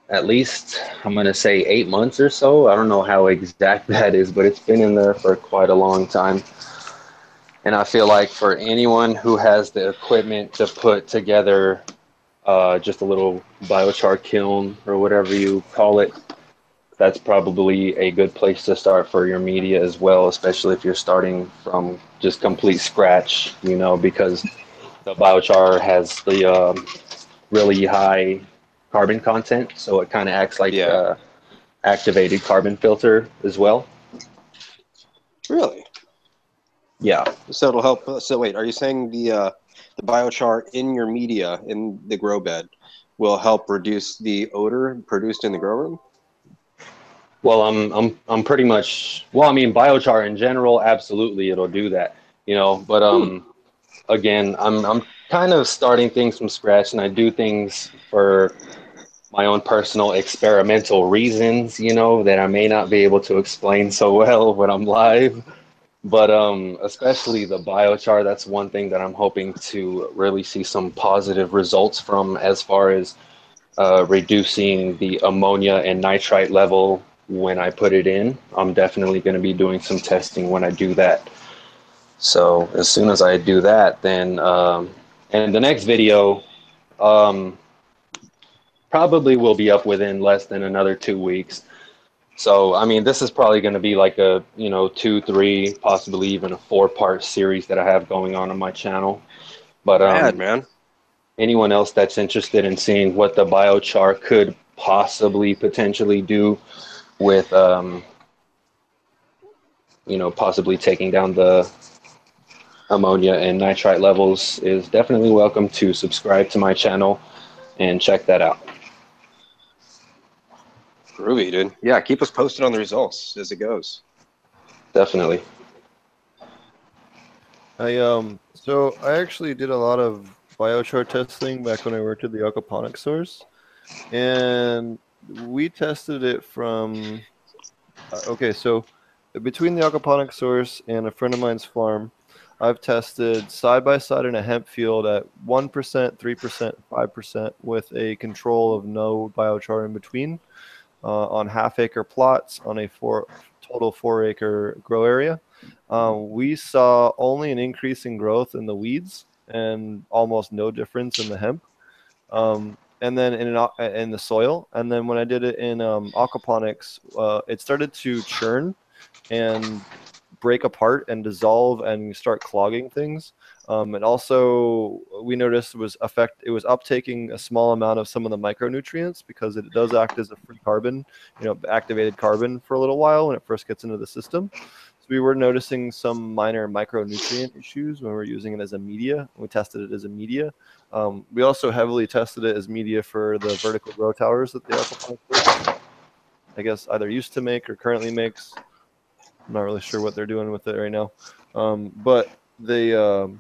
at least I'm gonna say eight months or so. I don't know how exact *laughs* that is, but it's been in there for quite a long time. And I feel like for anyone who has the equipment to put together uh, just a little biochar kiln or whatever you call it, that's probably a good place to start for your media as well, especially if you're starting from just complete scratch, you know, because the biochar has the um, really high carbon content, so it kind of acts like Yeah. uh, activated carbon filter as well. Really? Yeah, So it'll help. So wait, are you saying the uh, the biochar in your media in the grow bed will help reduce the odor produced in the grow room? Well, I'm I'm I'm pretty much well. I mean, biochar in general, absolutely, it'll do that. You know, but um, again, I'm I'm kind of starting things from scratch, and I do things for my own personal experimental reasons, you know, that I may not be able to explain so well when I'm live. But um, especially the biochar, that's one thing that I'm hoping to really see some positive results from as far as uh, reducing the ammonia and nitrite level when I put it in. I'm definitely going to be doing some testing when I do that. So as soon as I do that, then um, and the next video um, probably will be up within less than another two weeks. So I mean, this is probably going to be like a you know two, three, possibly even a four-part series that I have going on on my channel. But um, Bad, man. anyone else that's interested in seeing what the biochar could possibly potentially do with um, you know possibly taking down the ammonia and nitrite levels is definitely welcome to subscribe to my channel and check that out Groovy, dude. Yeah, keep us posted on the results as it goes. definitely I um so I actually did a lot of biochar testing back when I worked at the aquaponics source, and we tested it from. uh, Okay, so between the aquaponics source and a friend of mine's farm, I've tested side by side in a hemp field at one percent, three percent, five percent, with a control of no biochar in between, uh, on half acre plots on a four total four acre grow area. Um, we saw only an increase in growth in the weeds and almost no difference in the hemp. Um, and then in an, in the soil, and then when I did it in um, aquaponics, uh, it started to churn and break apart and dissolve and start clogging things. Um, and also, we noticed it was affect it was uptaking a small amount of some of the micronutrients because it does act as a free carbon, you know, activated carbon for a little while when it first gets into the system. We were noticing some minor micronutrient issues when we were using it as a media. We tested it as a media. Um, we also heavily tested it as media for the vertical grow towers that the aquaponics, I guess, either used to make or currently makes. I'm not really sure what they're doing with it right now, um, but they um,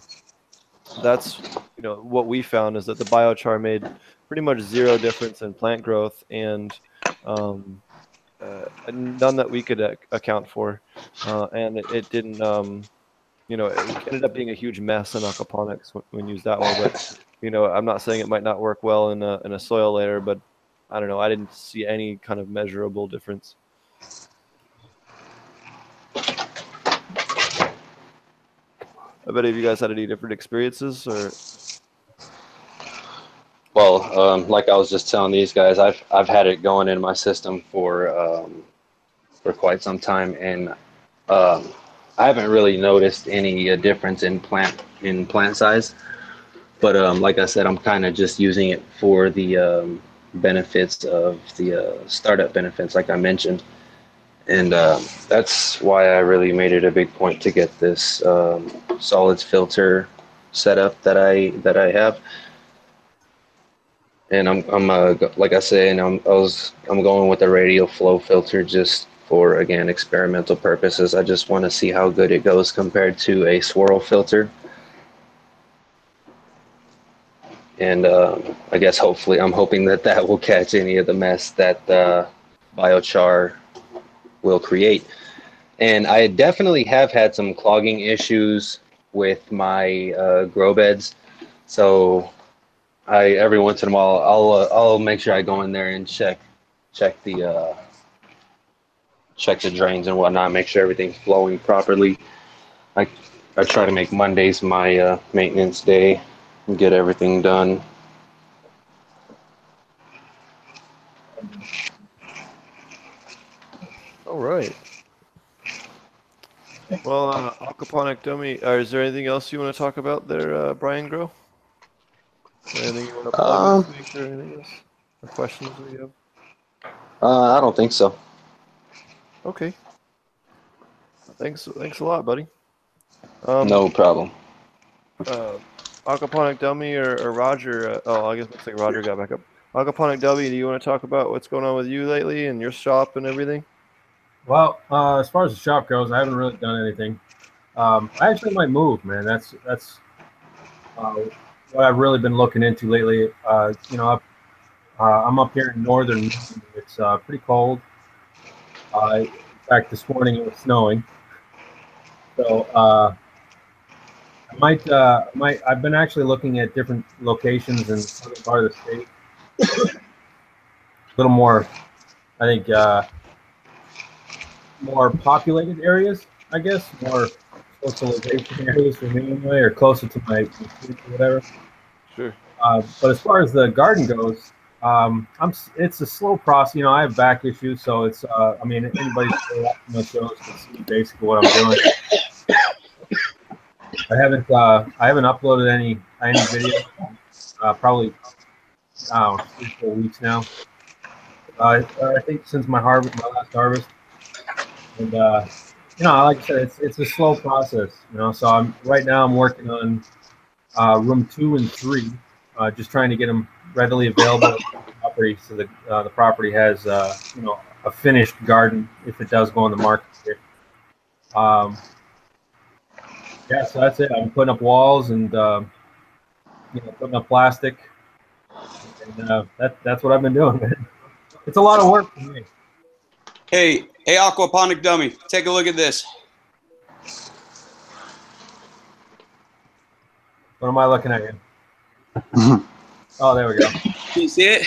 that's you know what we found is that the biochar made pretty much zero difference in plant growth and um, uh, none that we could ac- account for, uh, and it, it didn't. Um, you know, it ended up being a huge mess in aquaponics when, when used that way. But you know, I'm not saying it might not work well in a in a soil layer, but I don't know. I didn't see any kind of measurable difference. I bet if you guys had any different experiences, or Well, um, like I was just telling these guys, I've I've had it going in my system for um, for quite some time, and um, I haven't really noticed any uh, difference in plant in plant size. But um, like I said, I'm kind of just using it for the um, benefits of the uh, startup benefits, like I mentioned, and uh, that's why I really made it a big point to get this solids filter setup that I that I have and I'm I'm uh, like I said, and I'm I was I'm going with the radial flow filter just for again experimental purposes. I just want to see how good it goes compared to a swirl filter. And uh, I guess hopefully I'm hoping that that will catch any of the mess that uh, biochar will create. And I definitely have had some clogging issues with my uh, grow beds. So I every once in a while I'll uh, I'll make sure I go in there and check check the uh, check the drains and whatnot, make sure everything's flowing properly. I I try to make Mondays my uh, maintenance day and get everything done. all right. Well, uh, aquaponic dummy. Uh, is there anything else you want to talk about there, uh, Brian Grow? Anything you want to plug Um, this week or anything else? Or questions that you have? Uh, I don't think so. Okay. Thanks. Thanks a lot, buddy. Um, no problem. uh, aquaponic dummy or, or Roger. Uh, oh, I guess looks like Roger got back up. Aquaponic dummy. Do you want to talk about what's going on with you lately and your shop and everything? Well, uh, as far as the shop goes, I haven't really done anything. Um, I actually might move, man. That's that's uh, what I've really been looking into lately. Uh, you know, Uh, I'm up here in northern. It's uh, pretty cold. Uh, in fact, this morning it was snowing. So uh, I might, uh, might. I've been actually looking at different locations in southern part of the state. A little more, I think, uh, more populated areas. I guess more socialization areas for me anyway, or closer to my whatever. Sure. Uh, but as far as the garden goes, um, I'm. It's a slow process. You know, I have back issues, so it's. Uh, I mean, anybody watching my shows can see basically what I'm doing. I haven't. Uh, I haven't uploaded any any video. Uh, probably. Don't three, four weeks now. Uh, I think since my harvest, my last harvest, and uh, you know, I like I said, it's it's a slow process. You know, so I'm right now. I'm working on uh, room two and three, uh, just trying to get them readily available property, so the uh, the property has uh, you know a finished garden if it does go on the market. Um, yeah, so that's it. I'm putting up walls and um you know putting up plastic, and uh, that that's what I've been doing. It's a lot of work for me. Hey, hey, aquaponic dummy, take a look at this. What am I looking at here? *laughs* oh, there we go. Can you see it?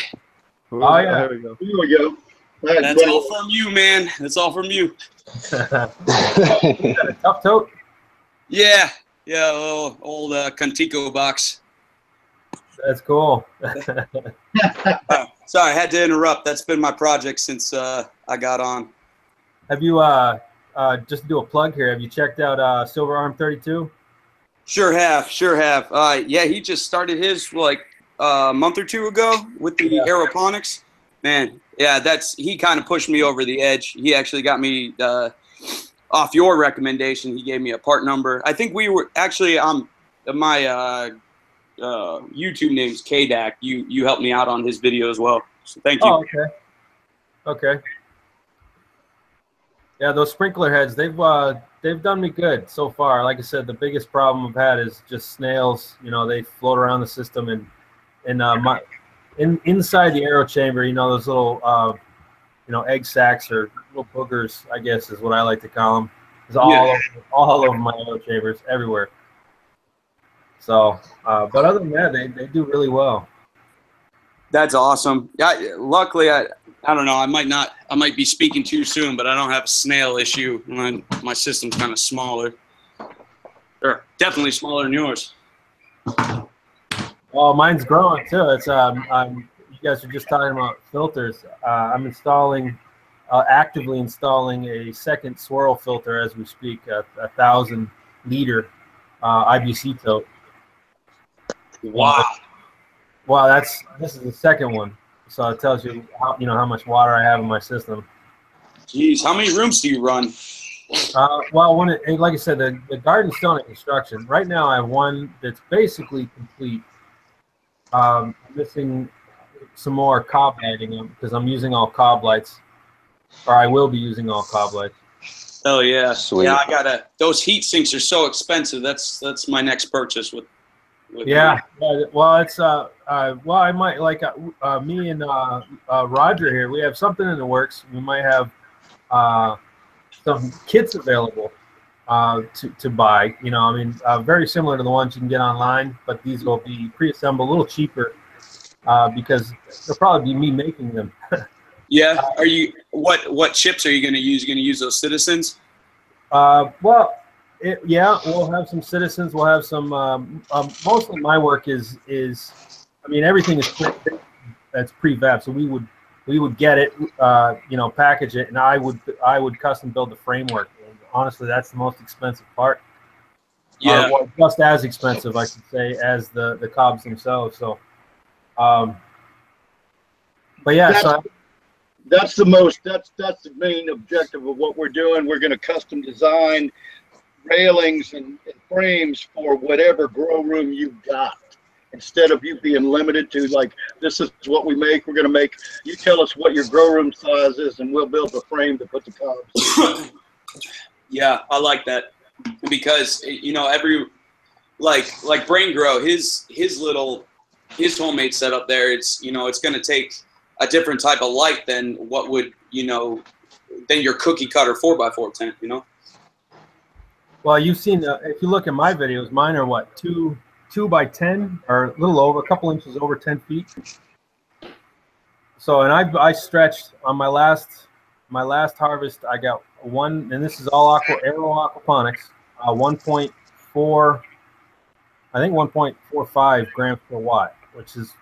Oh, yeah. There we go. Here we go. That's That's all from you, man. That's all from you. *laughs* Tough tote. Yeah, yeah, a little old uh, Contico box. That's cool. *laughs* Uh, sorry, I had to interrupt. That's been my project since uh, I got on. Have you uh uh just to do a plug here? Have you checked out uh Silver Arm 32? Sure have, sure have. Uh, yeah, he just started his like uh, a month or two ago with the Yeah. aeroponics. Man, yeah, that's he kind of pushed me over the edge. He actually got me uh, off your recommendation. He gave me a part number. I think we were actually um my uh, uh, YouTube name's KDAC. You you helped me out on his video as well. So thank you. Oh, okay. Okay. Yeah, those sprinkler heads, they've uh they've done me good so far. Like I said, the biggest problem I've had is just snails. You know, they float around the system and and uh my in inside the aero chamber, you know, those little uh you know egg sacs or little boogers, I guess is what I like to call them. Is all Yeah. over, all over my aero chambers everywhere. So, uh, but other than that, they, they do really well. That's awesome. Yeah, luckily I I don't know. I might not. I might be speaking too soon, but I don't have a snail issue. My my system's kind of smaller. Or definitely smaller than yours. Well, mine's growing too. It's um, I'm, you guys are just talking about filters. Uh, I'm installing, uh, actively installing a second swirl filter as we speak, a, a thousand liter uh, IBC tote. Wow. Wow, that's this is the second one, so it tells you how you know how much water I have in my system. Jeez, how many rooms do you run? Uh, well, when it, like I said, the, the garden's still in construction. Right now, I have one that's basically complete. Um, I'm missing some more cob lighting because I'm using all cob lights, or I will be using all cob lights. Oh yeah, Sweet. yeah. I gotta. Those heat sinks are so expensive. That's that's my next purchase with. Yeah, well, it's uh, uh, well, I might like uh, uh, me and uh, uh, Roger here. We have something in the works. We might have uh, some kits available uh, to to buy. You know, I mean, uh, very similar to the ones you can get online, but these will be pre-assembled, a little cheaper uh, because it'll probably be me making them. *laughs* Yeah. Are you what what chips are you gonna use? You gonna use those citizens? Uh, well, it, yeah, we'll have some citizens. We'll have some. Um, um, most of my work is is, I mean, everything is pre, that's pre-vap. So we would we would get it, uh, you know, package it, and I would I would custom build the framework. And honestly, that's the most expensive part. Yeah. Uh, well, just as expensive, I should say, as the the cobs themselves. So, um, but yeah, so That's the most, that's, that's the main objective of what we're doing. We're gonna custom design railings and, and frames for whatever grow room you've got. Instead of you being limited to like, this is what we make, we're gonna make, you tell us what your grow room size is and we'll build the frame to put the cobs. *coughs* Yeah, I like that because you know every like like Brian Grow his his little his homemade setup there, it's you know it's going to take a different type of light than what would you know than your cookie cutter four x four tent. You know. Well, you've seen uh, if you look at my videos, mine are what two two by ten or a little over, a couple inches over ten feet. So, and I I stretched on my last my last harvest. I got one, and this is all aqua aero aquaponics, uh, one point four, I think one point four five grams per watt, which is,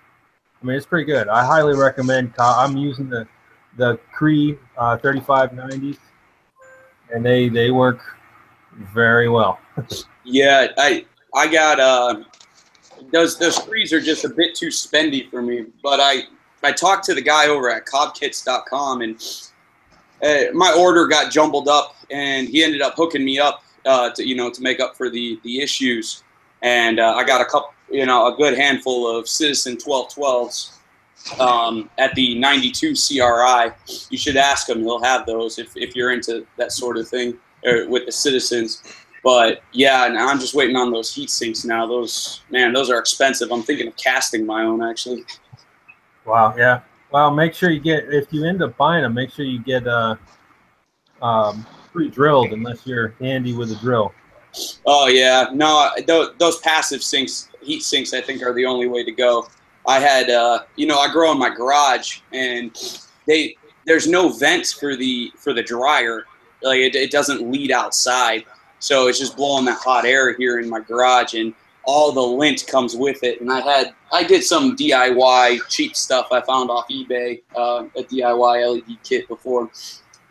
I mean, it's pretty good. I highly recommend. Uh, I'm using the the Cree uh, 3590s, and they they work very well. Yeah, I I got uh those those Crees are just a bit too spendy for me. But I I talked to the guy over at cobkits.com and uh, my order got jumbled up and he ended up hooking me up uh, to you know to make up for the the issues and uh, I got a couple you know a good handful of Citizen 1212s um, at the 92 CRI. You should ask him; he'll have those if if you're into that sort of thing or with the Citizens. But yeah, now I'm just waiting on those heat sinks now. Those man, those are expensive. I'm thinking of casting my own actually. Wow, yeah. Well, make sure you get if you end up buying them, make sure you get uh um pre-drilled unless you're handy with a drill. Oh yeah, no, those, those passive sinks, heat sinks, I think are the only way to go. I had, uh, you know, I grow in my garage, and they there's no vents for the for the dryer. Like it, it doesn't lead outside, so it's just blowing that hot air here in my garage, and all the lint comes with it. And I had I did some DIY cheap stuff I found off eBay, uh, a DIY LED kit before,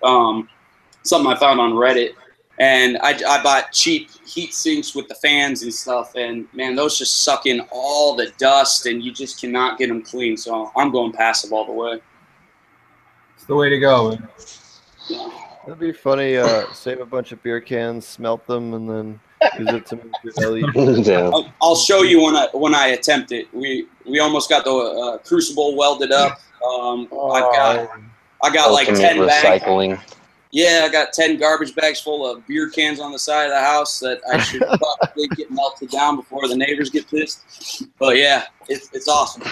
um, something I found on Reddit, and I, I bought cheap heat sinks with the fans and stuff. And man, those just suck in all the dust, and you just cannot get them clean. So I'm going passive all the way. It's the way to go. It'd be funny. Uh, save a bunch of beer cans, smelt them, and then use it to make your LED. *laughs* Yeah. I'll, I'll show you when I when I attempt it. We we almost got the uh, crucible welded up. Um, I've got I got like Ultimate ten bags. Yeah, I got ten garbage bags full of beer cans on the side of the house that I should *laughs* probably get melted down before the neighbors get pissed. But yeah, it's it's awesome.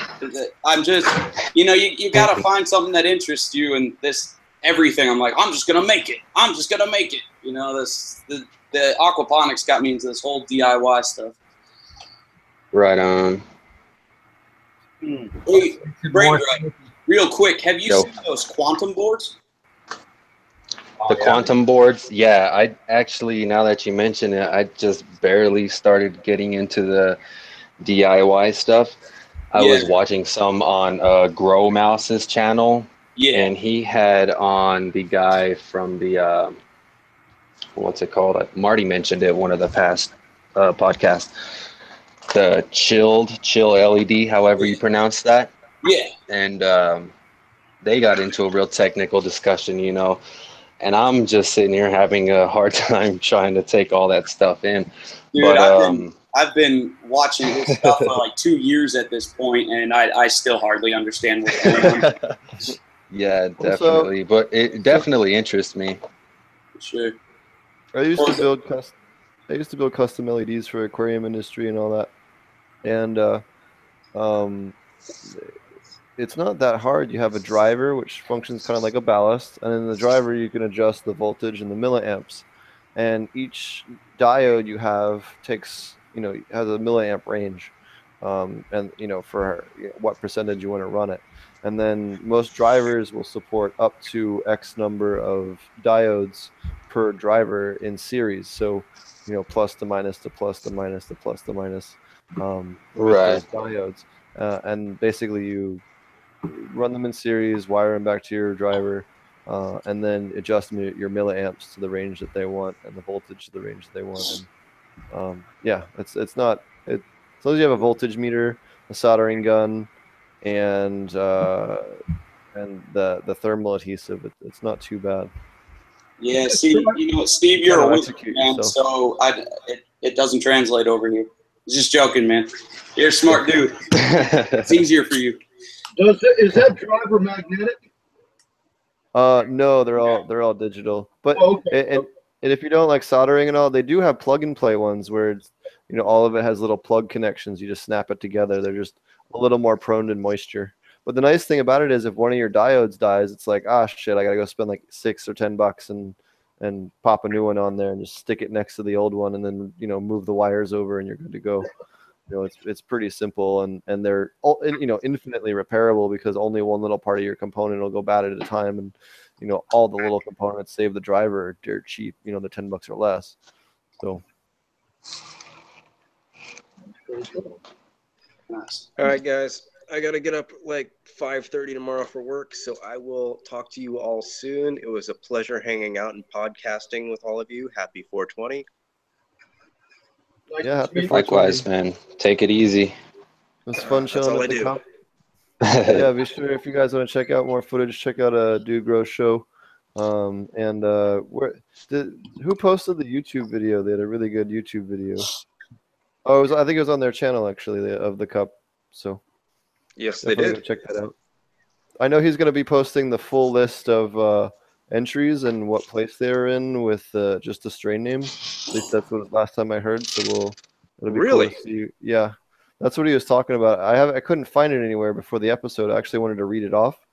I'm just, you know, you, you got to *laughs* find something that interests you, and this everything. I'm like, I'm just gonna make it. I'm just gonna make it. You know, this the the aquaponics got me into this whole DIY stuff. Right on. Hey, Good Brain morning. Drive, real quick, have you Yo. seen those quantum boards? The quantum boards, yeah. I actually, now that you mention it, I just barely started getting into the DIY stuff. I was watching some on uh, GrowMau5's channel, Yeah, and he had on the guy from the uh, what's it called? Uh, Marty mentioned it one of the past uh, podcasts. The chilled chill LED, however you pronounce that yeah. and um, they got into a real technical discussion, you know. And I'm just sitting here having a hard *laughs* time trying to take all that stuff in. Dude, but I've been um, I've been watching his stuff for like two years at this point, and I, I still hardly understand what's going on. *laughs* yeah, Also- definitely. But it definitely interests me. for sure. I used to build custom. I used to build custom LEDs for aquarium industry and all that, and uh, um, it's not that hard. You have a driver which functions kind of like a ballast, and in the driver you can adjust the voltage and the milliamps, and each diode you have takes you know has a milliamp range, um, and you know for what percentage you want to run it, and then most drivers will support up to X number of diodes per driver in series. So, you know, plus to minus to plus to minus to plus to minus um, those diodes. Uh, and basically, you run them in series, wire them back to your driver, uh, and then adjust your milliamps to the range that they want and the voltage to the range that they want. And um, yeah, it's it's not it, as long as you have a voltage meter, a soldering gun, and uh, and the the thermal adhesive, it, it's not too bad. Yeah, see, you know, Steve, you're a Gotta wizard, man. So I, it, it doesn't translate over here. Just joking, man. You're a smart dude. *laughs* It's easier for you. Does it, is that driver magnetic? Uh, no, they're all they're all digital. But Oh, okay. and, and and if you don't like soldering and all, they do have plug and play ones where it's you know all of it has little plug connections. You just snap it together. They're just a little more prone to moisture. But the nice thing about it is, if one of your diodes dies, it's like, ah, shit, I gotta go spend like six or ten bucks and and pop a new one on there and just stick it next to the old one, and then you know move the wires over, and you're good to go. You know, it's it's pretty simple, and and they're all, you know infinitely repairable because only one little part of your component will go bad at a time, and you know all the little components save the driver are dirt cheap. You know, the ten bucks or less. So Nice. All right, guys. I gotta get up like 5:30 tomorrow for work, so I will talk to you all soon. It was a pleasure hanging out and podcasting with all of you. Happy 420. Yeah, happy meet you. Likewise, man. Take it easy. it's fun That's all at I the do. comp. *laughs* yeah, be sure if you guys want to check out more footage, check out a uh, Dude Grow show. Um, and uh, where did who posted the YouTube video? They had a really good YouTube video. Oh, it was, I think it was on their channel actually the, of the cup. So Yes, they did. check that out. I know he's going to be posting the full list of uh, entries and what place they're in with uh, just the strain name. At least that's what last time I heard. So we'll it'll be Really? cool see. Yeah, that's what he was talking about. I have I couldn't find it anywhere before the episode. I actually wanted to read it off,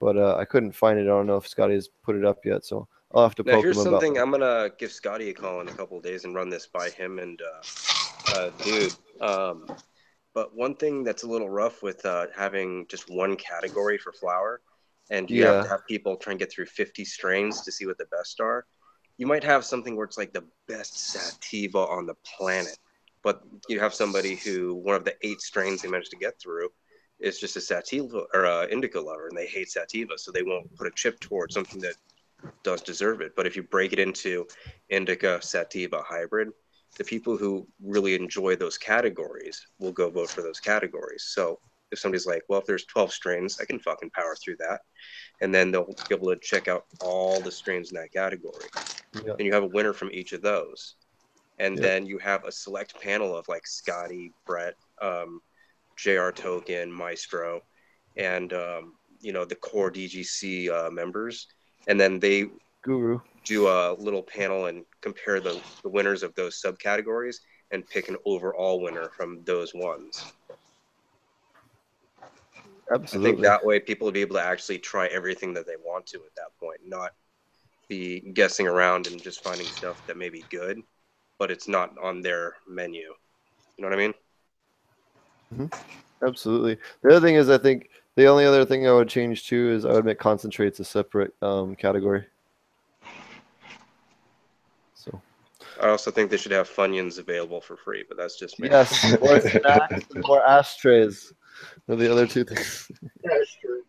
but uh, I couldn't find it. I don't know if Scotty's put it up yet, so I'll have to Now poke here's him about. something I'm gonna give Scotty a call in a couple of days and run this by him and uh, uh, dude. Um, but one thing that's a little rough with uh, having just one category for flower, and you have to have people try and get through 50 strains to see what the best are. You might have something where it's like the best sativa on the planet, but you have somebody who one of the eight strains they managed to get through is just a sativa or a indica lover, and they hate sativa, so they won't put a chip towards something that does deserve it. But if you break it into indica, sativa, hybrid, the people who really enjoy those categories will go vote for those categories. So if somebody's like, well, if there's 12 strains, I can fucking power through that. And then they'll be able to check out all the strains in that category. Yeah. And you have a winner from each of those. And then you have a select panel of like Scotty, Brett, um, JR Token, Maestro, and, um, you know, the core DGC uh, members. And then they Guru. Do a little panel and compare the, the winners of those subcategories and pick an overall winner from those ones. Absolutely. I think that way people will be able to actually try everything that they want to at that point, not be guessing around and just finding stuff that may be good, but it's not on their menu. You know what I mean? Absolutely. The other thing is, I think the only other thing I would change too is I would make concentrates a separate um, category. So I also think they should have Funyuns available for free, but that's just me. yes, more *laughs* snacks more ashtrays. Are the other two things. That's true.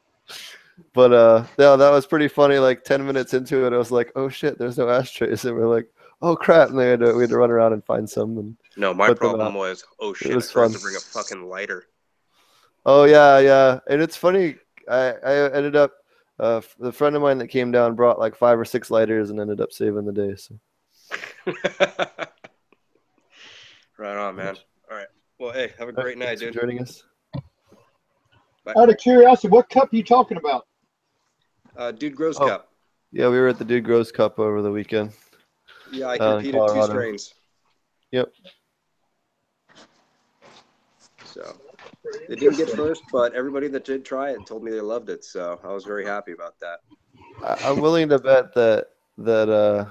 But uh, yeah, that was pretty funny. Like ten minutes into it, I was like, "Oh shit, there's no ashtrays," and we're like, "Oh crap!" And they had to, we had to run around and find some. And No, my problem was, oh shit, I was forgot fun. to bring a fucking lighter. Oh yeah, yeah, and it's funny. I I ended up uh, the friend of mine that came down brought like five or six lighters and ended up saving the day. So *laughs* right on, man. All right. Well, hey, have a great night, Thanks for dude. joining us. Out of curiosity, what cup are you talking about? Uh, dude grows Oh. cup. Yeah, we were at the Dude Grows Cup over the weekend. Yeah, I uh, competed two Colorado. strains. Yep. So they didn't get first, but everybody that did try it told me they loved it. So I was very happy about that. I'm willing to bet that that uh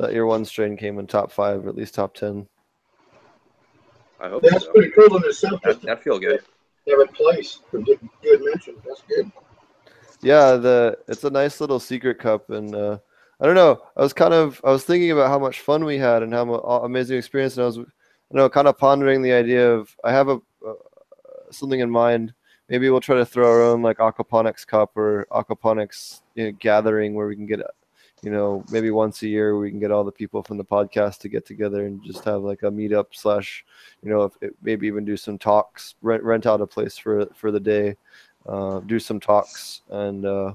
that your one strain came in top five or at least top ten. I hope That's so. pretty cool in itself. That, that feel good. have a place for good, good mention. That's good. Yeah, the it's a nice little secret cup, and uh, I don't know. I was kind of I was thinking about how much fun we had and how mu- uh, amazing experience, and I was, you know, kind of pondering the idea of I have a uh, something in mind. Maybe we'll try to throw our own like aquaponics cup or aquaponics you know, gathering where we can get, you know, maybe once a year we can get all the people from the podcast to get together and just have like a meetup slash, you know, if it, maybe even do some talks, rent rent out a place for for the day uh, do some talks and uh,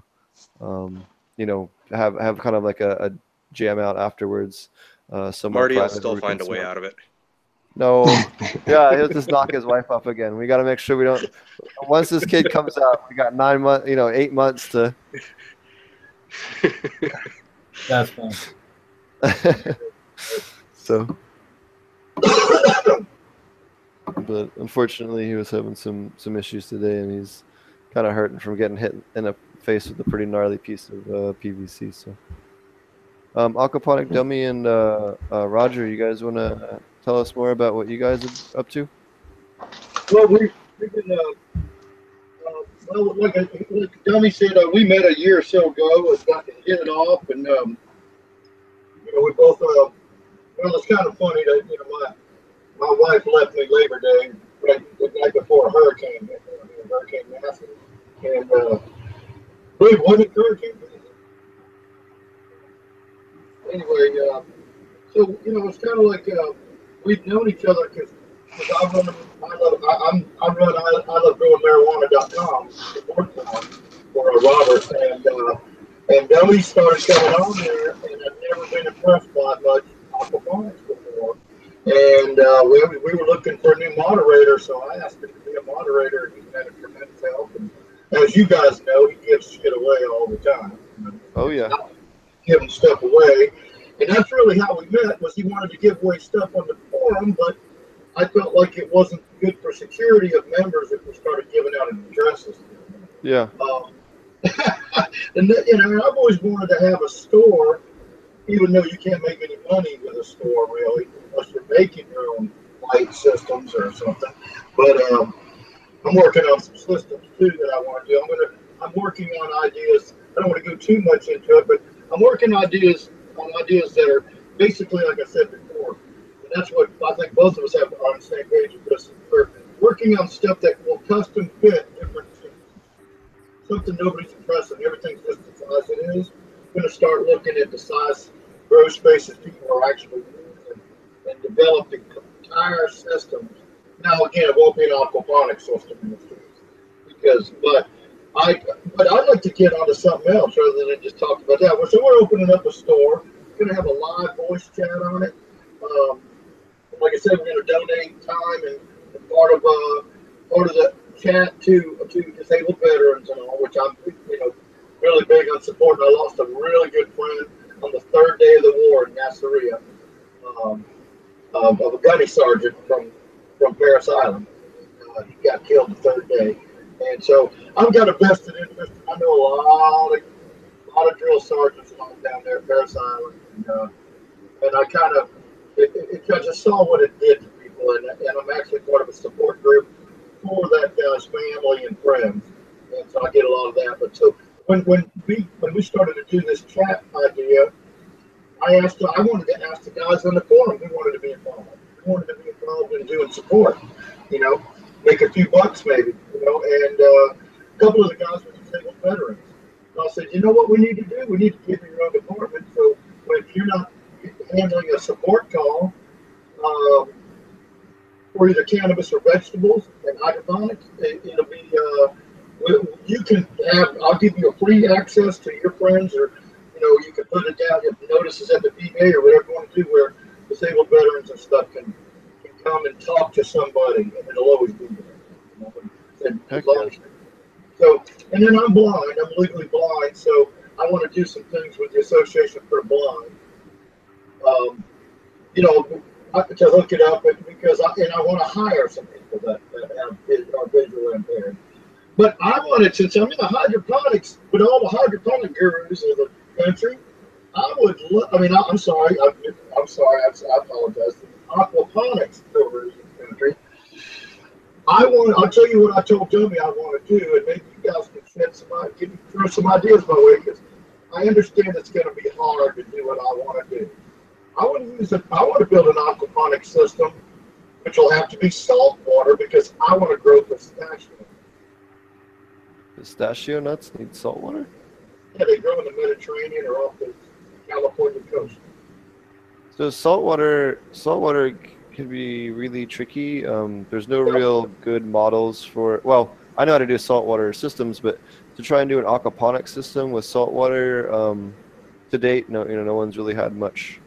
um, you know have have kind of like a, a jam out afterwards. Uh, somewhere Marty will still where we can find a way out of it. No, *laughs* yeah, he'll just knock his wife up again. We got to make sure we don't. Once this kid comes out, we got nine months, you know, eight months to. *laughs* That's fine. *laughs* so *coughs* but unfortunately, he was having some some issues today, and he's kind of hurting from getting hit in the face with a pretty gnarly piece of uh, PVC. So, um, aquaponic dummy and uh, uh, Roger, you guys want to tell us more about what you guys are up to? Well, we, we've been, uh, uh, well, like, I- like Dummy said, uh, we met a year or so ago and got to hit it off, and um, you know, we both. Uh, well, it's kind of funny that you know my my wife left me Labor Day right the night before a hurricane, uh, Hurricane Matthew, and uh, wait, was it Hurricane? Anyway, uh, so you know, it's kind of like uh, we've known each other because I run, I love, I, I'm, I run, I, I love growing marijuana.com, for, for uh, Robert, and, uh, and Dummy started coming on there, and I've never been impressed by much aquaponics before. And, uh, we, we were looking for a new moderator, so I asked him to be a moderator, and he's been a tremendous help. And as you guys know, he gives shit away all the time. you know Oh yeah, giving stuff away. And that's really how we met was he wanted to give away stuff on the forum, but I felt like it wasn't good for security of members if we started giving out addresses. yeah, Um, *laughs* and that, you know, I've always wanted to have a store, even though you can't make any money with a store really, unless you're making your own light systems or something. But um, I'm working on some systems too that I want to do. I'm gonna, I'm working on ideas. I don't want to go too much into it, but I'm working ideas on ideas that are basically like I said before. That's what I think both of us have on the same page with this. We're working on stuff that will custom fit different things. Something nobody's impressing. Everything's just the size it is. I'm going to start looking at the size grow spaces people are actually using and developing entire systems. Now, again, it won't be an aquaponics system because, but I, but I'd like to get onto something else rather than just talk about that. So we're opening up a store. Going to have a live voice chat on it. Um, like I said, we're going to donate time and, and part of uh, part of the chat to to disabled veterans and all, which I'm you know really big on supporting. I lost a really good friend on the third day of the war in Nasiriyah, um, of, of a gunny sergeant from from Parris Island. Uh, he got killed the third day, and so I've got a vested interest. I know a lot of a lot of drill sergeants and all down there at Parris Island, and, uh, and I kind of it, it, I saw what it did to people, and, and I'm actually part of a support group for that guy's family and friends, and so I get a lot of that. But so when when we when we started to do this chat idea, I asked I wanted to ask the guys on the forum who wanted to be involved. Who wanted to be involved in doing support, you know, make a few bucks maybe, you know, and uh, a couple of the guys were disabled veterans. And I said, you know what we need to do? We need to give you your own department. So if you're not handling a support call um, for either cannabis or vegetables and hydroponics, it, it'll be uh, you can have. I'll give you a free access to your friends, or you know, you can put it down if notices at the VA or whatever you want to do, where disabled veterans and stuff can can come and talk to somebody, and it'll always be there. You know, and as Heck so, and then I'm blind. I'm legally blind, so I want to do some things with the Association for the Blind. Um, you know, to hook it up because I, and I want to hire some people that, that have are visually impaired. But I wanted, since I'm in the hydroponics, with all the hydroponic gurus in the country, I would, I mean, I, I'm sorry, I, I'm sorry, I, I apologize. The aquaponics gurus in the country. I want, I'll tell you what I told Dummy I want to do, and maybe you guys can shed some, give some ideas my way, because I understand it's going to be hard to do what I want to do. I want to use it. I want to build an aquaponic system, which will have to be salt water because I want to grow pistachio. pistachio nuts need salt water. Yeah, they grow in the Mediterranean or off the California coast. So saltwater, saltwater can be really tricky. Um, there's no real good models for. Well, I know how to do saltwater systems, but to try and do an aquaponic system with saltwater, um, to date, no, you know, no one's really had much,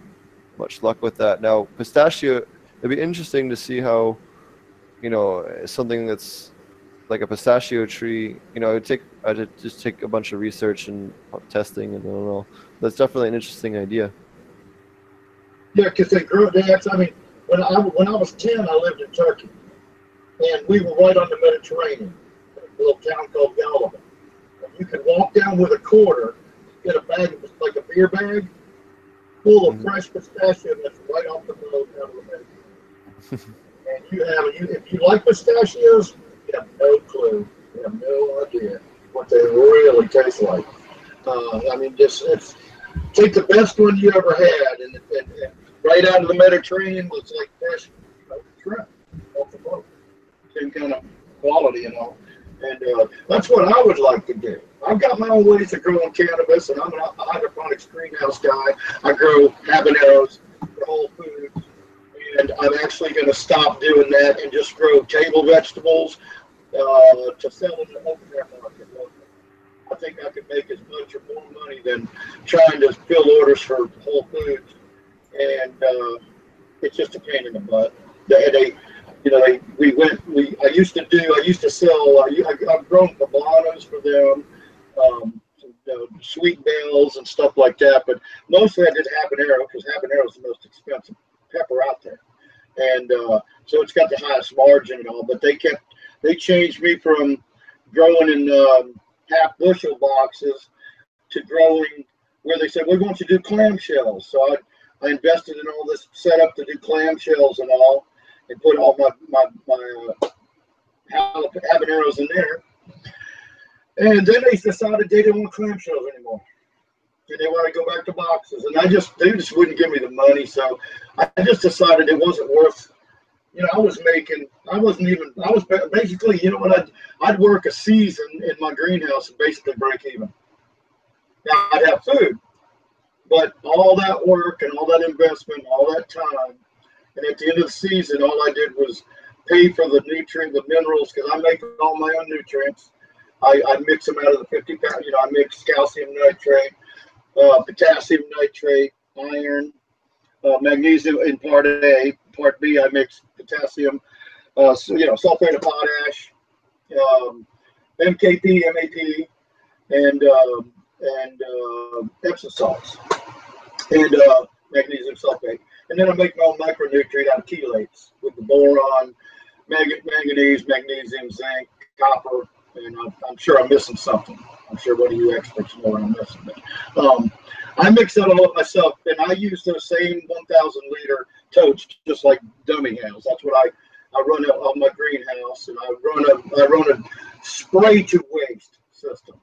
much luck with that. Now, pistachio, it'd be interesting to see how, you know, something that's like a pistachio tree. You know, it would take, I'd just take a bunch of research and testing, and I don't know. That's definitely an interesting idea. Yeah, because they grow. They actually, I mean, when I when I was ten, I lived in Turkey, and we were right on the Mediterranean, a little town called. And you could walk down with a quarter, get a bag, like a beer bag, full of fresh pistachio nuts right off the boat out of the Mediterranean. and you have, you, if you like pistachios, you have no clue, you have no idea what they really taste like. Uh, I mean, just it's take the best one you ever had, and, and, and right out of the Mediterranean was like fresh shrimp off the boat. Same kind of quality and all. And uh, that's what I would like to do. I've got my own ways of growing cannabis, and I'm a hydroponics greenhouse guy. I grow habaneros Whole Foods, and I'm actually going to stop doing that and just grow table vegetables uh, to sell in the open air market. I think I could make as much or more money than trying to fill orders for Whole Foods, and uh, it's just a pain in the butt. They, they you know, we went. We I used to do. I used to sell. I, I've grown poblanos for them, um, you know, sweet bells and stuff like that. But mostly I did habanero because habanero is the most expensive pepper out there, and uh, so it's got the highest margin and all. But they kept they changed me from growing in um, half bushel boxes to growing where they said we're going to do clamshells. So I, I invested in all this setup to do clamshells and all, and put all my my, my uh, habaneros in there. And then they decided they didn't want clamshells anymore. And they want to go back to boxes. And I just they just wouldn't give me the money. So I just decided it wasn't worth you know, I was making, I wasn't even, I was basically, you know what, I'd, I'd work a season in my greenhouse and basically break even. Now I'd have food, but all that work and all that investment, all that time, and at the end of the season, all I did was pay for the nutrient, the minerals, because I make all my own nutrients. I, I mix them out of the 50 pound, you know, I mix calcium nitrate, uh, potassium nitrate, iron, uh, magnesium in part A, part B, I mix potassium, uh, so, you know, sulfate of potash, um, MKP, MAP, and um, and uh, Epsom salts, and uh, magnesium sulfate. And then I make my own micronutrient out of chelates with the boron, manganese, magnesium, zinc, copper, and I'm, I'm, sure I'm missing something. I'm sure one of you experts know what I'm missing. But, um, I mix that all up myself, and I use those same 1,000 liter totes just like dummy house. That's what I I run a, on my greenhouse, and I run a I run a spray to waste system.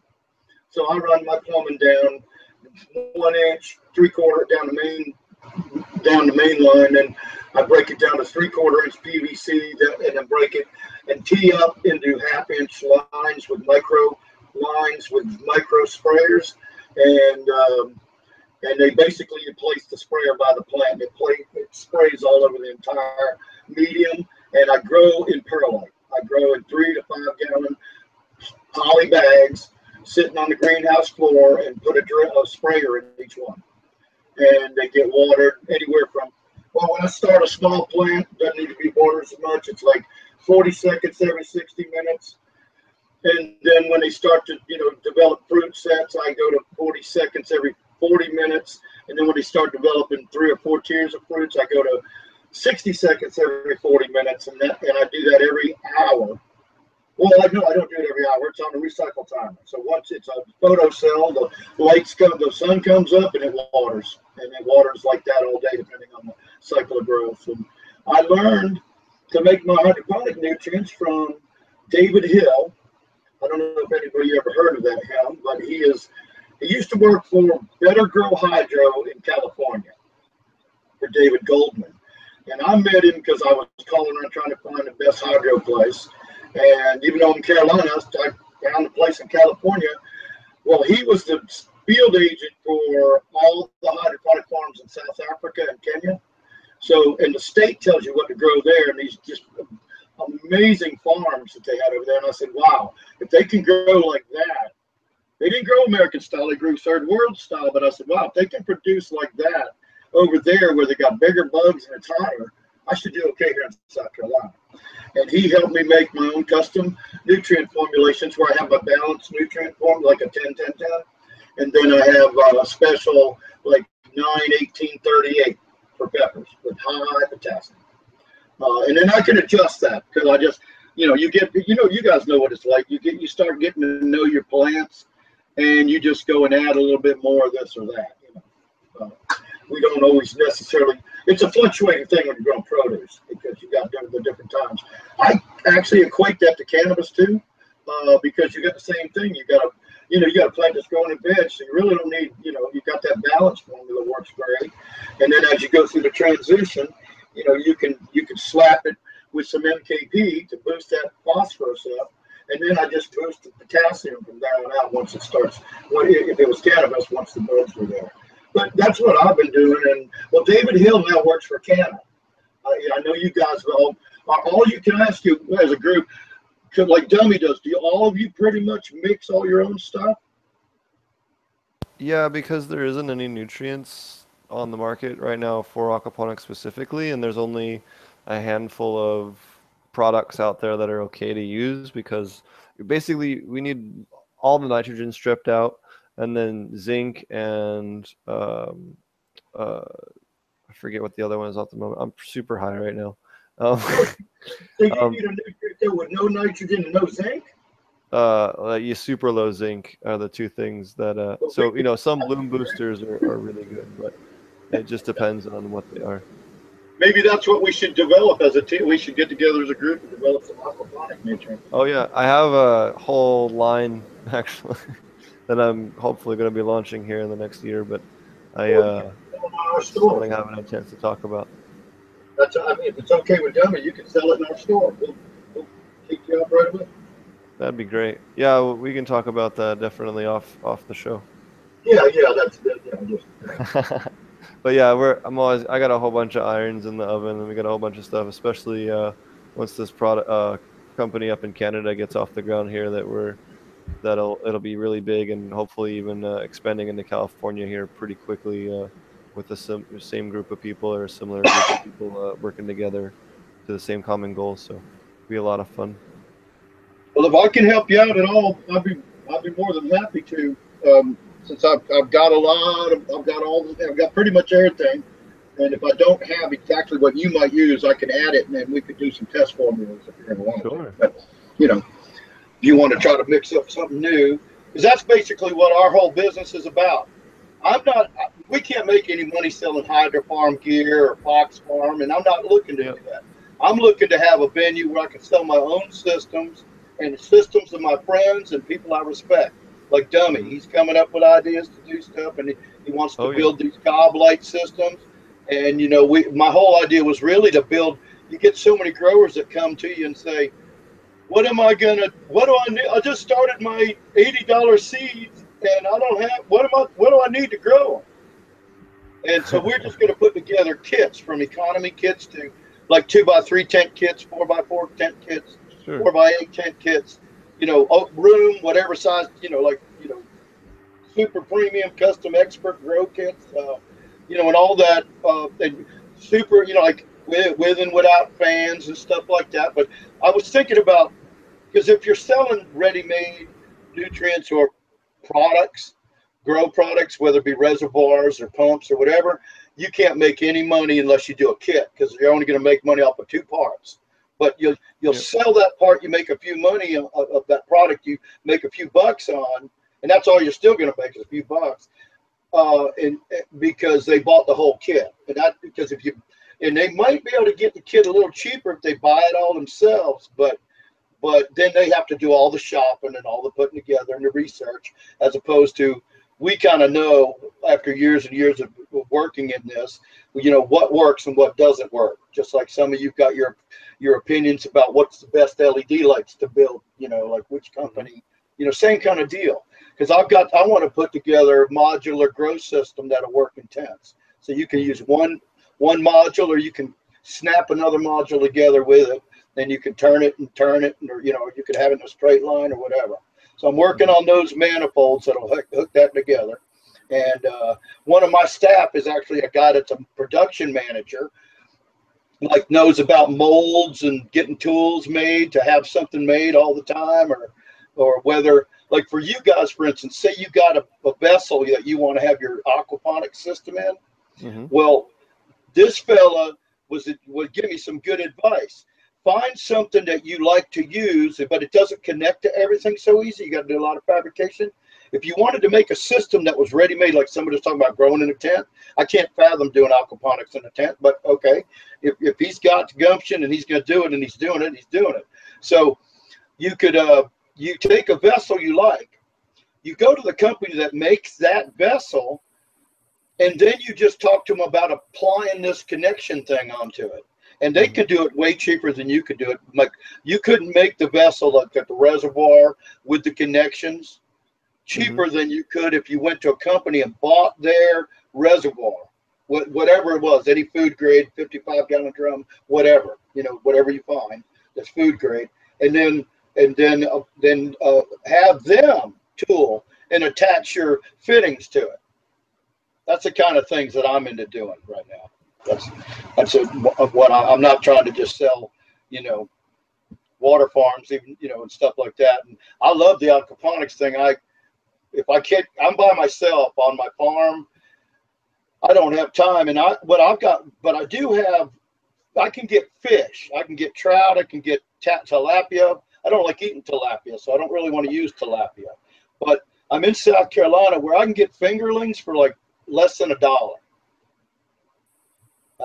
So I run my plumbing down one inch, three quarter down the main down the main line, and I break it down to three quarter inch PVC, and then break it and tee up into half inch lines with micro lines with micro sprayers, and um, and they basically you place the sprayer by the plant. It, play, it sprays all over the entire medium, and I grow in perlite. I grow in three to five gallon poly bags, sitting on the greenhouse floor, and put a, a sprayer in each one. And they get watered anywhere from well, when I start a small plant, doesn't need to be watered so much. It's like 40 seconds every 60 minutes. And then when they start to, you know, develop fruit sets, I go to 40 seconds every 40 minutes. And then when they start developing three or four tiers of fruits, I go to 60 seconds every 40 minutes. And that, and I do that every hour. Well, I know I don't do it every hour. It's on a recycle timer. So once it's a photo cell, the lights come, the sun comes up and it waters. And it waters like that all day, depending on the cycle of growth. And I learned to make my hydroponic nutrients from David Hill. I don't know if anybody ever heard of that him, but he is he used to work for Better Grow Hydro in California for David Goldman. And I met him because I was calling around trying to find the best hydro place. And even though I'm in Carolina, I found a place in California. Well, he was the field agent for all the hydroponic farms in South Africa and Kenya. So, and the state tells you what to grow there, and these just amazing farms that they had over there. And I said, wow, if they can grow like that, they didn't grow American style, they grew third world style. But I said, wow, if they can produce like that over there where they got bigger bugs and it's hotter, I should do okay here in South Carolina. And he helped me make my own custom nutrient formulations where I have a balanced nutrient form, like a 10 10 10. And then I have a special like 9 18 38 for peppers with high potassium. Uh, and then I can adjust that because I just you know, you get, you know, you guys know what it's like. You get, you start getting to know your plants, and you just go and add a little bit more of this or that. You know, uh, we don't always necessarily. It's a fluctuating thing when you're growing produce because you got the different times. I actually equate that to cannabis too, uh, because you got the same thing. You got to, you know, you got a plant that's growing in bed, so you really don't need, you know, you got that balance formula works great. And then as you go through the transition, you know, you can you can slap it with some MKP to boost that phosphorus up. And then I just boost the potassium from there on out once it starts. Well, if it was cannabis, once the buds were there. But that's what I've been doing. And well, David Hill now works for Canna. Uh, I know you guys all. All you can ask you as a group, like Dummy does. Do you, all of you pretty much mix all your own stuff? Yeah, because there isn't any nutrients on the market right now for aquaponics specifically, and there's only a handful of products out there that are okay to use because basically we need all the nitrogen stripped out and then zinc and um, uh, I forget what the other one is at the moment. I'm super high right now. Um, *laughs* so you um, need a nutrient with no nitrogen and no zinc? Uh, you super low zinc are the two things that. Uh, so you know, some bloom boosters are, are really good, but it just depends on what they are maybe that's what we should develop as a team. We should get together as a group and develop some aquaponic nutrients. Oh yeah, I have a whole line *laughs* actually that I'm hopefully going to be launching here in the next year, but I uh, something I haven't had a chance to talk about. That's I mean, if it's okay with Dummy, you can sell it in our store. We'll, we'll keep you up right away. That'd be great. Yeah, we can talk about that definitely off off the show. Yeah, yeah, that's yeah, just. *laughs* but yeah, we're I'm always I got a whole bunch of irons in the oven, and we got a whole bunch of stuff, especially uh, once this product uh, company up in Canada gets off the ground here. That we're that'll it'll be really big, and hopefully even uh, expanding into California here pretty quickly uh, with the sim- same group of people or a similar group of people uh, working together to the same common goals. So it'll be a lot of fun. Well, if I can help you out at all, I'd be I'd be more than happy to. Um, since I've, I've got a lot of, I've got all, I've got pretty much everything. And if I don't have exactly what you might use, I can add it and then we could do some test formulas if you're going to want sure. to. But, you know, if you want to try to mix up something new, because that's basically what our whole business is about. I'm not, we can't make any money selling Hydro Farm gear or Fox Farm, and I'm not looking to do that. I'm looking to have a venue where I can sell my own systems and the systems of my friends and people I respect like Dummy. He's coming up with ideas to do stuff, and he, he wants to oh, build yeah. these cob light systems. And you know, we my whole idea was really to build. You get so many growers that come to you and say, "What am I gonna? What do I need? I just started my eighty dollar seeds, and I don't have. What am I? What do I need to grow?" And so we're just going to put together kits from economy kits to like two by three tent kits, four by four tent kits, sure. four by eight tent kits, you know, room, whatever size, you know, like, you know, super premium custom expert grow kits, uh, you know, and all that, uh, and super, you know, like with, with and without fans and stuff like that. But I was thinking about, because if you're selling ready-made nutrients or products, grow products, whether it be reservoirs or pumps or whatever, you can't make any money unless you do a kit because you're only going to make money off of two parts but you'll you'll yep. sell that part you make a few money of, of, that product you make a few bucks on and that's all you're still going to make is a few bucks uh, and because they bought the whole kit and that because if you and they might be able to get the kit a little cheaper if they buy it all themselves but but then they have to do all the shopping and all the putting together and the research as opposed to we kind of know after years and years of working in this, you know, what works and what doesn't work. Just like some of you've got your your opinions about what's the best LED lights to build, you know, like which mm-hmm. company, you know, same kind of deal. Because I've got, I want to put together a modular grow system that'll work in tents. So you can mm-hmm. use one one module, or you can snap another module together with it. Then you can turn it and turn it, or you know, you could have it in a straight line or whatever. So I'm working on those manifolds that'll hook, hook that together. And uh, one of my staff is actually a guy that's a production manager, like knows about molds and getting tools made to have something made all the time, or or whether like for you guys, for instance, say you got a, a vessel that you want to have your aquaponic system in. Mm-hmm. Well, this fella was would give me some good advice. find something that you like to use, but it doesn't connect to everything so easy. You got to do a lot of fabrication. If you wanted to make a system that was ready made, like somebody was talking about growing in a tent, I can't fathom doing aquaponics in a tent, but okay. If, if he's got gumption and he's going to do it and he's doing it, he's doing it. So you could, uh, you take a vessel you like, you go to the company that makes that vessel, and then you just talk to them about applying this connection thing onto it. And they could do it way cheaper than you could do it. Like you couldn't make the vessel like at the reservoir with the connections cheaper than you could if you went to a company and bought their reservoir, wh- whatever it was, any food grade, 55 gallon drum, whatever, you know, whatever you find that's food grade, and then and then uh, then uh, have them tool and attach your fittings to it. That's the kind of things that I'm into doing right now. That's that's a, what I, I'm not trying to just sell, you know, water farms, even you know, and stuff like that. And I love the aquaponics thing. I if I can't, I'm by myself on my farm. I don't have time, and I what I've got, but I do have. I can get fish. I can get trout. I can get tilapia. I don't like eating tilapia, so I don't really want to use tilapia. But I'm in South Carolina where I can get fingerlings for like less than a dollar.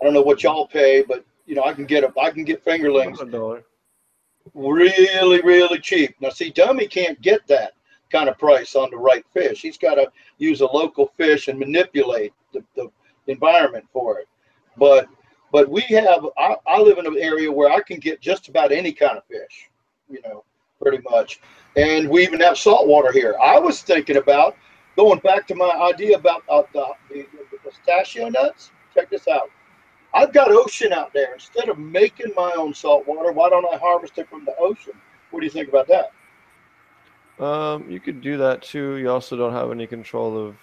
I don't know what y'all pay, but you know I can get a I can get fingerlings A dollar. really really cheap. Now see, Dummy can't get that kind of price on the right fish. He's got to use a local fish and manipulate the, the environment for it. But but we have I, I live in an area where I can get just about any kind of fish, you know, pretty much. And we even have saltwater here. I was thinking about going back to my idea about uh, the, the, the pistachio nuts. Check this out. I've got ocean out there. Instead of making my own salt water, why don't I harvest it from the ocean? What do you think about that? Um, you could do that too. You also don't have any control of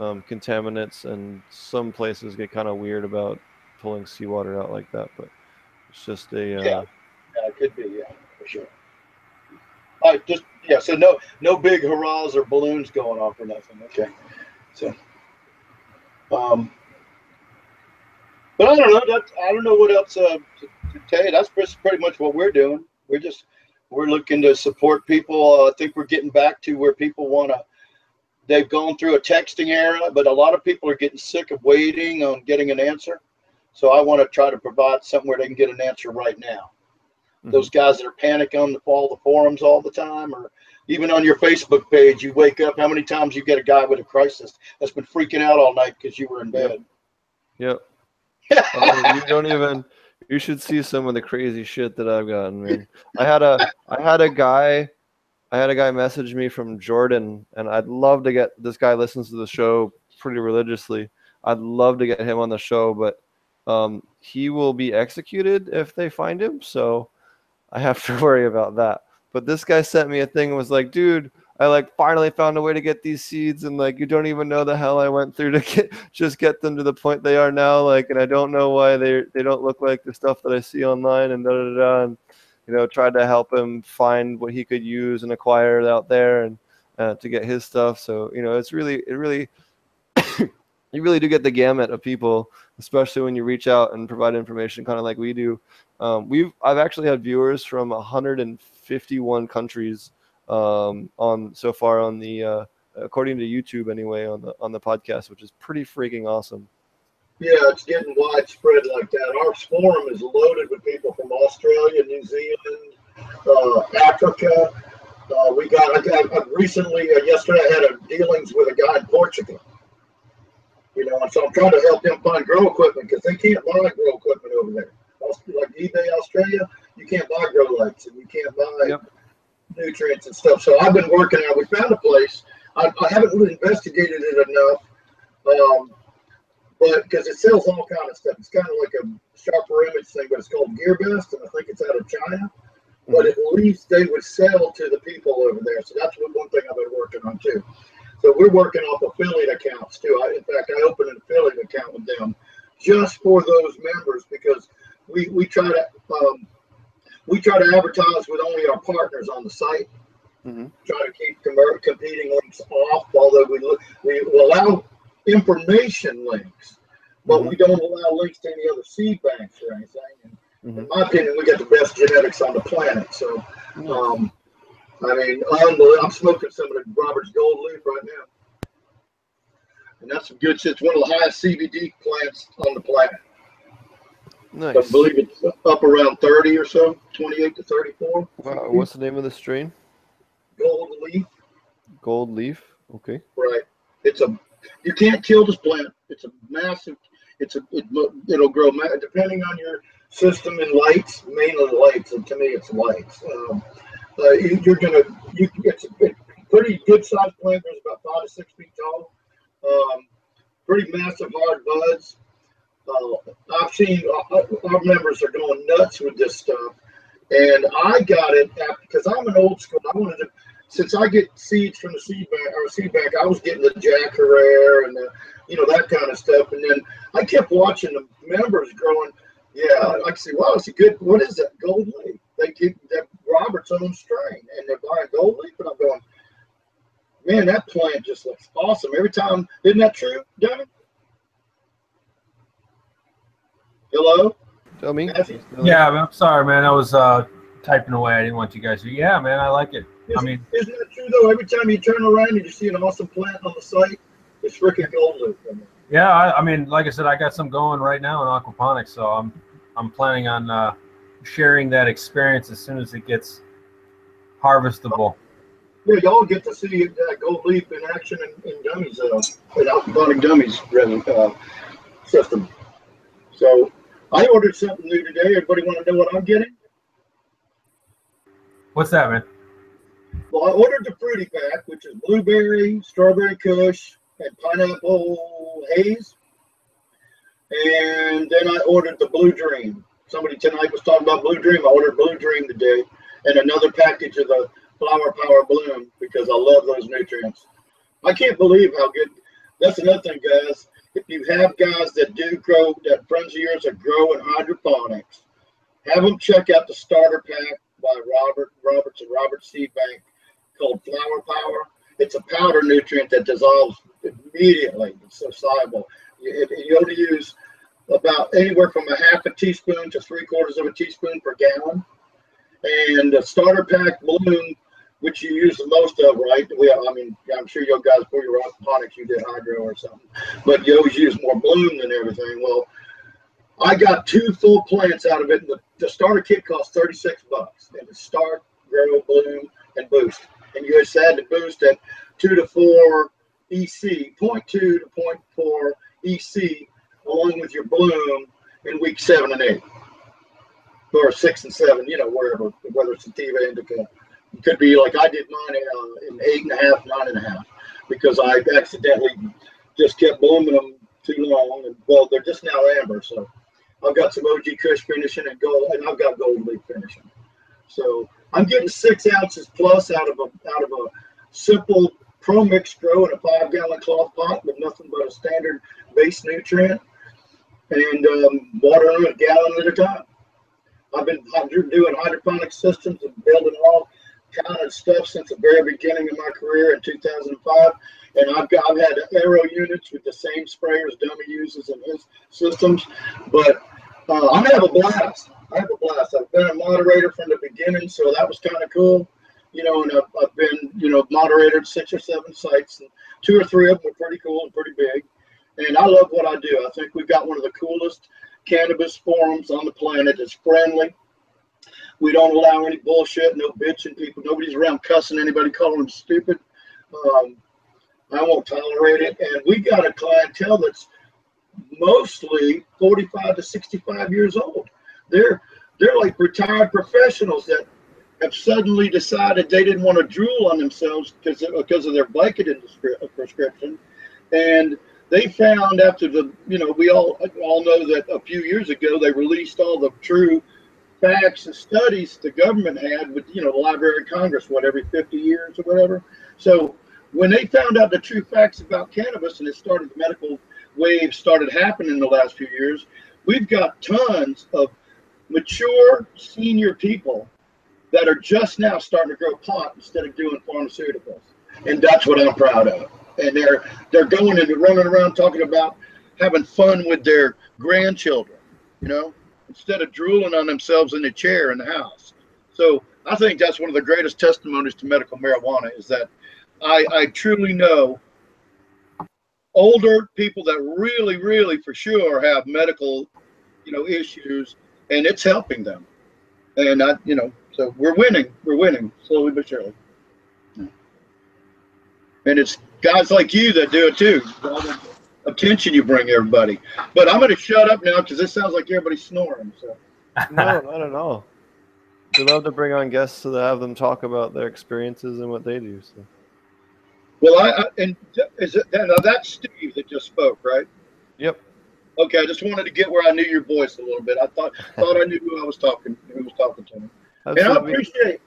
um, contaminants, and some places get kind of weird about pulling seawater out like that. But it's just a uh, Yeah. Yeah, it could be, yeah, for sure. All right, just yeah, so no no big hurrahs or balloons going off or nothing. Okay. So um but I don't know. That I don't know what else uh, to, to tell you. That's pretty pretty much what we're doing. We're just we're looking to support people. Uh, I think we're getting back to where people want to. They've gone through a texting era, but a lot of people are getting sick of waiting on getting an answer. So I want to try to provide something where they can get an answer right now. Those guys that are panicking on the all the forums all the time, or even on your Facebook page, you wake up. How many times you get a guy with a crisis that's been freaking out all night because you were in bed? Yep. *laughs* Oh, you don't even. You should see some of the crazy shit that I've gotten, man. I had a I had a guy I had a guy message me from Jordan and I'd love to get this guy listens to the show pretty religiously. I'd love to get him on the show, but um, he will be executed if they find him, so I have to *laughs* worry about that. But this guy sent me a thing and was like, dude, I like finally found a way to get these seeds and like you don't even know the hell I went through to *laughs* get just get them to the point they are now. Like and I don't know why they they don't look like the stuff that I see online and da da da and you know tried to help him find what he could use and acquire out there and uh, to get his stuff. So you know it's really it really *coughs* you really do get the gamut of people, especially when you reach out and provide information, kind of like we do. Um, we've I've actually had viewers from 151 countries um, on so far on the uh, according to YouTube anyway on the on the podcast, which is pretty freaking awesome. Yeah, it's getting widespread like that. Our forum is loaded with people from Australia, New Zealand, uh, Africa. Uh, we got, I got I recently, uh, yesterday, I had a dealings with a guy in Portugal. You know, and so I'm trying to help them find grow equipment because they can't buy grow equipment over there. Like eBay Australia, you can't buy grow lights and you can't buy Yep. nutrients and stuff. So I've been working out. We found a place. I, I haven't really investigated it enough. Um, but because it sells all kind of stuff. It's kind of like a sharper image thing, but it's called GearBest, and I think it's out of China. But at least they would sell to the people over there. So that's one one thing I've been working on too. So we're working off affiliate accounts too. I, in fact, I opened an affiliate account with them just for those members because we we try to um, we try to advertise with only our partners on the site. Mhm. Try to keep competing links off, although we look, we allow information links, but we don't allow links to any other seed banks or anything. And, in Mhm. my opinion, we got the best genetics on the planet. So, um, I mean. I'm smoking some of the Robert's Gold Leaf right now. And that's some good shit. It's one of the highest CBD plants on the planet. Nice. I believe it's up around 30 or so, 28 to 34. Wow, what's the name of the strain? Gold leaf, Gold leaf. Okay. right? It's a, you can't kill this plant. It's a massive, it's a, it, it'll grow, depending on your system and lights, mainly lights, and to me it's lights. Um, uh, you- you're gonna, you, it's a pretty good sized plant. There's about five to six feet tall. Um, pretty massive hard buds. Uh, I've seen uh, our members are going nuts with this stuff, and I got it because I'm an old school. I wanted to, since I get seeds from the seed bank or seed bank, I was getting the Jack Herer and the, you know that kind of stuff, and then I kept watching the members growing. Yeah, I see. Wow, it's a good. What is that? Gold leaf. They keep that Robert's own strain, and they're buying gold leaf, and I'm going, man, that plant just looks awesome every time. Isn't that true, Devin? Hello. Tell me. Matthew? Yeah, I'm sorry, man. I was uh, typing away. I didn't want you guys to. Yeah, man, I like it. I mean, Isn't that true though? Every time you turn around and you see an awesome plant on the site, it's freaking gold leaf. I mean, yeah, I, I mean, like I said, I got some going right now in aquaponics, so I'm I'm planning on uh, sharing that experience as soon as it gets harvestable. Yeah, y'all get to see that gold leaf in action in, in dummies, uh, in Aquaponic dummies uh, system. So I ordered something new today. Everybody want to know what I'm getting? What's that, man? Well, I ordered the fruity pack, which is blueberry, strawberry kush, and pineapple haze. And then I ordered the blue dream. Somebody tonight was talking about blue dream. I ordered blue dream today, and another package of the flower power bloom because I love those nutrients. I can't believe how good. That's another thing, guys. If you have guys that do grow, that friends of yours that grow in hydroponics, have them check out the starter pack by Robert Roberts and Robert Seed Bank called Flower Power. It's a powder nutrient that dissolves immediately. It's so soluble. You, you only use about anywhere from a half a teaspoon to three quarters of a teaspoon per gallon. And the starter pack bloom, which you use the most of, right? We, I mean, I'm sure you guys before you were aquaponics, you did hydro or something, but you always use more bloom than everything. Well, I got two full plants out of it. And the, the starter kit costs 36 bucks. And the start, grow, bloom, and boost. And you just add the boost at two to four EC, 0.2 to 0.4 EC, along with your bloom in week seven and eight, or six and seven, you know, wherever, whether it's sativa, indica. It could be like I did mine uh, in eight and a half, nine and a half, because I accidentally just kept blooming them too long. And well, they're just now amber, so I've got some OG Kush finishing and gold, and I've got gold leaf finishing. So I'm getting six ounces plus out of a out of a simple pro mix grow in a five gallon cloth pot with nothing but a standard base nutrient and um, watering them a gallon at a time. I've been doing hydroponic systems and building all kind of stuff since the very beginning of my career in 2005. And I've got I've had aero units with the same sprayers Dummy uses in his systems, but uh, I'm gonna have a blast. I have a blast. I've been a moderator from the beginning, so that was kind of cool. You know, and I've, I've been, you know, moderated six or seven sites, and two or three of them were pretty cool and pretty big. And I love what I do. I think we've got one of the coolest cannabis forums on the planet. It's friendly. We don't allow any bullshit, no bitching people. Nobody's around cussing anybody, calling them stupid. Um, I won't tolerate it. And we got a clientele that's mostly 45 to 65 years old. They're they're like retired professionals that have suddenly decided they didn't want to drool on themselves because because of their descri- prescription, and they found after the you know we all all know that a few years ago they released all the true facts and studies the government had with you know the Library of Congress what every 50 years or whatever. So when they found out the true facts about cannabis and it started the medical wave started happening in the last few years, we've got tons of mature senior people that are just now starting to grow pot instead of doing pharmaceuticals. And that's what I'm proud of. And they're they're going and running around talking about having fun with their grandchildren, you know, instead of drooling on themselves in the chair in the house. So I think that's one of the greatest testimonies to medical marijuana is that I, I truly know older people that really, really for sure have medical, you know, issues, and it's helping them. And I, you know, so we're winning. We're winning slowly but surely. And it's guys like you that do it too. All the attention you bring everybody. But I'm going to shut up now because this sounds like everybody's snoring. So. no, *laughs* not at all. We love to bring on guests to have them talk about their experiences and what they do. So. Well, I, I and is it now that's Steve that just spoke, right? Yep. Okay, I just wanted to get where I knew your voice a little bit. I thought thought I knew who I was talking who was talking to me. And I appreciate.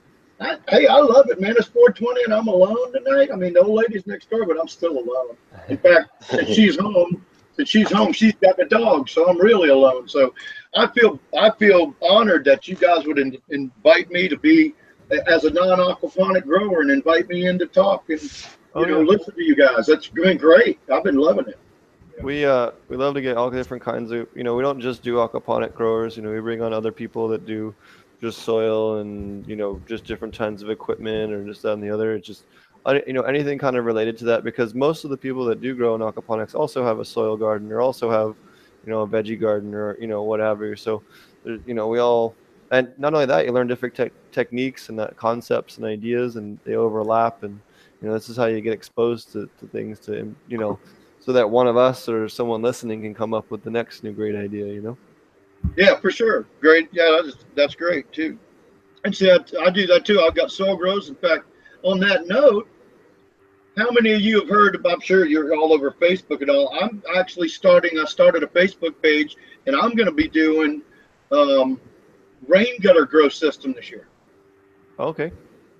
I, hey, I love it, man. It's 420 and I'm alone tonight. I mean, the old lady's next door, but I'm still alone. In fact, since *laughs* she's home, since she's home, she's got the dog, so I'm really alone. So I feel I feel honored that you guys would in, invite me to be as a non-aquaponic grower and invite me in to talk and you Oh, know yeah. listen to you guys. That's been great. I've been loving it. We uh we love to get all different kinds of you know we don't just do aquaponic growers you know we bring on other people that do just soil and you know just different kinds of equipment or just that and the other. It's just uh, you know anything kind of related to that because most of the people that do grow in aquaponics also have a soil garden or also have you know a veggie garden or you know whatever. So you know we all and not only that you learn different tech techniques and that concepts and ideas and they overlap and you know this is how you get exposed to, to things to you know so that one of us or someone listening can come up with the next new great idea you know Yeah, for sure. Great. Yeah, that's, that's great too. And see, I, I do that too. I've got soil grows. In fact, on that note, how many of you have heard about? I'm sure you're all over Facebook and all. I'm actually starting. I started a Facebook page, and I'm going to be doing um, rain gutter grow system this year. okay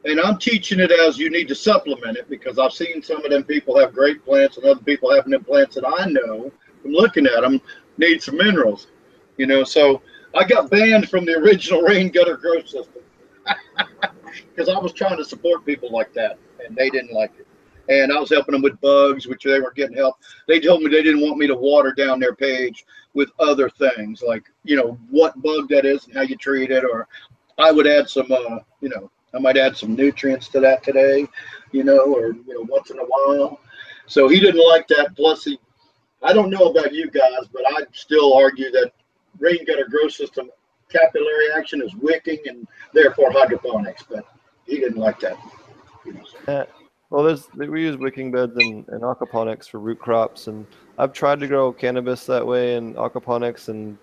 And I'm teaching it as you need to supplement it because I've seen some of them people have great plants and other people having them plants that I know from looking at them need some minerals. You know, so I got banned from the original *laughs* rain gutter grow system *laughs* because I was trying to support people like that and they didn't like it. And I was helping them with bugs, which they were getting help. They told me they didn't want me to water down their page with other things like, you know, what bug that is and how you treat it. Or I would add some, uh, you know, I might add some nutrients to that today, you know, or, you know, once in a while. So he didn't like that. Plus, he, I don't know about you guys, but I still argue that rain gutter grow system capillary action is wicking and therefore hydroponics, but he didn't like that. You know, so. Uh, well there's we use wicking beds and, and aquaponics for root crops and i've tried to grow cannabis that way in aquaponics and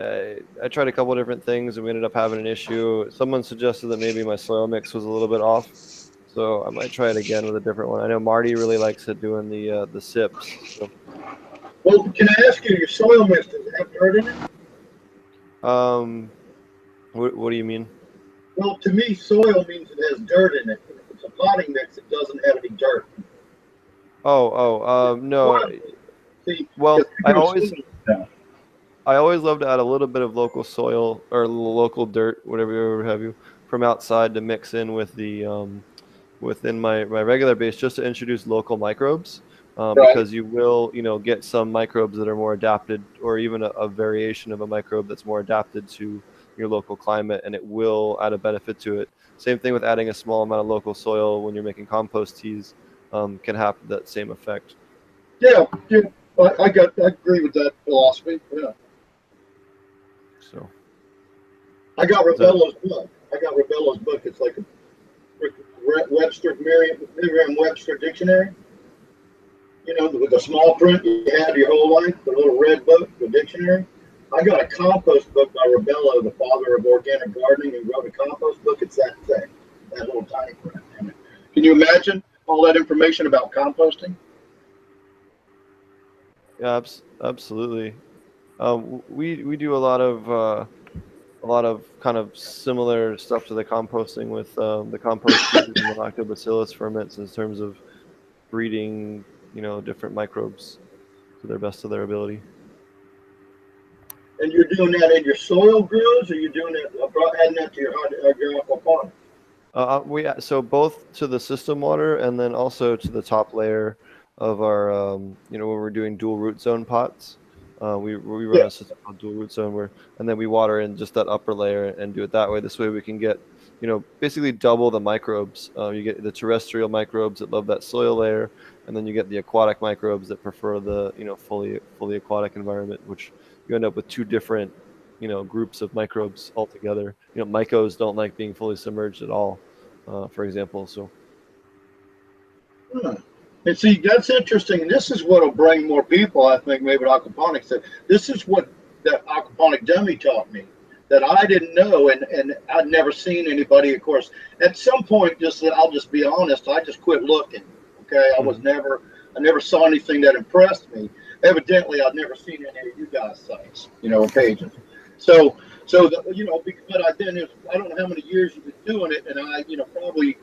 uh, i tried a couple different things and we ended up having an issue someone suggested that maybe my soil mix was a little bit off so i might try it again with a different one i know marty really likes it doing the uh, the sips so Well, can I ask you, your soil mix, does it have dirt in it? Um what, what do you mean? Well, to me, soil means it has dirt in it. If it's a potting mix, it doesn't have any dirt. oh oh um no. Well, See, well i always I always love to add a little bit of local soil or local dirt, whatever you have you, from outside to mix in with the um, within my, my regular base, just to introduce local microbes, um, Right. because you will you know get some microbes that are more adapted, or even a, a variation of a microbe that's more adapted to your local climate, and it will add a benefit to it. Same thing with adding a small amount of local soil when you're making compost teas, um, can have that same effect. Yeah, yeah, I, I got, I agree with that philosophy. Yeah, So I got Rodale's book. I got Rodale's book. It's like a Webster Merriam-Webster dictionary. You know, with the small print you had your whole life, the little red book, the dictionary. I got a compost book by Rodale, the father of organic gardening, who wrote a compost book. It's that thick, that little tiny print. Can you imagine all that information about composting? Yeah, abs- absolutely. Um, we we do a lot of uh, a lot of kind of similar stuff to the composting with um, the compost *coughs* uses the lactobacillus ferments in terms of breeding, you know, different microbes to their best of their ability. And you're doing that in your soil grows, or you're doing it, uh, adding that to your, uh, your aquaponics? Uh, uh, we so both to the system water and then also to the top layer of our, um, you know, when we're doing dual root zone pots. Uh, we we run Yeah. a system called dual root zone where, and then we water in just that upper layer and do it that way. This way we can get, you know, basically double the microbes. Uh, you get the terrestrial microbes that love that soil layer, and then you get the aquatic microbes that prefer the, you know, fully fully aquatic environment, which you end up with two different, you know, groups of microbes altogether. You know, mycos don't like being fully submerged at all, uh, for example. So Hmm. And see, that's interesting. And this is what will bring more people, I think, maybe to aquaponics. That this is what that aquaponic dummy taught me that I didn't know, and and I'd never seen anybody. Of course, at some point, just that I'll just be honest, I just quit looking. Okay, I was mm-hmm. never, I never saw anything that impressed me. Evidently, I've never seen any of you guys' sites, you know, pages. So, so the, you know, but I then I don't know how many years you've been doing it, and I, you know, probably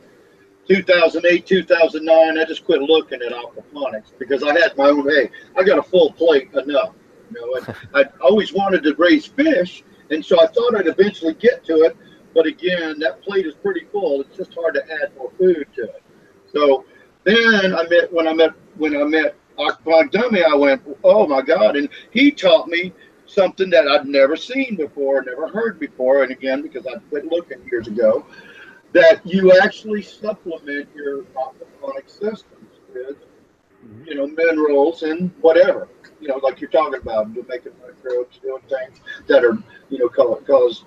2008, 2009, I just quit looking at aquaponics because I had my own. Hey, I got a full plate enough. You know, and *laughs* I always wanted to raise fish, and so I thought I'd eventually get to it. But again, that plate is pretty full. It's just hard to add more food to it. So then I met when I met when I met Aquaponic Dummy, I went, oh my God! And he taught me something that I'd never seen before, never heard before. And again, because I quit looking years ago, that you actually supplement your aquaponic systems with, you know, minerals and whatever, you know, like you're talking about, you're making microbes, doing things that are, you know, cause, cause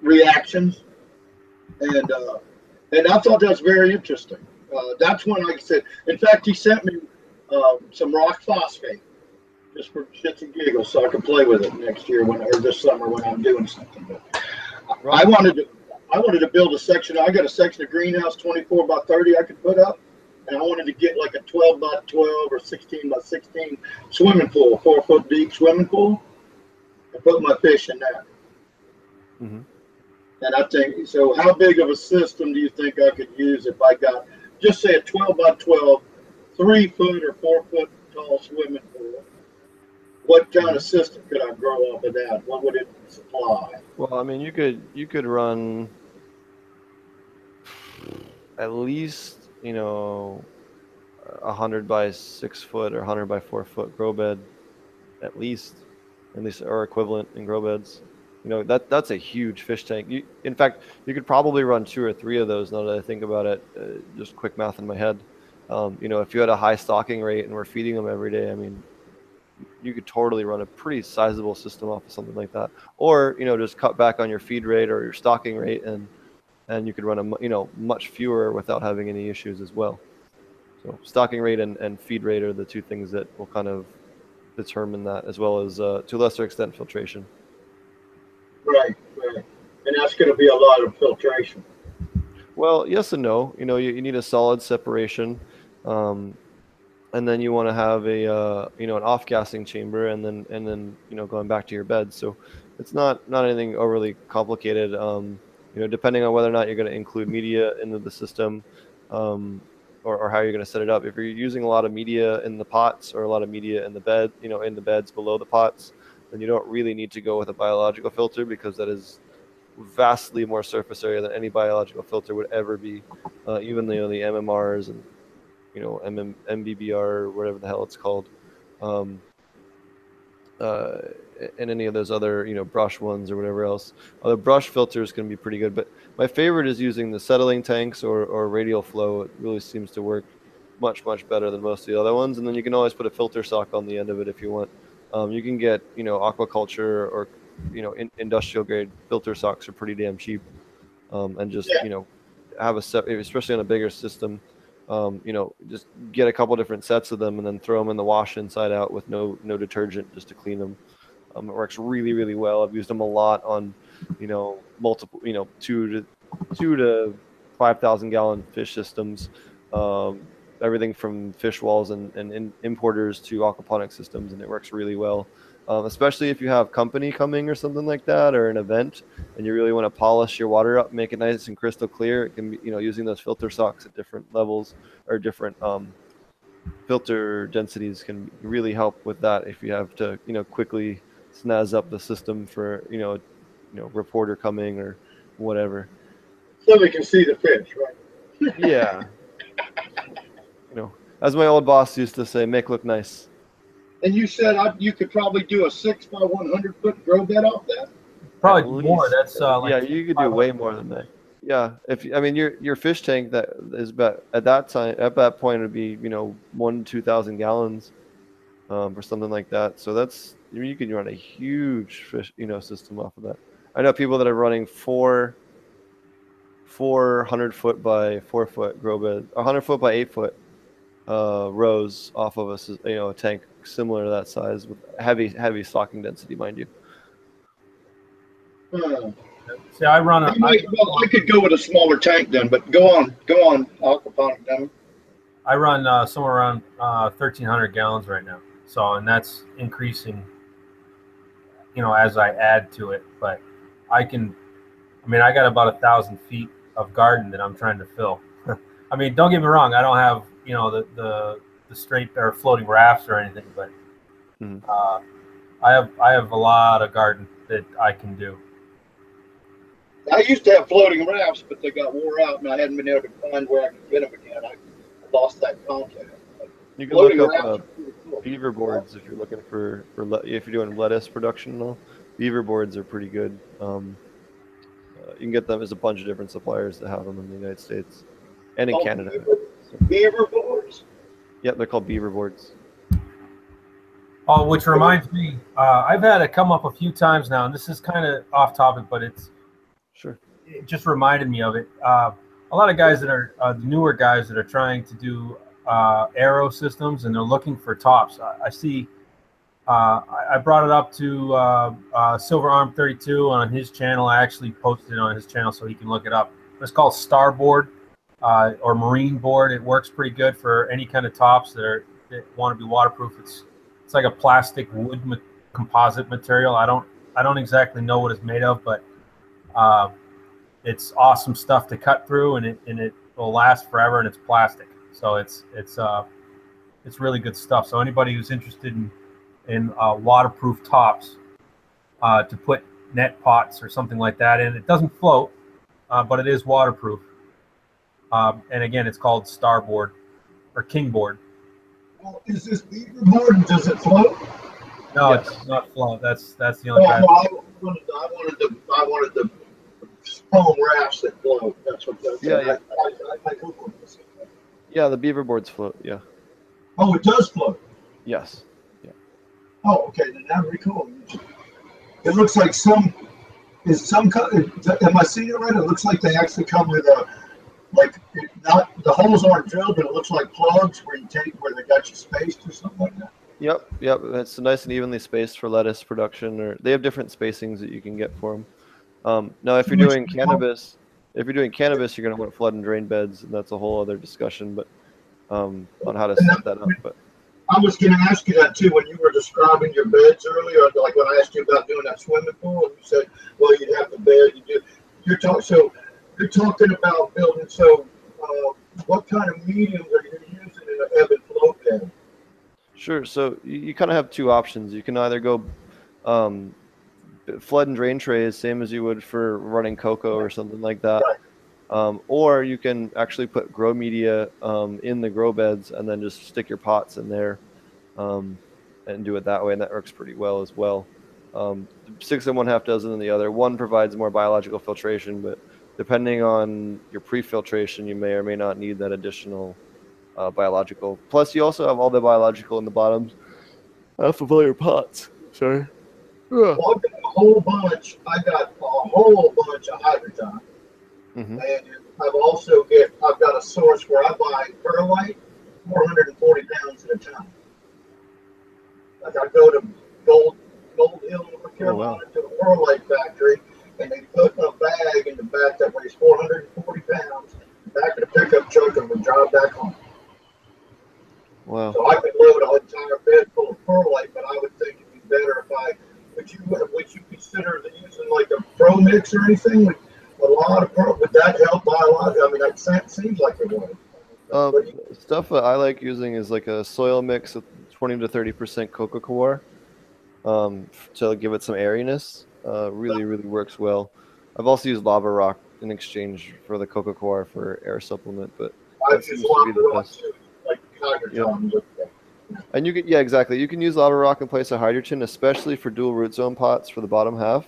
reactions. And, uh, and I thought that was very interesting. Uh, that's when, like I said, in fact, he sent me um, some rock phosphate just for shits and giggles so I can play with it next year when, or this summer when I'm doing something. But I wanted to, I wanted to build a section. I got a section of greenhouse 24 by 30 I could put up, and I wanted to get like a 12 by 12 or 16 by 16 swimming pool, four foot deep swimming pool, and put my fish in that. Mhm. And I think so. How big of a system do you think I could use if I got just say a 12 by 12, three foot or four foot tall swimming pool? What kind of system could I grow off of that? What would it supply? Well, I mean, you could you could run at least you know a hundred by six foot or hundred by four foot grow bed, at least, at least or equivalent in grow beds. You know that that's a huge fish tank. You, in fact, you could probably run two or three of those. Now that I think about it, uh, just quick math in my head. Um, you know, if you had a high stocking rate and we're feeding them every day, I mean, you could totally run a pretty sizable system off of something like that. Or you know, just cut back on your feed rate or your stocking rate, and and you could run a you know much fewer without having any issues as well. So stocking rate and, and feed rate are the two things that will kind of determine that, as well as uh, to a lesser extent filtration. Right, right. And that's going to be a lot of filtration. Well, yes and no. You know, you, you need a solid separation, um, and then you want to have a uh, you know an off gassing chamber, and then and then you know going back to your bed. So it's not not anything overly complicated. Um, you know, depending on whether or not you're going to include media into the system, um, or, or how you're going to set it up. If you're using a lot of media in the pots or a lot of media in the bed, you know, in the beds below the pots, then you don't really need to go with a biological filter because that is vastly more surface area than any biological filter would ever be. Uh, even the, you know, the MMRs and you know MM, MBBR or whatever the hell it's called, um, uh, and any of those other you know brush ones or whatever else. Other brush filters can be pretty good, but my favorite is using the settling tanks or, or radial flow. It really seems to work much much better than most of the other ones. And then you can always put a filter sock on the end of it if you want. Um, you can get you know aquaculture or you know in, industrial grade filter socks are pretty damn cheap, um, and just Yeah. you know have a set, especially on a bigger system. Um, you know, just get a couple different sets of them and then throw them in the wash inside out with no no detergent just to clean them. Um, it works really really well. I've used them a lot on, you know, multiple you know two to two to five thousand gallon fish systems. Um, everything from fish walls and, and in, importers to aquaponic systems, and it works really well. Um, especially if you have company coming or something like that, or an event, and you really want to polish your water up, make it nice and crystal clear. It can be, you know, using those filter socks at different levels or different um, filter densities can really help with that. If you have to, you know, quickly snazz up the system for, you know, you know, reporter coming or whatever. So we can see the fish, right? Yeah. *laughs* you know, as my old boss used to say, make look nice. And you said I, you could probably do a six by one hundred foot grow bed off that. Probably more. That's uh, like yeah, you could do way more than that. Yeah, if I mean your your fish tank that is about at that time at that point would be you know one two thousand gallons, um, or something like that. So that's I mean, you can run a huge fish you know system off of that. I know people that are running four four hundred foot by four foot grow bed, a hundred foot by eight foot uh, rows off of a s- you know a tank similar to that size with heavy heavy stocking density, mind you. Uh, see, I run a. I, might, well, I could go with a smaller tank then, but go on, go on, aquaponic then. I run uh, somewhere around uh, 1,300 gallons right now. So, and that's increasing, you know, as I add to it. But I can, I mean, I got about a thousand feet of garden that I'm trying to fill. *laughs* I mean, don't get me wrong, I don't have, you know, the the, the straight or floating rafts or anything, but Mhm. uh, I have I have a lot of garden that I can do. I used to have floating rafts, but they got wore out, and I hadn't been able to find where I could get them again. I lost that contact. You can look up uh, cool. beaver boards if you're looking for for le- if you're doing lettuce production and all. Beaver boards are pretty good. Um, uh, you can get them as a bunch of different suppliers that have them in the United States and in Oh, Canada. Beaver, beaver boards. Yep, they're called beaver boards. Oh, which reminds me, uh, I've had it come up a few times now, and this is kind of off topic, but it's Sure. it just reminded me of it. Uh, a lot of guys that are uh, the newer guys that are trying to do uh, aero systems and they're looking for tops. I, I see. Uh, I, I brought it up to uh, uh, Silver Arm 32 on his channel. I actually posted it on his channel so he can look it up. It's called Starboard uh, or Marine Board. It works pretty good for any kind of tops that are that want to be waterproof. It's it's like a plastic wood ma- composite material. I don't I don't exactly know what it's made of, but uh, it's awesome stuff to cut through, and it and it will last forever, and it's plastic, so it's it's uh it's really good stuff. So anybody who's interested in in uh, waterproof tops uh, to put net pots or something like that in, it doesn't float, uh, but it is waterproof. Um, and again, it's called Starboard or Kingboard. Well, is this beaver board? Does it float? No, Yes. it's not float. That's that's the Oh, only no, bad. I wanted, I wanted the, I wanted the foam rafts that float. That's what. That's Yeah, yeah. I, I, I hope on this. Yeah, the beaver boards float. Yeah. Oh, it does float. Yes. Yeah. Oh, okay, then that'd be cool. It looks like some, is some, co- am I seeing it right? It looks like they actually come with a, like, not, the holes aren't drilled, but it looks like plugs where you take, where they got you spaced or something like that. Yep. Yep. It's nice and evenly spaced for lettuce production, or they have different spacings that you can get for them. Um, now, if you're doing cannabis, if you're doing cannabis, you're going to want to flood and drain beds, and that's a whole other discussion. But um, on how to set that up. But I was gonna ask you that too, when you were describing your beds earlier, like when I asked you about doing that swimming pool, and you said, well, you'd have the bed, you do, you're talking, so, you're talking about building, so, uh, what kind of mediums are you using in an ebb and flow bed? Sure. So you, you kind of have two options. You can either go um, flood and drain trays, same as you would for running cocoa or something like that. Right. Um, or you can actually put grow media um, in the grow beds and then just stick your pots in there um, and do it that way. And that works pretty well as well. Um, six and one half dozen in the other. One provides more biological filtration, but depending on your pre-filtration, you may or may not need that additional uh, biological. Plus, you also have all the biological in the bottoms half of all your pots. Sorry. Ugh. Well, I've got a whole bunch, I got a whole bunch of Hydroton. Mhm. And I've also get, I've got a source where I buy perlite, four hundred and forty pounds at a time. Like I go to Gold, Gold Hill, North Carolina, to the perlite factory, and they put a bag in the back that weighs four hundred and forty pounds, back of the pickup truck, and we drive back home. Wow. So I could load an entire bed full of perlite, but I would think it'd be better if I, would you, would you consider using like a pro mix or anything? Would a lot of pearl, would that help by a lot? I mean, that se- seems like it would. Um, What do you- stuff that I like using is like a soil mix of 20 to 30 percent coco coir um, to give it some airiness. Uh, really, really works well. I've also used lava rock in exchange for the coco coir for air supplement, but that seems to be the best. too, like Hydroton. And you can, yeah, exactly. You can use lava rock in place of Hydroton, especially for dual root zone pots for the bottom half.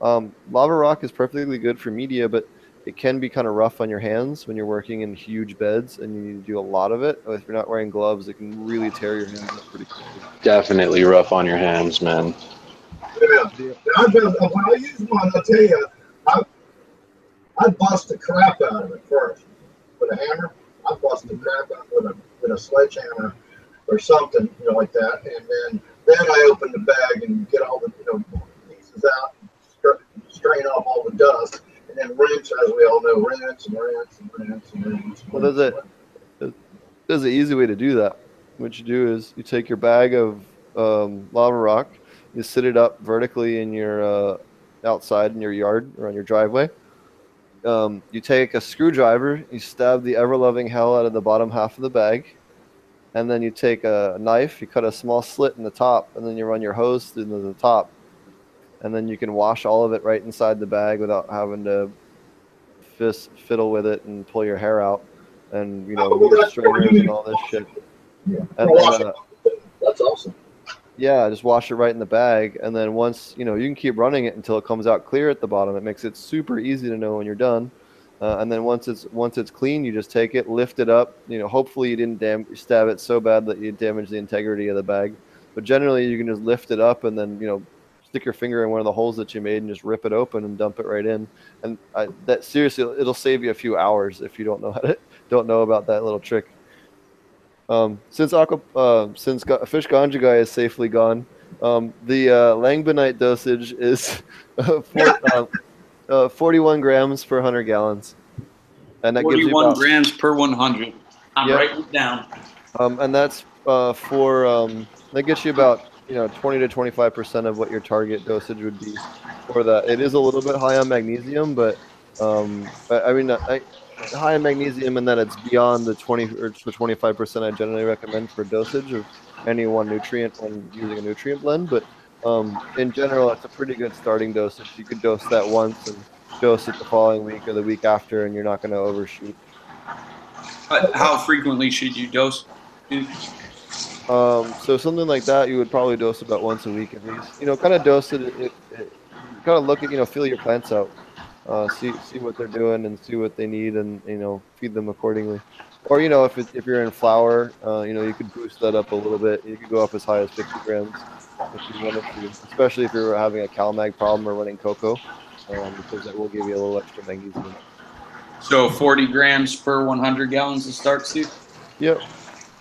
Um, lava rock is perfectly good for media, but it can be kind of rough on your hands when you're working in huge beds and you need to do a lot of it. If you're not wearing gloves, it can really tear your hands up pretty quickly. Definitely rough on your hands, man. Yeah. I've been, when I use one, I'll tell you, I, I bust the crap out of it first with a hammer. I bust the crap out with a with a sledgehammer or something, you know, like that, and then then I open the bag and get all the you know pieces out, strain off all the dust, and then rinse, as we all know, rinse and rinse and rinse and rinse. Well, there's a there's an easy way to do that. What you do is you take your bag of um, lava rock, you sit it up vertically in your uh, outside in your yard or on your driveway. Um, you take a screwdriver, you stab the ever loving hell out of the bottom half of the bag, and then you take a knife, you cut a small slit in the top, and then you run your hose into the top, and then you can wash all of it right inside the bag without having to fist fiddle with it and pull your hair out, and you know Oh, well, strainers and all this shit. Yeah. And Wash then, it. uh, That's awesome. Yeah, just wash it right in the bag, and then once you know, you can keep running it until it comes out clear at the bottom. It makes it super easy to know when you're done. Uh, and then once it's once it's clean, you just take it, lift it up. You know, hopefully you didn't dam- stab it so bad that you damage the integrity of the bag. But generally, you can just lift it up and then you know, stick your finger in one of the holes that you made and just rip it open and dump it right in. And I, that seriously, it'll save you a few hours if you don't know how to *laughs* don't know about that little trick. Um, since aqua, uh, since Ga- fish ganja guy is safely gone, um, the uh, langbeinite dosage is *laughs* uh, four, *laughs* uh, uh, 41 grams per 100 gallons, and that gives you 41 about, grams per 100. I'm Yep. writing it down. um, and that's uh, for um, that gets you about you know 20 to 25 percent of what your target dosage would be for that. It is a little bit high on magnesium, but um, I, I mean I, high in magnesium and that it's beyond the 20 or to 25 percent I generally recommend for dosage of any one nutrient when using a nutrient blend. But um, in general, it's a pretty good starting dosage. You could dose that once and dose it the following week or the week after, and you're not going to overshoot. But how frequently should you dose? Um, so something like that, you would probably dose about once a week at least. You know, kind of dose it. it, it kind of look at, you know, feel your plants out, uh, see see what they're doing and see what they need, and you know, feed them accordingly. Or you know, if it, if you're in flower, uh, you know, you could boost that up a little bit. You could go up as high as 50 grams if you wanted to, especially if you're having a CalMag problem or running cocoa, um, because that will give you a little extra magnesium. So 40 grams per 100 gallons to start, Steve? Yep,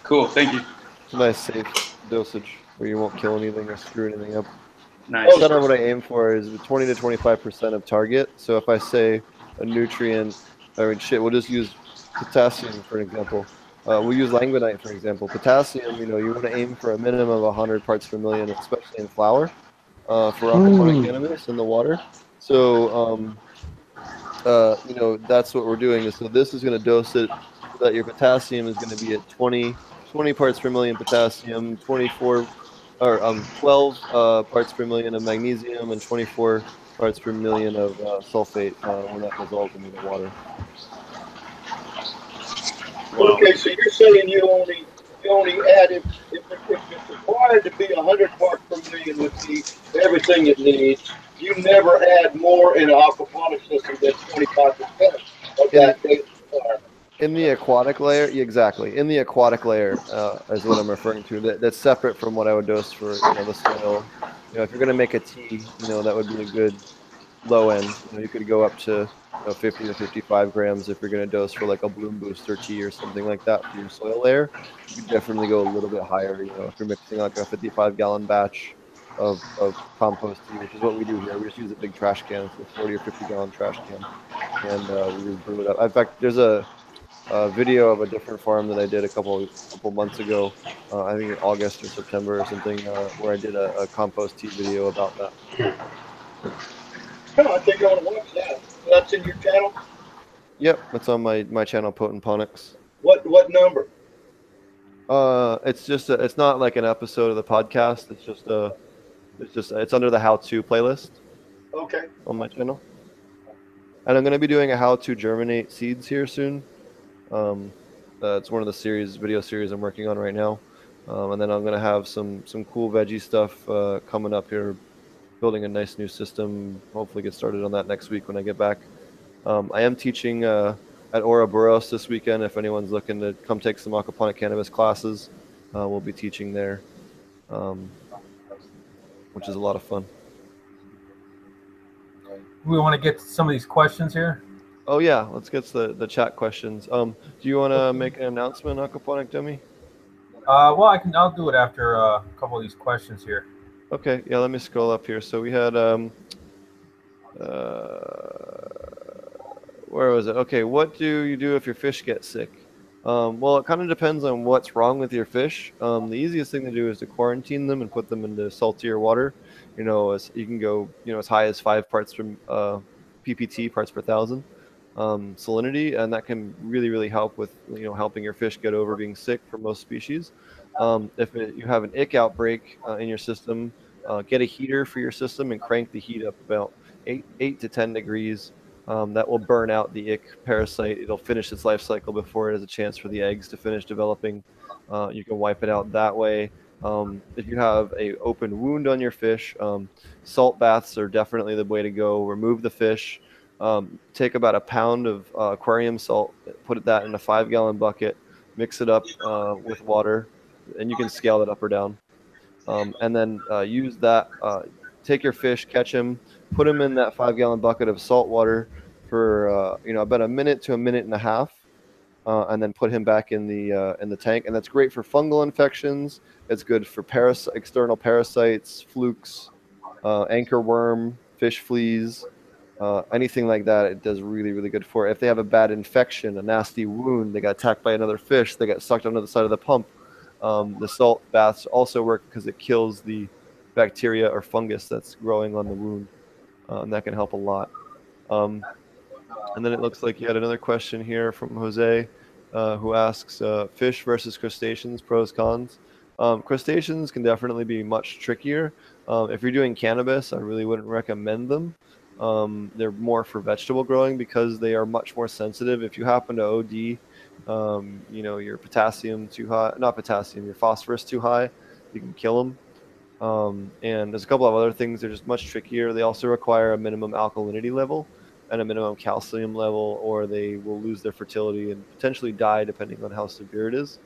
Cool, thank you. it's a nice safe dosage where you won't kill anything or screw anything up. Nice. Kind of what I aim for is 20 to 25 percent of target. So if I say a nutrient, I mean shit, we'll just use potassium for an example. Uh, we'll use langbeinite for example. Potassium, you know, you want to aim for a minimum of 100 parts per million, especially in flower, uh, for aquaponic cannabis in the water. So, um, uh, you know, that's what we're doing. Is so this is going to dose it so that your potassium is going to be at 20, 20 parts per million potassium, 24 or um, 12 uh, parts per million of magnesium and 24 parts per million of uh, sulfate uh, when that dissolves into the water. Okay, so you're saying you only, you only add, if, if, if it's required to be hundred parts per million with the, everything it needs, you never add more in an aquaponics system than twenty-five percent of that base requirement. In the aquatic layer, exactly. In the aquatic layer uh, is what I'm referring to. That, that's separate from what I would dose for you know, the soil. You know, if you're going to make a tea, you know, that would be a good low end. You, know, you could go up to you know, 50 to 55 grams if you're going to dose for like a bloom booster tea or something like that for your soil layer. You could definitely go a little bit higher. You know, if you're mixing like a 55 gallon batch of, of compost tea, which is what we do here. We just use a big trash can, so 40 or 50 gallon trash can, and uh, we just brew it up. In fact, there's a a video of a different farm that I did a couple couple months ago. Uh, I think in August or September or something, uh, where I did a, a compost tea video about that. Oh, I think I wanna watch that. That's in your channel? Yep, it's on my my channel, Potent Ponics. What, what number? Uh, it's just a, it's not like an episode of the podcast. It's just a it's just it's under the how-to playlist Okay, on my channel. And I'm going to be doing a how to germinate seeds here soon. Um, it's one of the series video series I'm working on right now. Um, and then I'm gonna have some some cool veggie stuff uh, coming up here, building a nice new system. Hopefully, get started on that next week when I get back. Um, I am teaching uh, at Ouroboros this weekend. If anyone's looking to come take some aquaponic cannabis classes, uh, we'll be teaching there, um, which is a lot of fun. We want to get some of these questions here. Oh yeah, let's get to the, the chat questions. Um, do you want to make an announcement, Aquaponic Dummy? Uh, well, I can. I'll do it after uh, a couple of these questions here. Okay, yeah. Let me scroll up here. So we had um, uh, where was it? Okay, what do you do if your fish get sick? Um, well, it kind of depends on what's wrong with your fish. Um, the easiest thing to do is to quarantine them and put them into saltier water. You know, as you can go, you know, as high as five parts per uh, ppt parts per thousand um, salinity, and that can really, really help with you know helping your fish get over being sick for most species. Um, if it, you have an ick outbreak uh, in your system, uh, get a heater for your system and crank the heat up about eight eight to ten degrees. Um, that will burn out the ick parasite. It'll finish its life cycle before it has a chance for the eggs to finish developing. Uh, you can wipe it out that way. Um, if you have a open wound on your fish, um, salt baths are definitely the way to go. Remove the fish. Um, take about a pound of uh, aquarium salt, put that in a five gallon bucket, mix it up uh, with water, and you can scale that up or down. Um, and then uh, use that. Uh, take your fish, catch them, put them in that five gallon bucket of salt water for uh, you know about a minute to a minute and a half, uh, and then put him back in the in the tank. And that's great for fungal infections. It's good for paras- external parasites, flukes, anchor worm, fish fleas uh, anything like that, it does really, really good for. If they have a bad infection, a nasty wound, they got attacked by another fish, they got sucked onto the side of the pump. Um, the salt baths also work because it kills the bacteria or fungus that's growing on the wound, uh, and that can help a lot. Um, and then it looks like you had another question here from Jose, uh, who asks uh, fish versus crustaceans, pros cons. Um, crustaceans can definitely be much trickier. Um, if you're doing cannabis, I really wouldn't recommend them. Um, they're more for vegetable growing because they are much more sensitive. If you happen to OD, um, you know, your potassium too high, not potassium, your phosphorus too high, you can kill them. Um, and there's a couple of other things. They're just much trickier. They also require a minimum alkalinity level and a minimum calcium level, or they will lose their fertility and potentially die depending on how severe it is.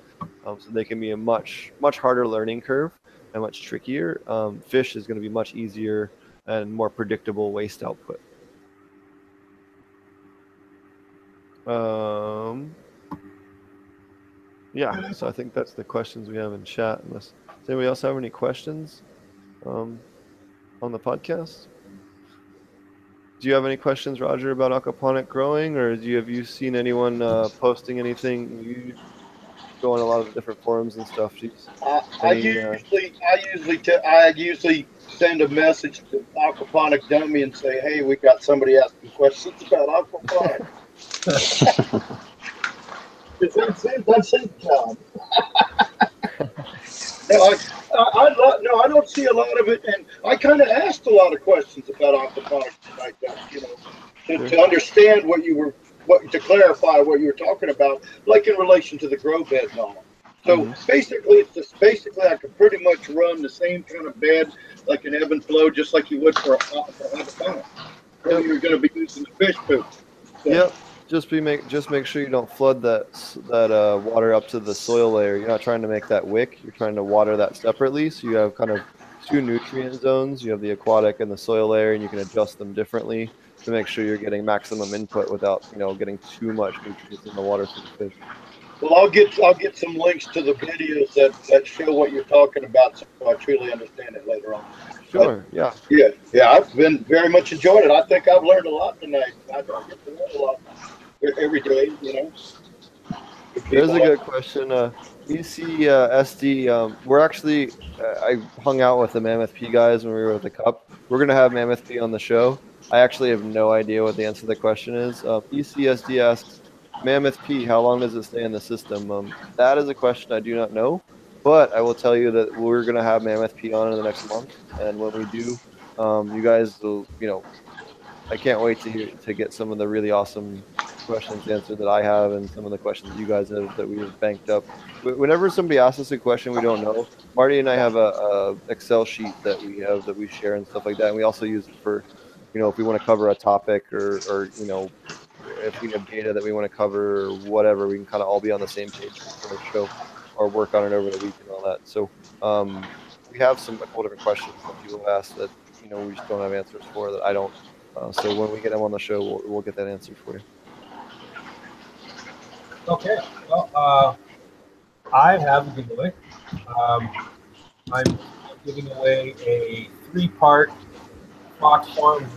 Um, so they can be a much, much harder learning curve and much trickier. Um, fish is going to be much easier and more predictable waste output. Um, yeah, so I think that's the questions we have in chat. Unless does anybody else have any questions um, on the podcast? Do you have any questions, Roger, about aquaponic growing, or do you have you seen anyone uh, posting anything? You go on a lot of different forums and stuff. Uh, I usually, I usually, t- I usually send a message to Aquaponic Dummy and say, "Hey, we got somebody asking questions about aquaponic." *laughs* that's it. That's it, John. *laughs* no, I, I, I love, no, I don't see a lot of it, and I kind of asked a lot of questions about aquaponics like that, you know, to, to understand what you were, what to clarify what you were talking about, like in relation to the grow bed and all. So mm-hmm. basically, it's just basically I could pretty much run the same kind of bed like an ebb and flow, just like you would for a, for a hydroponic. So you're going to be using the fish poop. So, yep. Just be make just make sure you don't flood that that uh, water up to the soil layer. You're not trying to make that wick. You're trying to water that separately. So you have kind of two nutrient zones. You have the aquatic and the soil layer, and you can adjust them differently to make sure you're getting maximum input without you know getting too much nutrients in the water for the fish. Well, I'll get I'll get some links to the videos that, that show what you're talking about, so I truly understand it later on. Sure. But, yeah. Yeah. Yeah. I've been very much enjoyed it. I think I've learned a lot tonight. I get to learn a lot every day. You know. There's a good question. Uh, EC uh, SD. Um, we're actually. Uh, I hung out with the Mammoth P guys when we were at the Cup. We're gonna have Mammoth P on the show. I actually have no idea what the answer to the question is. Uh, ECSD asks, Mammoth P, how long does it stay in the system? Um, that is a question I do not know, but I will tell you that we're going to have Mammoth P on in the next month, and when we do, um, you guys will, you know, I can't wait to hear to get some of the really awesome questions answered that I have, and some of the questions you guys have that we have banked up. Whenever somebody asks us a question we don't know, Marty and I have a, a Excel sheet that we have that we share and stuff like that, and we also use it for, you know, if we want to cover a topic or, or you know, if we have data that we want to cover whatever, we can kind of all be on the same page for the show or work on it over the week and all that. So um, we have some a couple different questions that people ask that you know we just don't have answers for that I don't. Uh, so when we get them on the show, we'll, we'll get that answer for you. Okay. Well, uh, I have a giveaway. Um, I'm giving away a three-part Fox Farm,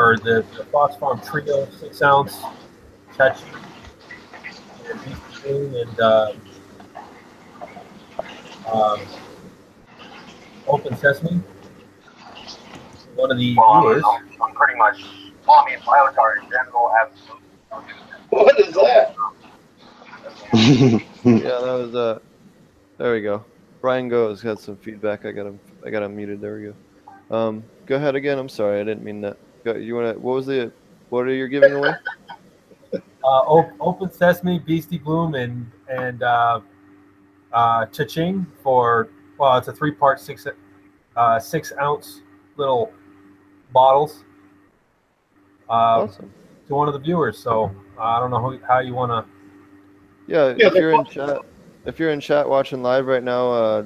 or the, the Fox Farm Trio six ounce Chachi and beef and uh, um, open sesame. One of the viewers. I'm pretty much, well, I mean, biotar in general, absolutely. What is that? *laughs* yeah, that was uh. There we go. Brian Goes had some feedback. I got him. I got him muted. There we go. Um, go ahead again. I'm sorry, I didn't mean that. Go, you want to? What was the? What are you giving away? *laughs* uh, Open Sesame, Beastie Bloom, and and uh, uh, Cha-Ching for well, it's a three-part six uh, six ounce little bottles uh, Awesome. to one of the viewers. So uh, I don't know who, how you want to. Yeah, Yeah, if you're in chat, if you're in chat watching live right now, uh,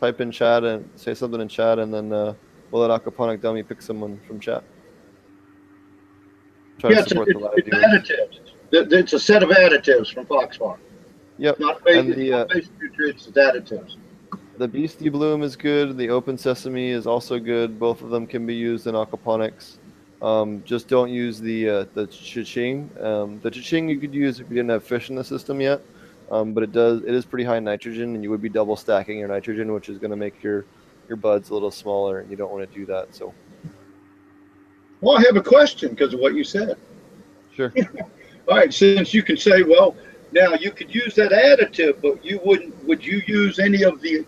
type in chat and say something in chat, and then uh, we'll let Aquaponic Dummy pick someone from chat. Try Yeah, to it's, support the live it's viewers. additives. It's a set of additives from Fox Farm. Yep. Not And the, uh, nutrients, it's additives. The Beastie Bloom is good. The Open Sesame is also good. Both of them can be used in aquaponics. Um, just don't use the uh, the cha-ching. Um, the cha-ching you could use if you didn't have fish in the system yet, um, but it does it is pretty high nitrogen, and you would be double stacking your nitrogen, which is going to make your your buds a little smaller, and you don't want to do that. So Well, I have a question because of what you said. sure. *laughs* All right, since you can say, well, now you could use that additive, but you wouldn't, would you use any of the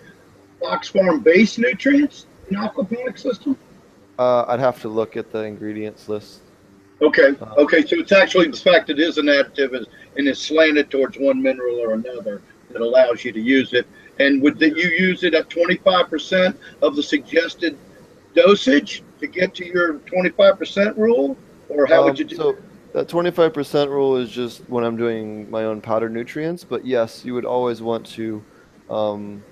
Fox Farm base nutrients in aquaponic system? Uh, I'd have to look at the ingredients list. Okay, Uh, okay, so it's actually the fact it is an additive is- and it's slanted towards one mineral or another that allows you to use it. And would that you use it at twenty-five percent of the suggested dosage to get to your twenty-five percent rule? Or how Um, would you do? So that 25% rule is just when I'm doing my own powder nutrients. But yes, you would always want to, um,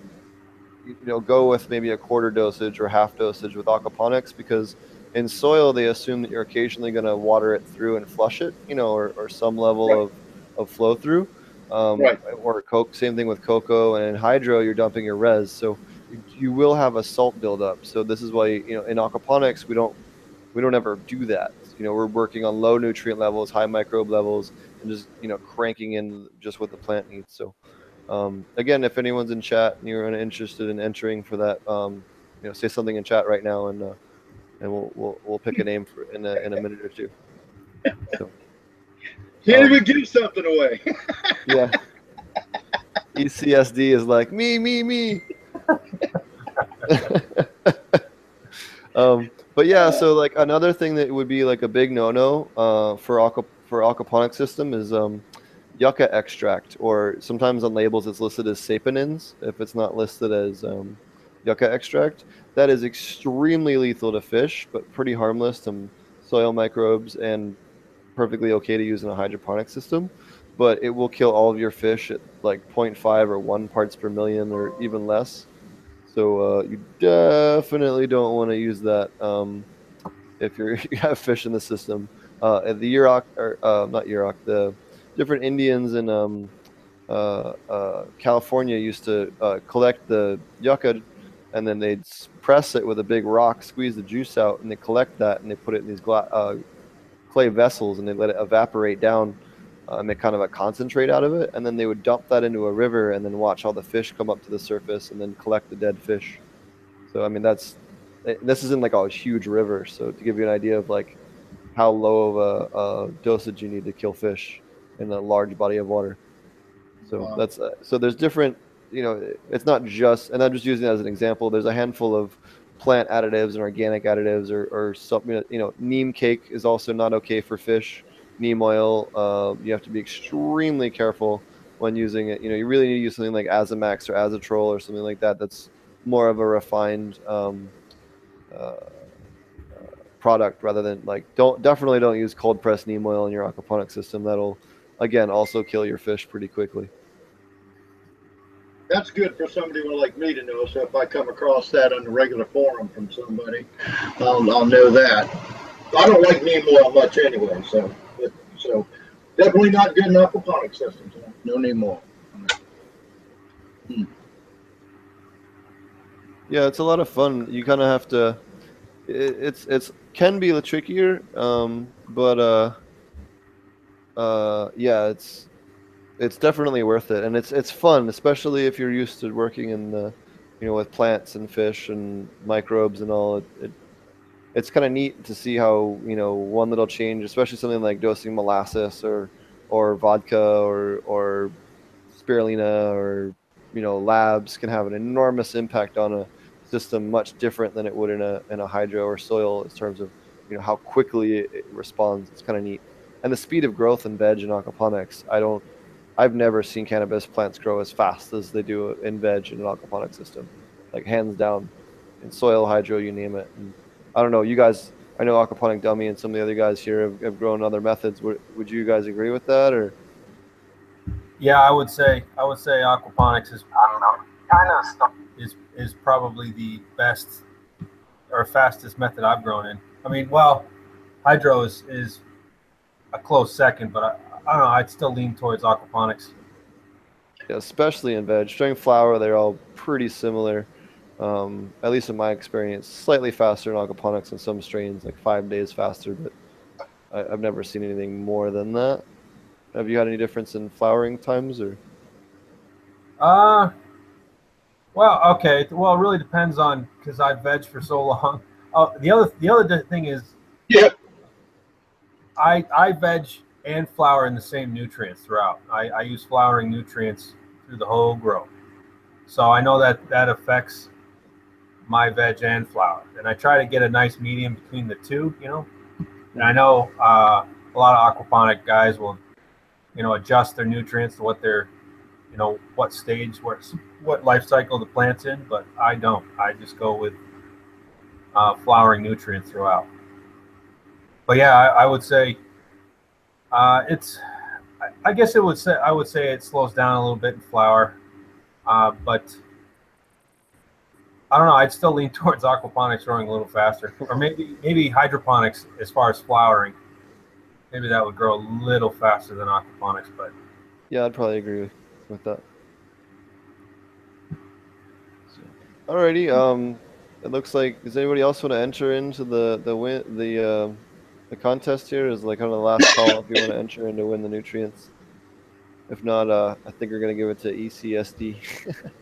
you know, go with maybe a quarter dosage or half dosage with aquaponics because in soil they assume that you're occasionally going to water it through and flush it, you know, or, or some level Right. of, of flow through. Um, Right. Or coke, same thing with cocoa, and in hydro you're dumping your res, so you, will have a salt buildup. So this is why you know in aquaponics we don't we don't ever do that. You know, we're working on low nutrient levels, high microbe levels, and just you know cranking in just what the plant needs. So, um, again, if anyone's in chat and you're interested in entering for that, um, you know, say something in chat right now, and uh, and we'll, we'll we'll pick a name for in a, in a minute or two. So, Can't um, even give something away. yeah. ECSD is like me, me, me. *laughs* um, but yeah, so like another thing that would be like a big no-no uh, for aqua for aquaponic system is um, yucca extract, or sometimes on labels it's listed as saponins if it's not listed as um, yucca extract. That is extremely lethal to fish, but pretty harmless to soil microbes and perfectly okay to use in a hydroponic system. But it will kill all of your fish at like 0.5 or 1 parts per million or even less. So uh, you definitely don't want to use that um, if you're, *laughs* you have fish in the system. Uh, the Yurok, or uh, not Yurok, the different Indians in um, uh, uh, California used to uh, collect the yucca and then they'd press it with a big rock, squeeze the juice out, and they collect that and they put it in these gla- clay vessels and they let it evaporate down uh, and make kind of a concentrate out of it. And then they would dump that into a river and then watch all the fish come up to the surface and then collect the dead fish. So, I mean, that's eh, this isn't like a huge river. So, to give you an idea of like how low of a, a dosage you need to kill fish in a large body of water. So, Wow. that's uh, so there's different, you know, it's not just, and I'm just using it as an example. There's a handful of plant additives and organic additives or, or something you know neem cake is also not okay for fish neem oil. Uh, you have to be extremely careful when using it. You know, you really need to use something like Azamax or Azatrol or something like that. That's more of a refined um, uh, product rather than like don't definitely don't use cold pressed neem oil in your aquaponic system. That'll again also kill your fish pretty quickly. That's good for somebody like me to know. So if I come across that on the regular forum from somebody, I'll, I'll know that. I don't like neem oil much anyway, so so definitely not good enough in aquaponic systems. No neem more. Hmm. Yeah, it's a lot of fun. You kind of have to. It, it's it's can be a little trickier, um, but uh, uh, yeah, it's it's definitely worth it, and it's it's fun, especially if you're used to working in the, you know, with plants and fish and microbes and all. It, it it's kind of neat to see how you know one little change, especially something like dosing molasses or or vodka or or spirulina or you know labs can have an enormous impact on a system much different than it would in a in a hydro or soil in terms of you know how quickly it, responds. It's kind of neat, and the speed of growth in veg and aquaponics. I don't, I've never seen cannabis plants grow as fast as they do in veg in an aquaponic system, like hands down, in soil, hydro, you name it. And I don't know, you guys. I know aquaponic dummy and some of the other guys here have, have grown other methods. Would, would you guys agree with that or? Yeah, I would say I would say aquaponics is I don't know kind of stuff is is probably the best or fastest method I've grown in. I mean, well, hydro is, is a close second, but I, I don't know. I'd still lean towards aquaponics. Yeah, especially in veg. String flower, they're all pretty similar. Um, at least in my experience, slightly faster in aquaponics in some strains, like five days faster, but I, have never seen anything more than that. Have you had any difference in flowering times or? Uh, well, okay. Well, it really depends on because I veg for so *laughs* long. Uh, the other the other thing is, yeah, I I veg and flower in the same nutrients throughout. I, I use flowering nutrients through the whole grow, so I know that that affects my veg and flower, and I try to get a nice medium between the two. You know, and I know uh, a lot of aquaponic guys will, you know, adjust their nutrients to what they're you know what stage what what life cycle the plant's in but i don't. I just go with uh, flowering nutrients throughout. But yeah i, I would say uh, it's I, I, guess it would say i would say it slows down a little bit in flower uh, but i don't know i'd still lean towards aquaponics growing a little faster or maybe maybe hydroponics as far as flowering maybe that would grow a little faster than aquaponics but yeah i'd probably agree with with that. Alrighty, um, it looks like does anybody else want to enter into the the win the uh, the contest here? Is like kind of the last call if you want to enter in to win the nutrients. If not, uh, I think we're gonna give it to ECSD. *laughs*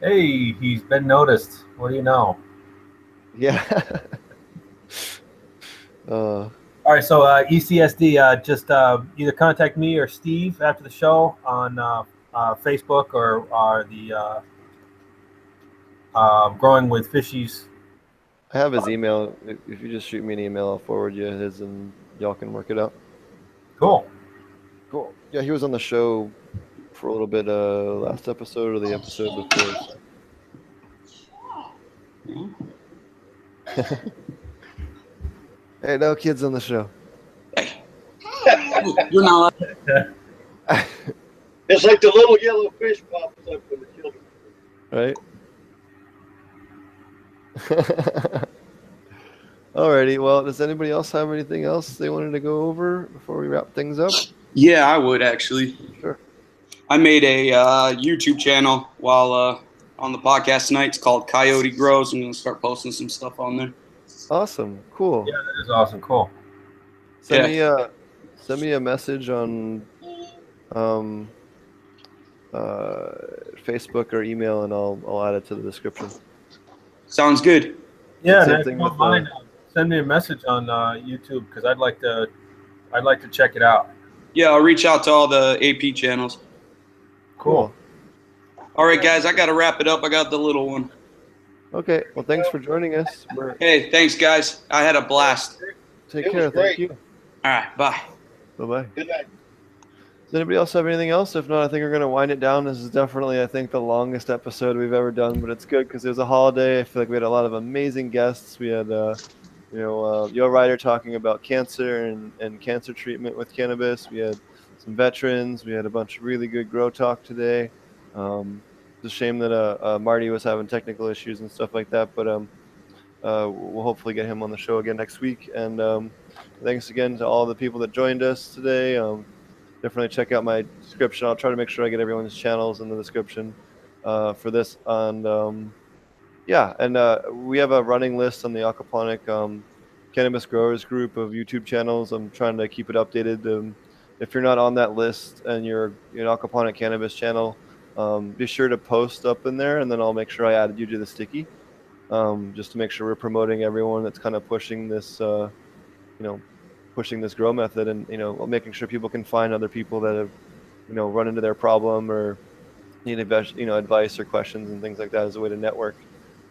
hey, he's been noticed. What do you know? Yeah. *laughs* uh. All right, so uh, ECSD, uh, just uh, either contact me or Steve after the show on uh, uh, Facebook or, or the uh, Growing with Fishies. I have his email. If you just shoot me an email, I'll forward you his and y'all can work it out. Cool. Cool. Yeah, he was on the show for a little bit uh, last episode or the episode before. *laughs* Hey, no kids on the show. *laughs* You're not. *laughs* it's like the little yellow fish pops up for the children. Right. Alrighty. Well, does anybody else have anything else they wanted to go over before we wrap things up? Yeah, I would actually. Sure. I made a uh, YouTube channel while uh, on the podcast tonight. It's called Coyote Grows. I'm gonna start posting some stuff on there. Awesome. Cool. Yeah, that is awesome. Cool. Send yeah. me a send me a message on um, uh, Facebook or email, and I'll I'll add it to the description. Sounds good. Yeah, and if you don't mind, uh, send me a message on uh, YouTube because I'd like to I'd like to check it out. Yeah, I'll reach out to all the AP channels. Cool. All right, guys, I got to wrap it up. I got the little one. Okay. Well, thanks for joining us. We're... Hey, thanks, guys. I had a blast. Take it care. Thank you. All right. Bye. Bye bye. Good night. Does anybody else have anything else? If not, I think we're going to wind it down. This is definitely, I think, the longest episode we've ever done, but it's good because it was a holiday. I feel like we had a lot of amazing guests. We had, uh, you know, uh, Yo Rider talking about cancer and, and cancer treatment with cannabis. We had some veterans. We had a bunch of really good grow talk today. Um, it's a shame that uh, uh, Marty was having technical issues and stuff like that, but um, uh, we'll hopefully get him on the show again next week. And um, thanks again to all the people that joined us today. Um, definitely check out my description. I'll try to make sure I get everyone's channels in the description uh, for this. And um, yeah, and uh, we have a running list on the aquaponic um, cannabis growers group of YouTube channels. I'm trying to keep it updated. Um, if you're not on that list and you're an aquaponic cannabis channel, um, be sure to post up in there, and then I'll make sure I added you to the sticky, um, just to make sure we're promoting everyone that's kind of pushing this, uh, you know, pushing this grow method, and you know, making sure people can find other people that have, you know, run into their problem or need advice, you know, advice or questions and things like that as a way to network.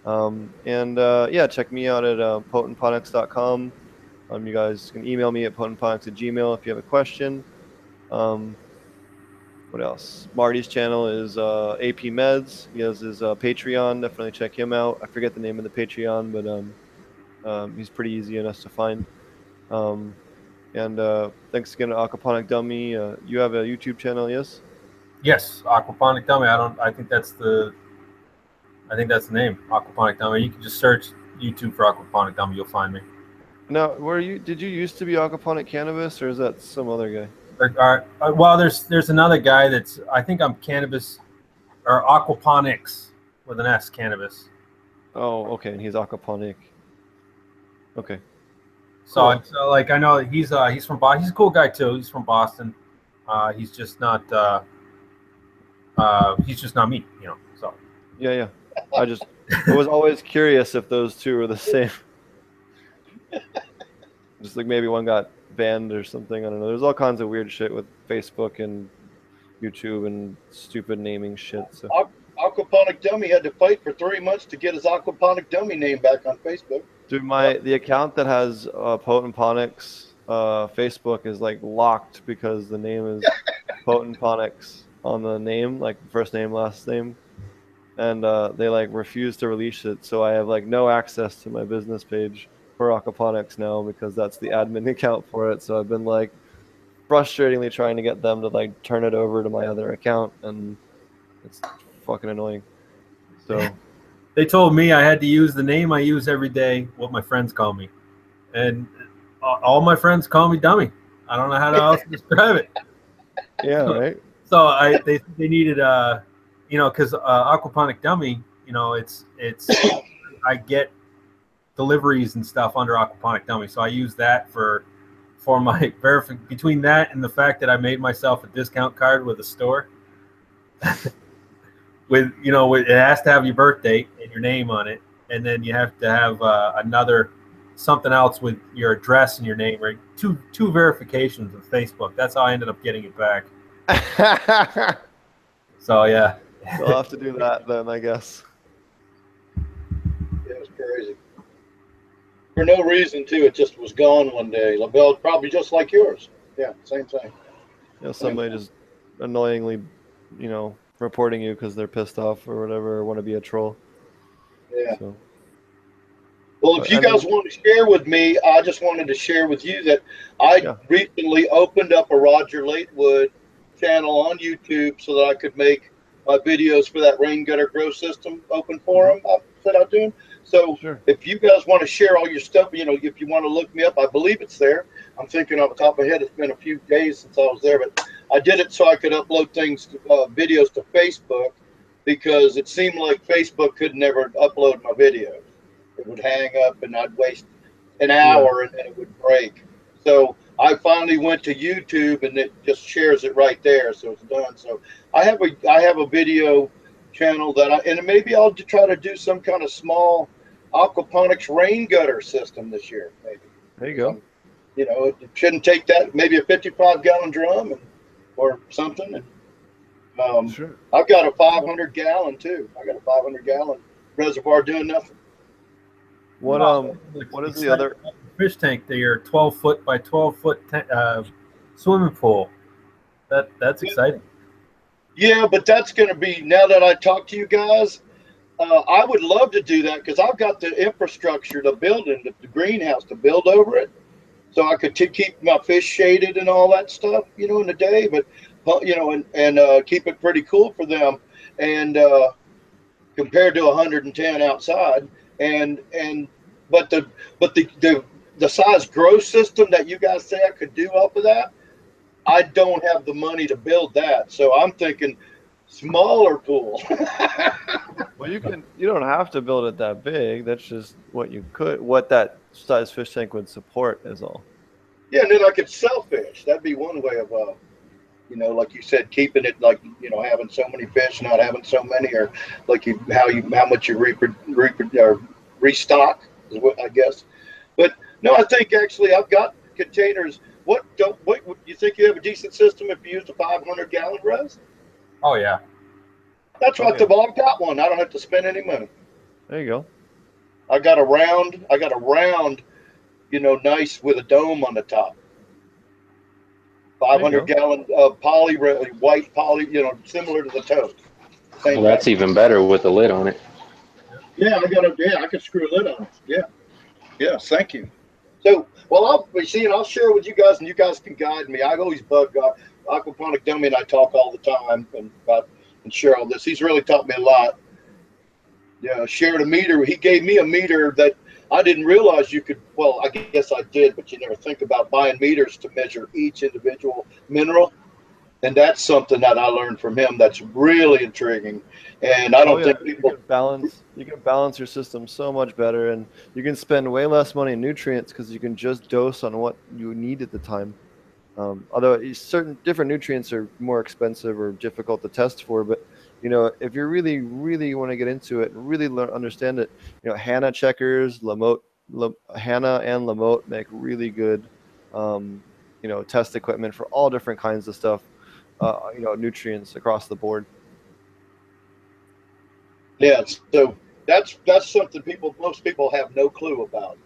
Um, and uh, yeah, check me out at uh, potentponics.com. Um, you guys can email me at potentponics at gmail if you have a question. Um, what else? Marty's channel is uh, AP Meds. He has his uh, Patreon. Definitely check him out. I forget the name of the Patreon, but um, um, he's pretty easy enough to find. Um, and uh, thanks again to Aquaponic Dummy. Uh, you have a YouTube channel, yes? Yes, Aquaponic Dummy. I don't. I think that's the. I think that's the name, Aquaponic Dummy. You can just search YouTube for Aquaponic Dummy. You'll find me. Now, were you? Did you used to be Aquaponic Cannabis, or is that some other guy? Or, or, uh, well, there's there's another guy that's I think I'm cannabis or aquaponics with an S, cannabis. Oh, okay, and he's aquaponic. Okay. So, Cool. uh, like I know he's uh he's from Boston. He's a cool guy too. He's from Boston. Uh, he's just not uh, uh he's just not me, you know. So Yeah, yeah. I just I was always curious if those two were the same. *laughs* Just like maybe one got banned or something. I don't know. There's all kinds of weird shit with Facebook and YouTube and stupid naming shit. So Aqu- Aquaponic Dummy had to fight for three months to get his Aquaponic Dummy name back on Facebook. Dude, my the account that has uh, Potent Ponics uh, Facebook is like locked because the name is *laughs* Potent Ponics on the name, like first name, last name, and uh, they like refuse to release it. So I have like no access to my business page for Aquaponics now because that's the admin *laughs* account for it. So I've been like frustratingly trying to get them to like turn it over to my other account, and it's fucking annoying. So. *laughs* they told me I had to use the name I use every day, what my friends call me, and all my friends call me dummy. I don't know how to else *laughs* describe it. Yeah, right. So I they they needed uh you know because uh, aquaponic dummy you know it's it's I get deliveries and stuff under aquaponic dummy so I use that for for my *laughs* verific between that and the fact that I made myself a discount card with a store. *laughs* With you know it has to have your birth date and your name on it and then you have to have uh, another something else with your address and your name right? Two two verifications with Facebook. That's how I ended up getting it back. *laughs* So yeah. I'll have to do that then, I guess. It was crazy. For no reason, too. It just was gone one day. Well, probably just like yours. Yeah, same thing. You know, somebody just annoyingly, you know, reporting you because they're pissed off or whatever, or want to be a troll. Yeah. So, Well, if you guys want to share with me, I just wanted to share with you that I Yeah. recently opened up a Roger Latewood channel on YouTube so that I could make my videos for that rain gutter grow system open forum mm-hmm. I said I'm doing. So sure. if you guys want to share all your stuff, you know, if you want to look me up, I believe it's there. I'm thinking off the top of my head, it's been a few days since I was there, but I did it so I could upload things, to, uh, videos to Facebook because it seemed like Facebook could never upload my videos. It would hang up and I'd waste an hour and then it would break. So I finally went to YouTube and it just shares it right there, so it's done. So I have a I have a video channel that I and maybe I'll try to do some kind of small aquaponics rain gutter system this year, maybe. There you go. Um, you know, it shouldn't take that. Maybe a 55 gallon drum and, or something. And um, Sure. I've got a 500 gallon too. I got a 500 gallon reservoir doing nothing. What um, what is the other? fish tank? They are 12 foot by 12 foot ta- uh, swimming pool. That that's exciting. Yeah, but that's going to be now that I talk to you guys. Uh, I would love to do that because I've got the infrastructure, the building, the, the greenhouse to build over it, so I could keep my fish shaded and all that stuff, you know, in the day. But you know, and and uh, keep it pretty cool for them, and uh, compared to 110 outside, and and but the but the the the size grow system that you guys say I could do off of that, I don't have the money to build that. So I'm thinking smaller pool. *laughs* Well, you can. You don't have to build it that big. That's just what you could. What that size fish tank would support is all. yeah, and then I could sell fish. That'd be one way of, uh, you know, like you said, keeping it like you know having so many fish, not having so many, or like you how you how much you repro, repro, or restock is what I guess. But no, I think actually I've got containers. What don't what you think you have a decent system if you use a 500 gallon res? Oh yeah. That's what the well, I've got one. I don't have to spend any money. There you go. I got a round. I got a round, you know, nice with a dome on the top. Five hundred gallon uh, poly re- white poly, you know, similar to the toast. Same Well, that's thing. even better with the lid on it. Yeah, I got a yeah. I can screw a lid on it. Yeah, yes. Thank you. So, well, I'll be seeing. I'll share with you guys, and you guys can guide me. I've always bug God. Aquaponic Dummy and I talk all the time and about and share all this. He's really taught me a lot. Yeah, shared a meter. He gave me a meter that I didn't realize you could. Well, I guess I did, but you never think about buying meters to measure each individual mineral. And that's something that I learned from him. That's really intriguing. And I don't Oh, yeah, think you people. can balance. You can balance your system so much better, and you can spend way less money in nutrients because you can just dose on what you need at the time. Um, although certain different nutrients are more expensive or difficult to test for, but you know if you really, really want to get into it and really learn, understand it, you know Hanna checkers, LaMotte, La, Hanna and LaMotte make really good, um, you know, test equipment for all different kinds of stuff. Uh, you know, nutrients across the board. Yeah, so that's that's something people most people have no clue about.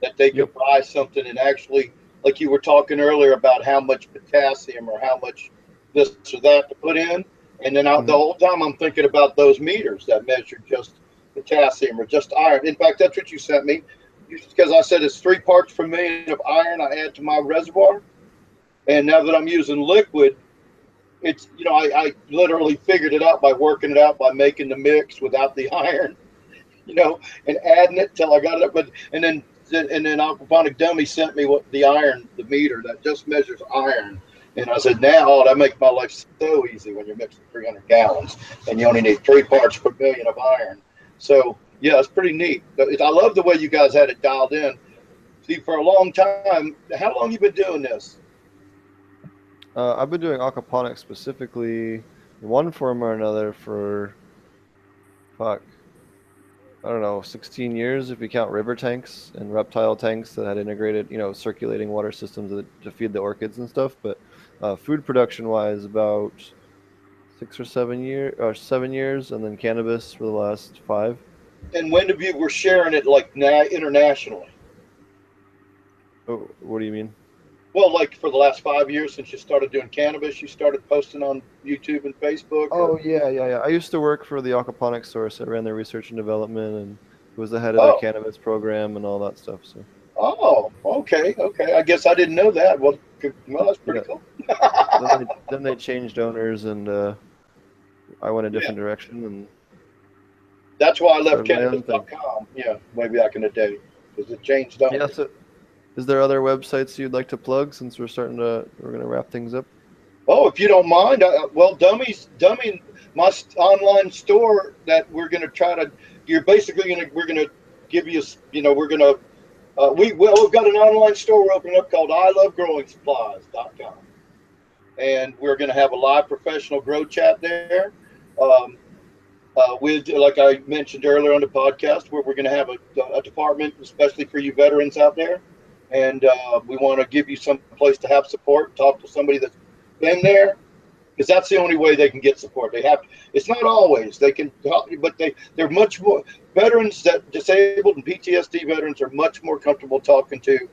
That they could Yep. buy something and actually, like you were talking earlier about how much potassium or how much this or that to put in, and then I, the Mhm. whole time I'm thinking about those meters that measure just potassium or just iron. In fact, that's what you sent me, because I said it's three parts per million of iron I add to my reservoir, and now that I'm using liquid, it's you know I, I literally figured it out by working it out by making the mix without the *laughs* iron you know and adding it till i got it up but and then and then aquaponic dummy sent me what the iron the meter that just measures iron. And i said now that makes my life so easy when you're mixing 300 gallons and you only need three parts per million of iron. So yeah it's pretty neat. I love the way you guys had it dialed in. See for a long time how long you been doing this? Uh, I've been doing aquaponics specifically, one form or another, for fuck, I don't know, 16 years if you count river tanks and reptile tanks that had integrated, you know, circulating water systems that, to feed the orchids and stuff. But uh, food production wise, about six or seven year or seven years, and then cannabis for the last five. and when have you were sharing it like na- internationally Oh, what do you mean? Well, like for the last five years since you started doing cannabis, you started posting on YouTube and Facebook. Oh yeah, yeah, yeah. I used to work for the aquaponics source. I ran their research and development and was the head of Oh. their cannabis program and all that stuff. So. Oh, okay, okay. I guess I didn't know that. Well, well, that's pretty Yeah. cool. *laughs* then, they, then they changed owners and uh, I went a different direction and That's why I left cannabis.com. Yeah, way back in the day, because it changed on. yeah. So, is there other websites you'd like to plug since we're starting to we're gonna wrap things up? Oh, if you don't mind, I, well, dummies, dummy, my online store that we're gonna try to. You're basically gonna we're gonna give you, you know, we're gonna. Uh, we well, we've got an online store we're opening up called ilovegrowingSupplies.com, and we're gonna have a live professional grow chat there. Um, uh, with like I mentioned earlier on the podcast, where we're going to have a, a department, especially for you veterans out there, and uh, we want to give you some place to have support. and Talk to somebody that's been there, because that's the only way they can get support. They have. It's not always they can you, but they they're much more veterans that disabled and PTSD veterans are much more comfortable talking to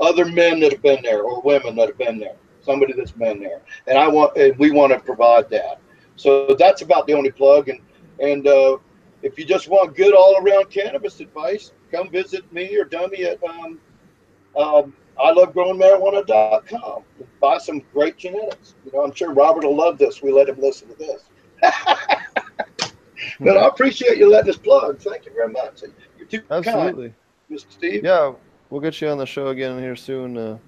other men that have been there or women that have been there. somebody that's been there, and I want and we want to provide that. So that's about the only plug. And and uh, if you just want good all around cannabis advice, come visit me or Dummy at um, um, I love growing marijuana.com. Buy some great genetics. You know, I'm sure Robert will love this. We let him listen to this. *laughs* but I appreciate you letting us plug. Thank you very much. You're too Absolutely. kind, Mr. Steve. Yeah, we'll get you on the show again here soon. Uh,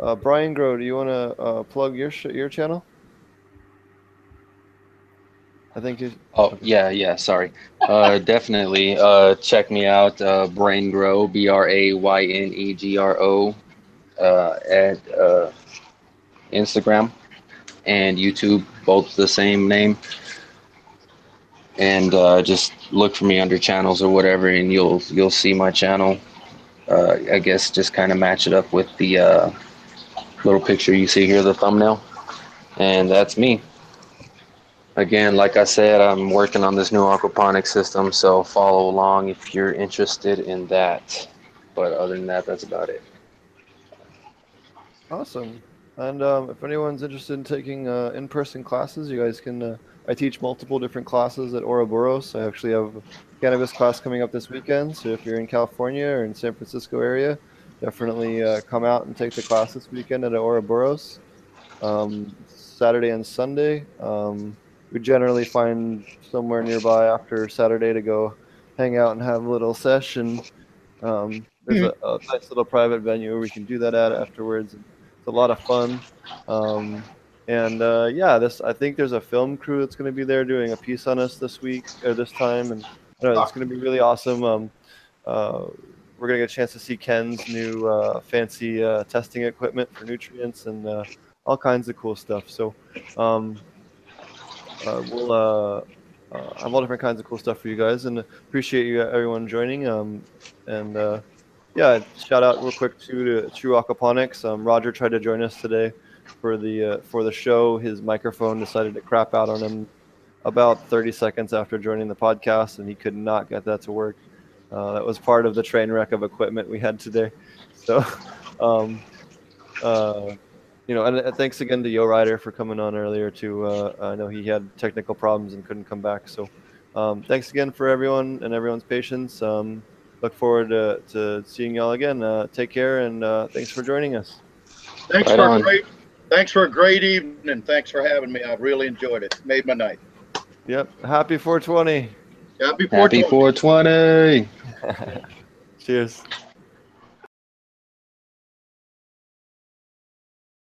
uh, Brian Grow, do you want to uh, plug your sh- your channel? I think you. Oh yeah, yeah. Sorry. Uh, *laughs* definitely. Uh, check me out. Uh, Brain Grow. B R A Y N E G R O. Uh, at uh, Instagram and YouTube, both the same name. And uh, just look for me under channels or whatever, and you'll you'll see my channel. Uh, I guess just kind of match it up with the uh, little picture you see here, the thumbnail, and that's me again, like I said, I'm working on this new aquaponics system, so follow along if you're interested in that. But other than that, that's about it. Awesome. And um, if anyone's interested in taking uh, in-person classes, you guys can. Uh, I teach multiple different classes at Ouroboros. I actually have a cannabis class coming up this weekend. So if you're in California or in San Francisco area, definitely uh, come out and take the class this weekend at Ouroboros. Um, Saturday and Sunday. Um, we generally find somewhere nearby after Saturday to go hang out and have a little session. Um, there's a, a, nice little private venue where we can do that at afterwards. It's a lot of fun. Um, and uh, yeah, this I think there's a film crew that's going to be there doing a piece on us this week or this time, and know, it's going to be really awesome. Um, uh, we're going to get a chance to see Ken's new uh, fancy uh, testing equipment for nutrients and uh, all kinds of cool stuff. So um, uh, we'll uh, uh, have all different kinds of cool stuff for you guys, and appreciate you everyone joining. Um, and uh, yeah, shout out real quick to, True Aquaponics. Um, Roger tried to join us today for the uh, for the show. His microphone decided to crap out on him about 30 seconds after joining the podcast, and he could not get that to work. Uh, that was part of the train wreck of equipment we had today. So. *laughs* Um, uh, you know, and, thanks again to Yo Rider for coming on earlier too. Uh, I know he had technical problems and couldn't come back. So um, thanks again for everyone and everyone's patience. Um, look forward to, to seeing y'all again. Uh, take care and uh, thanks for joining us. Thanks right for on. a great, thanks for a great evening. Thanks for having me. I really enjoyed it. Made my night. Yep. Happy 420. Happy 420. Happy 420. *laughs* Cheers.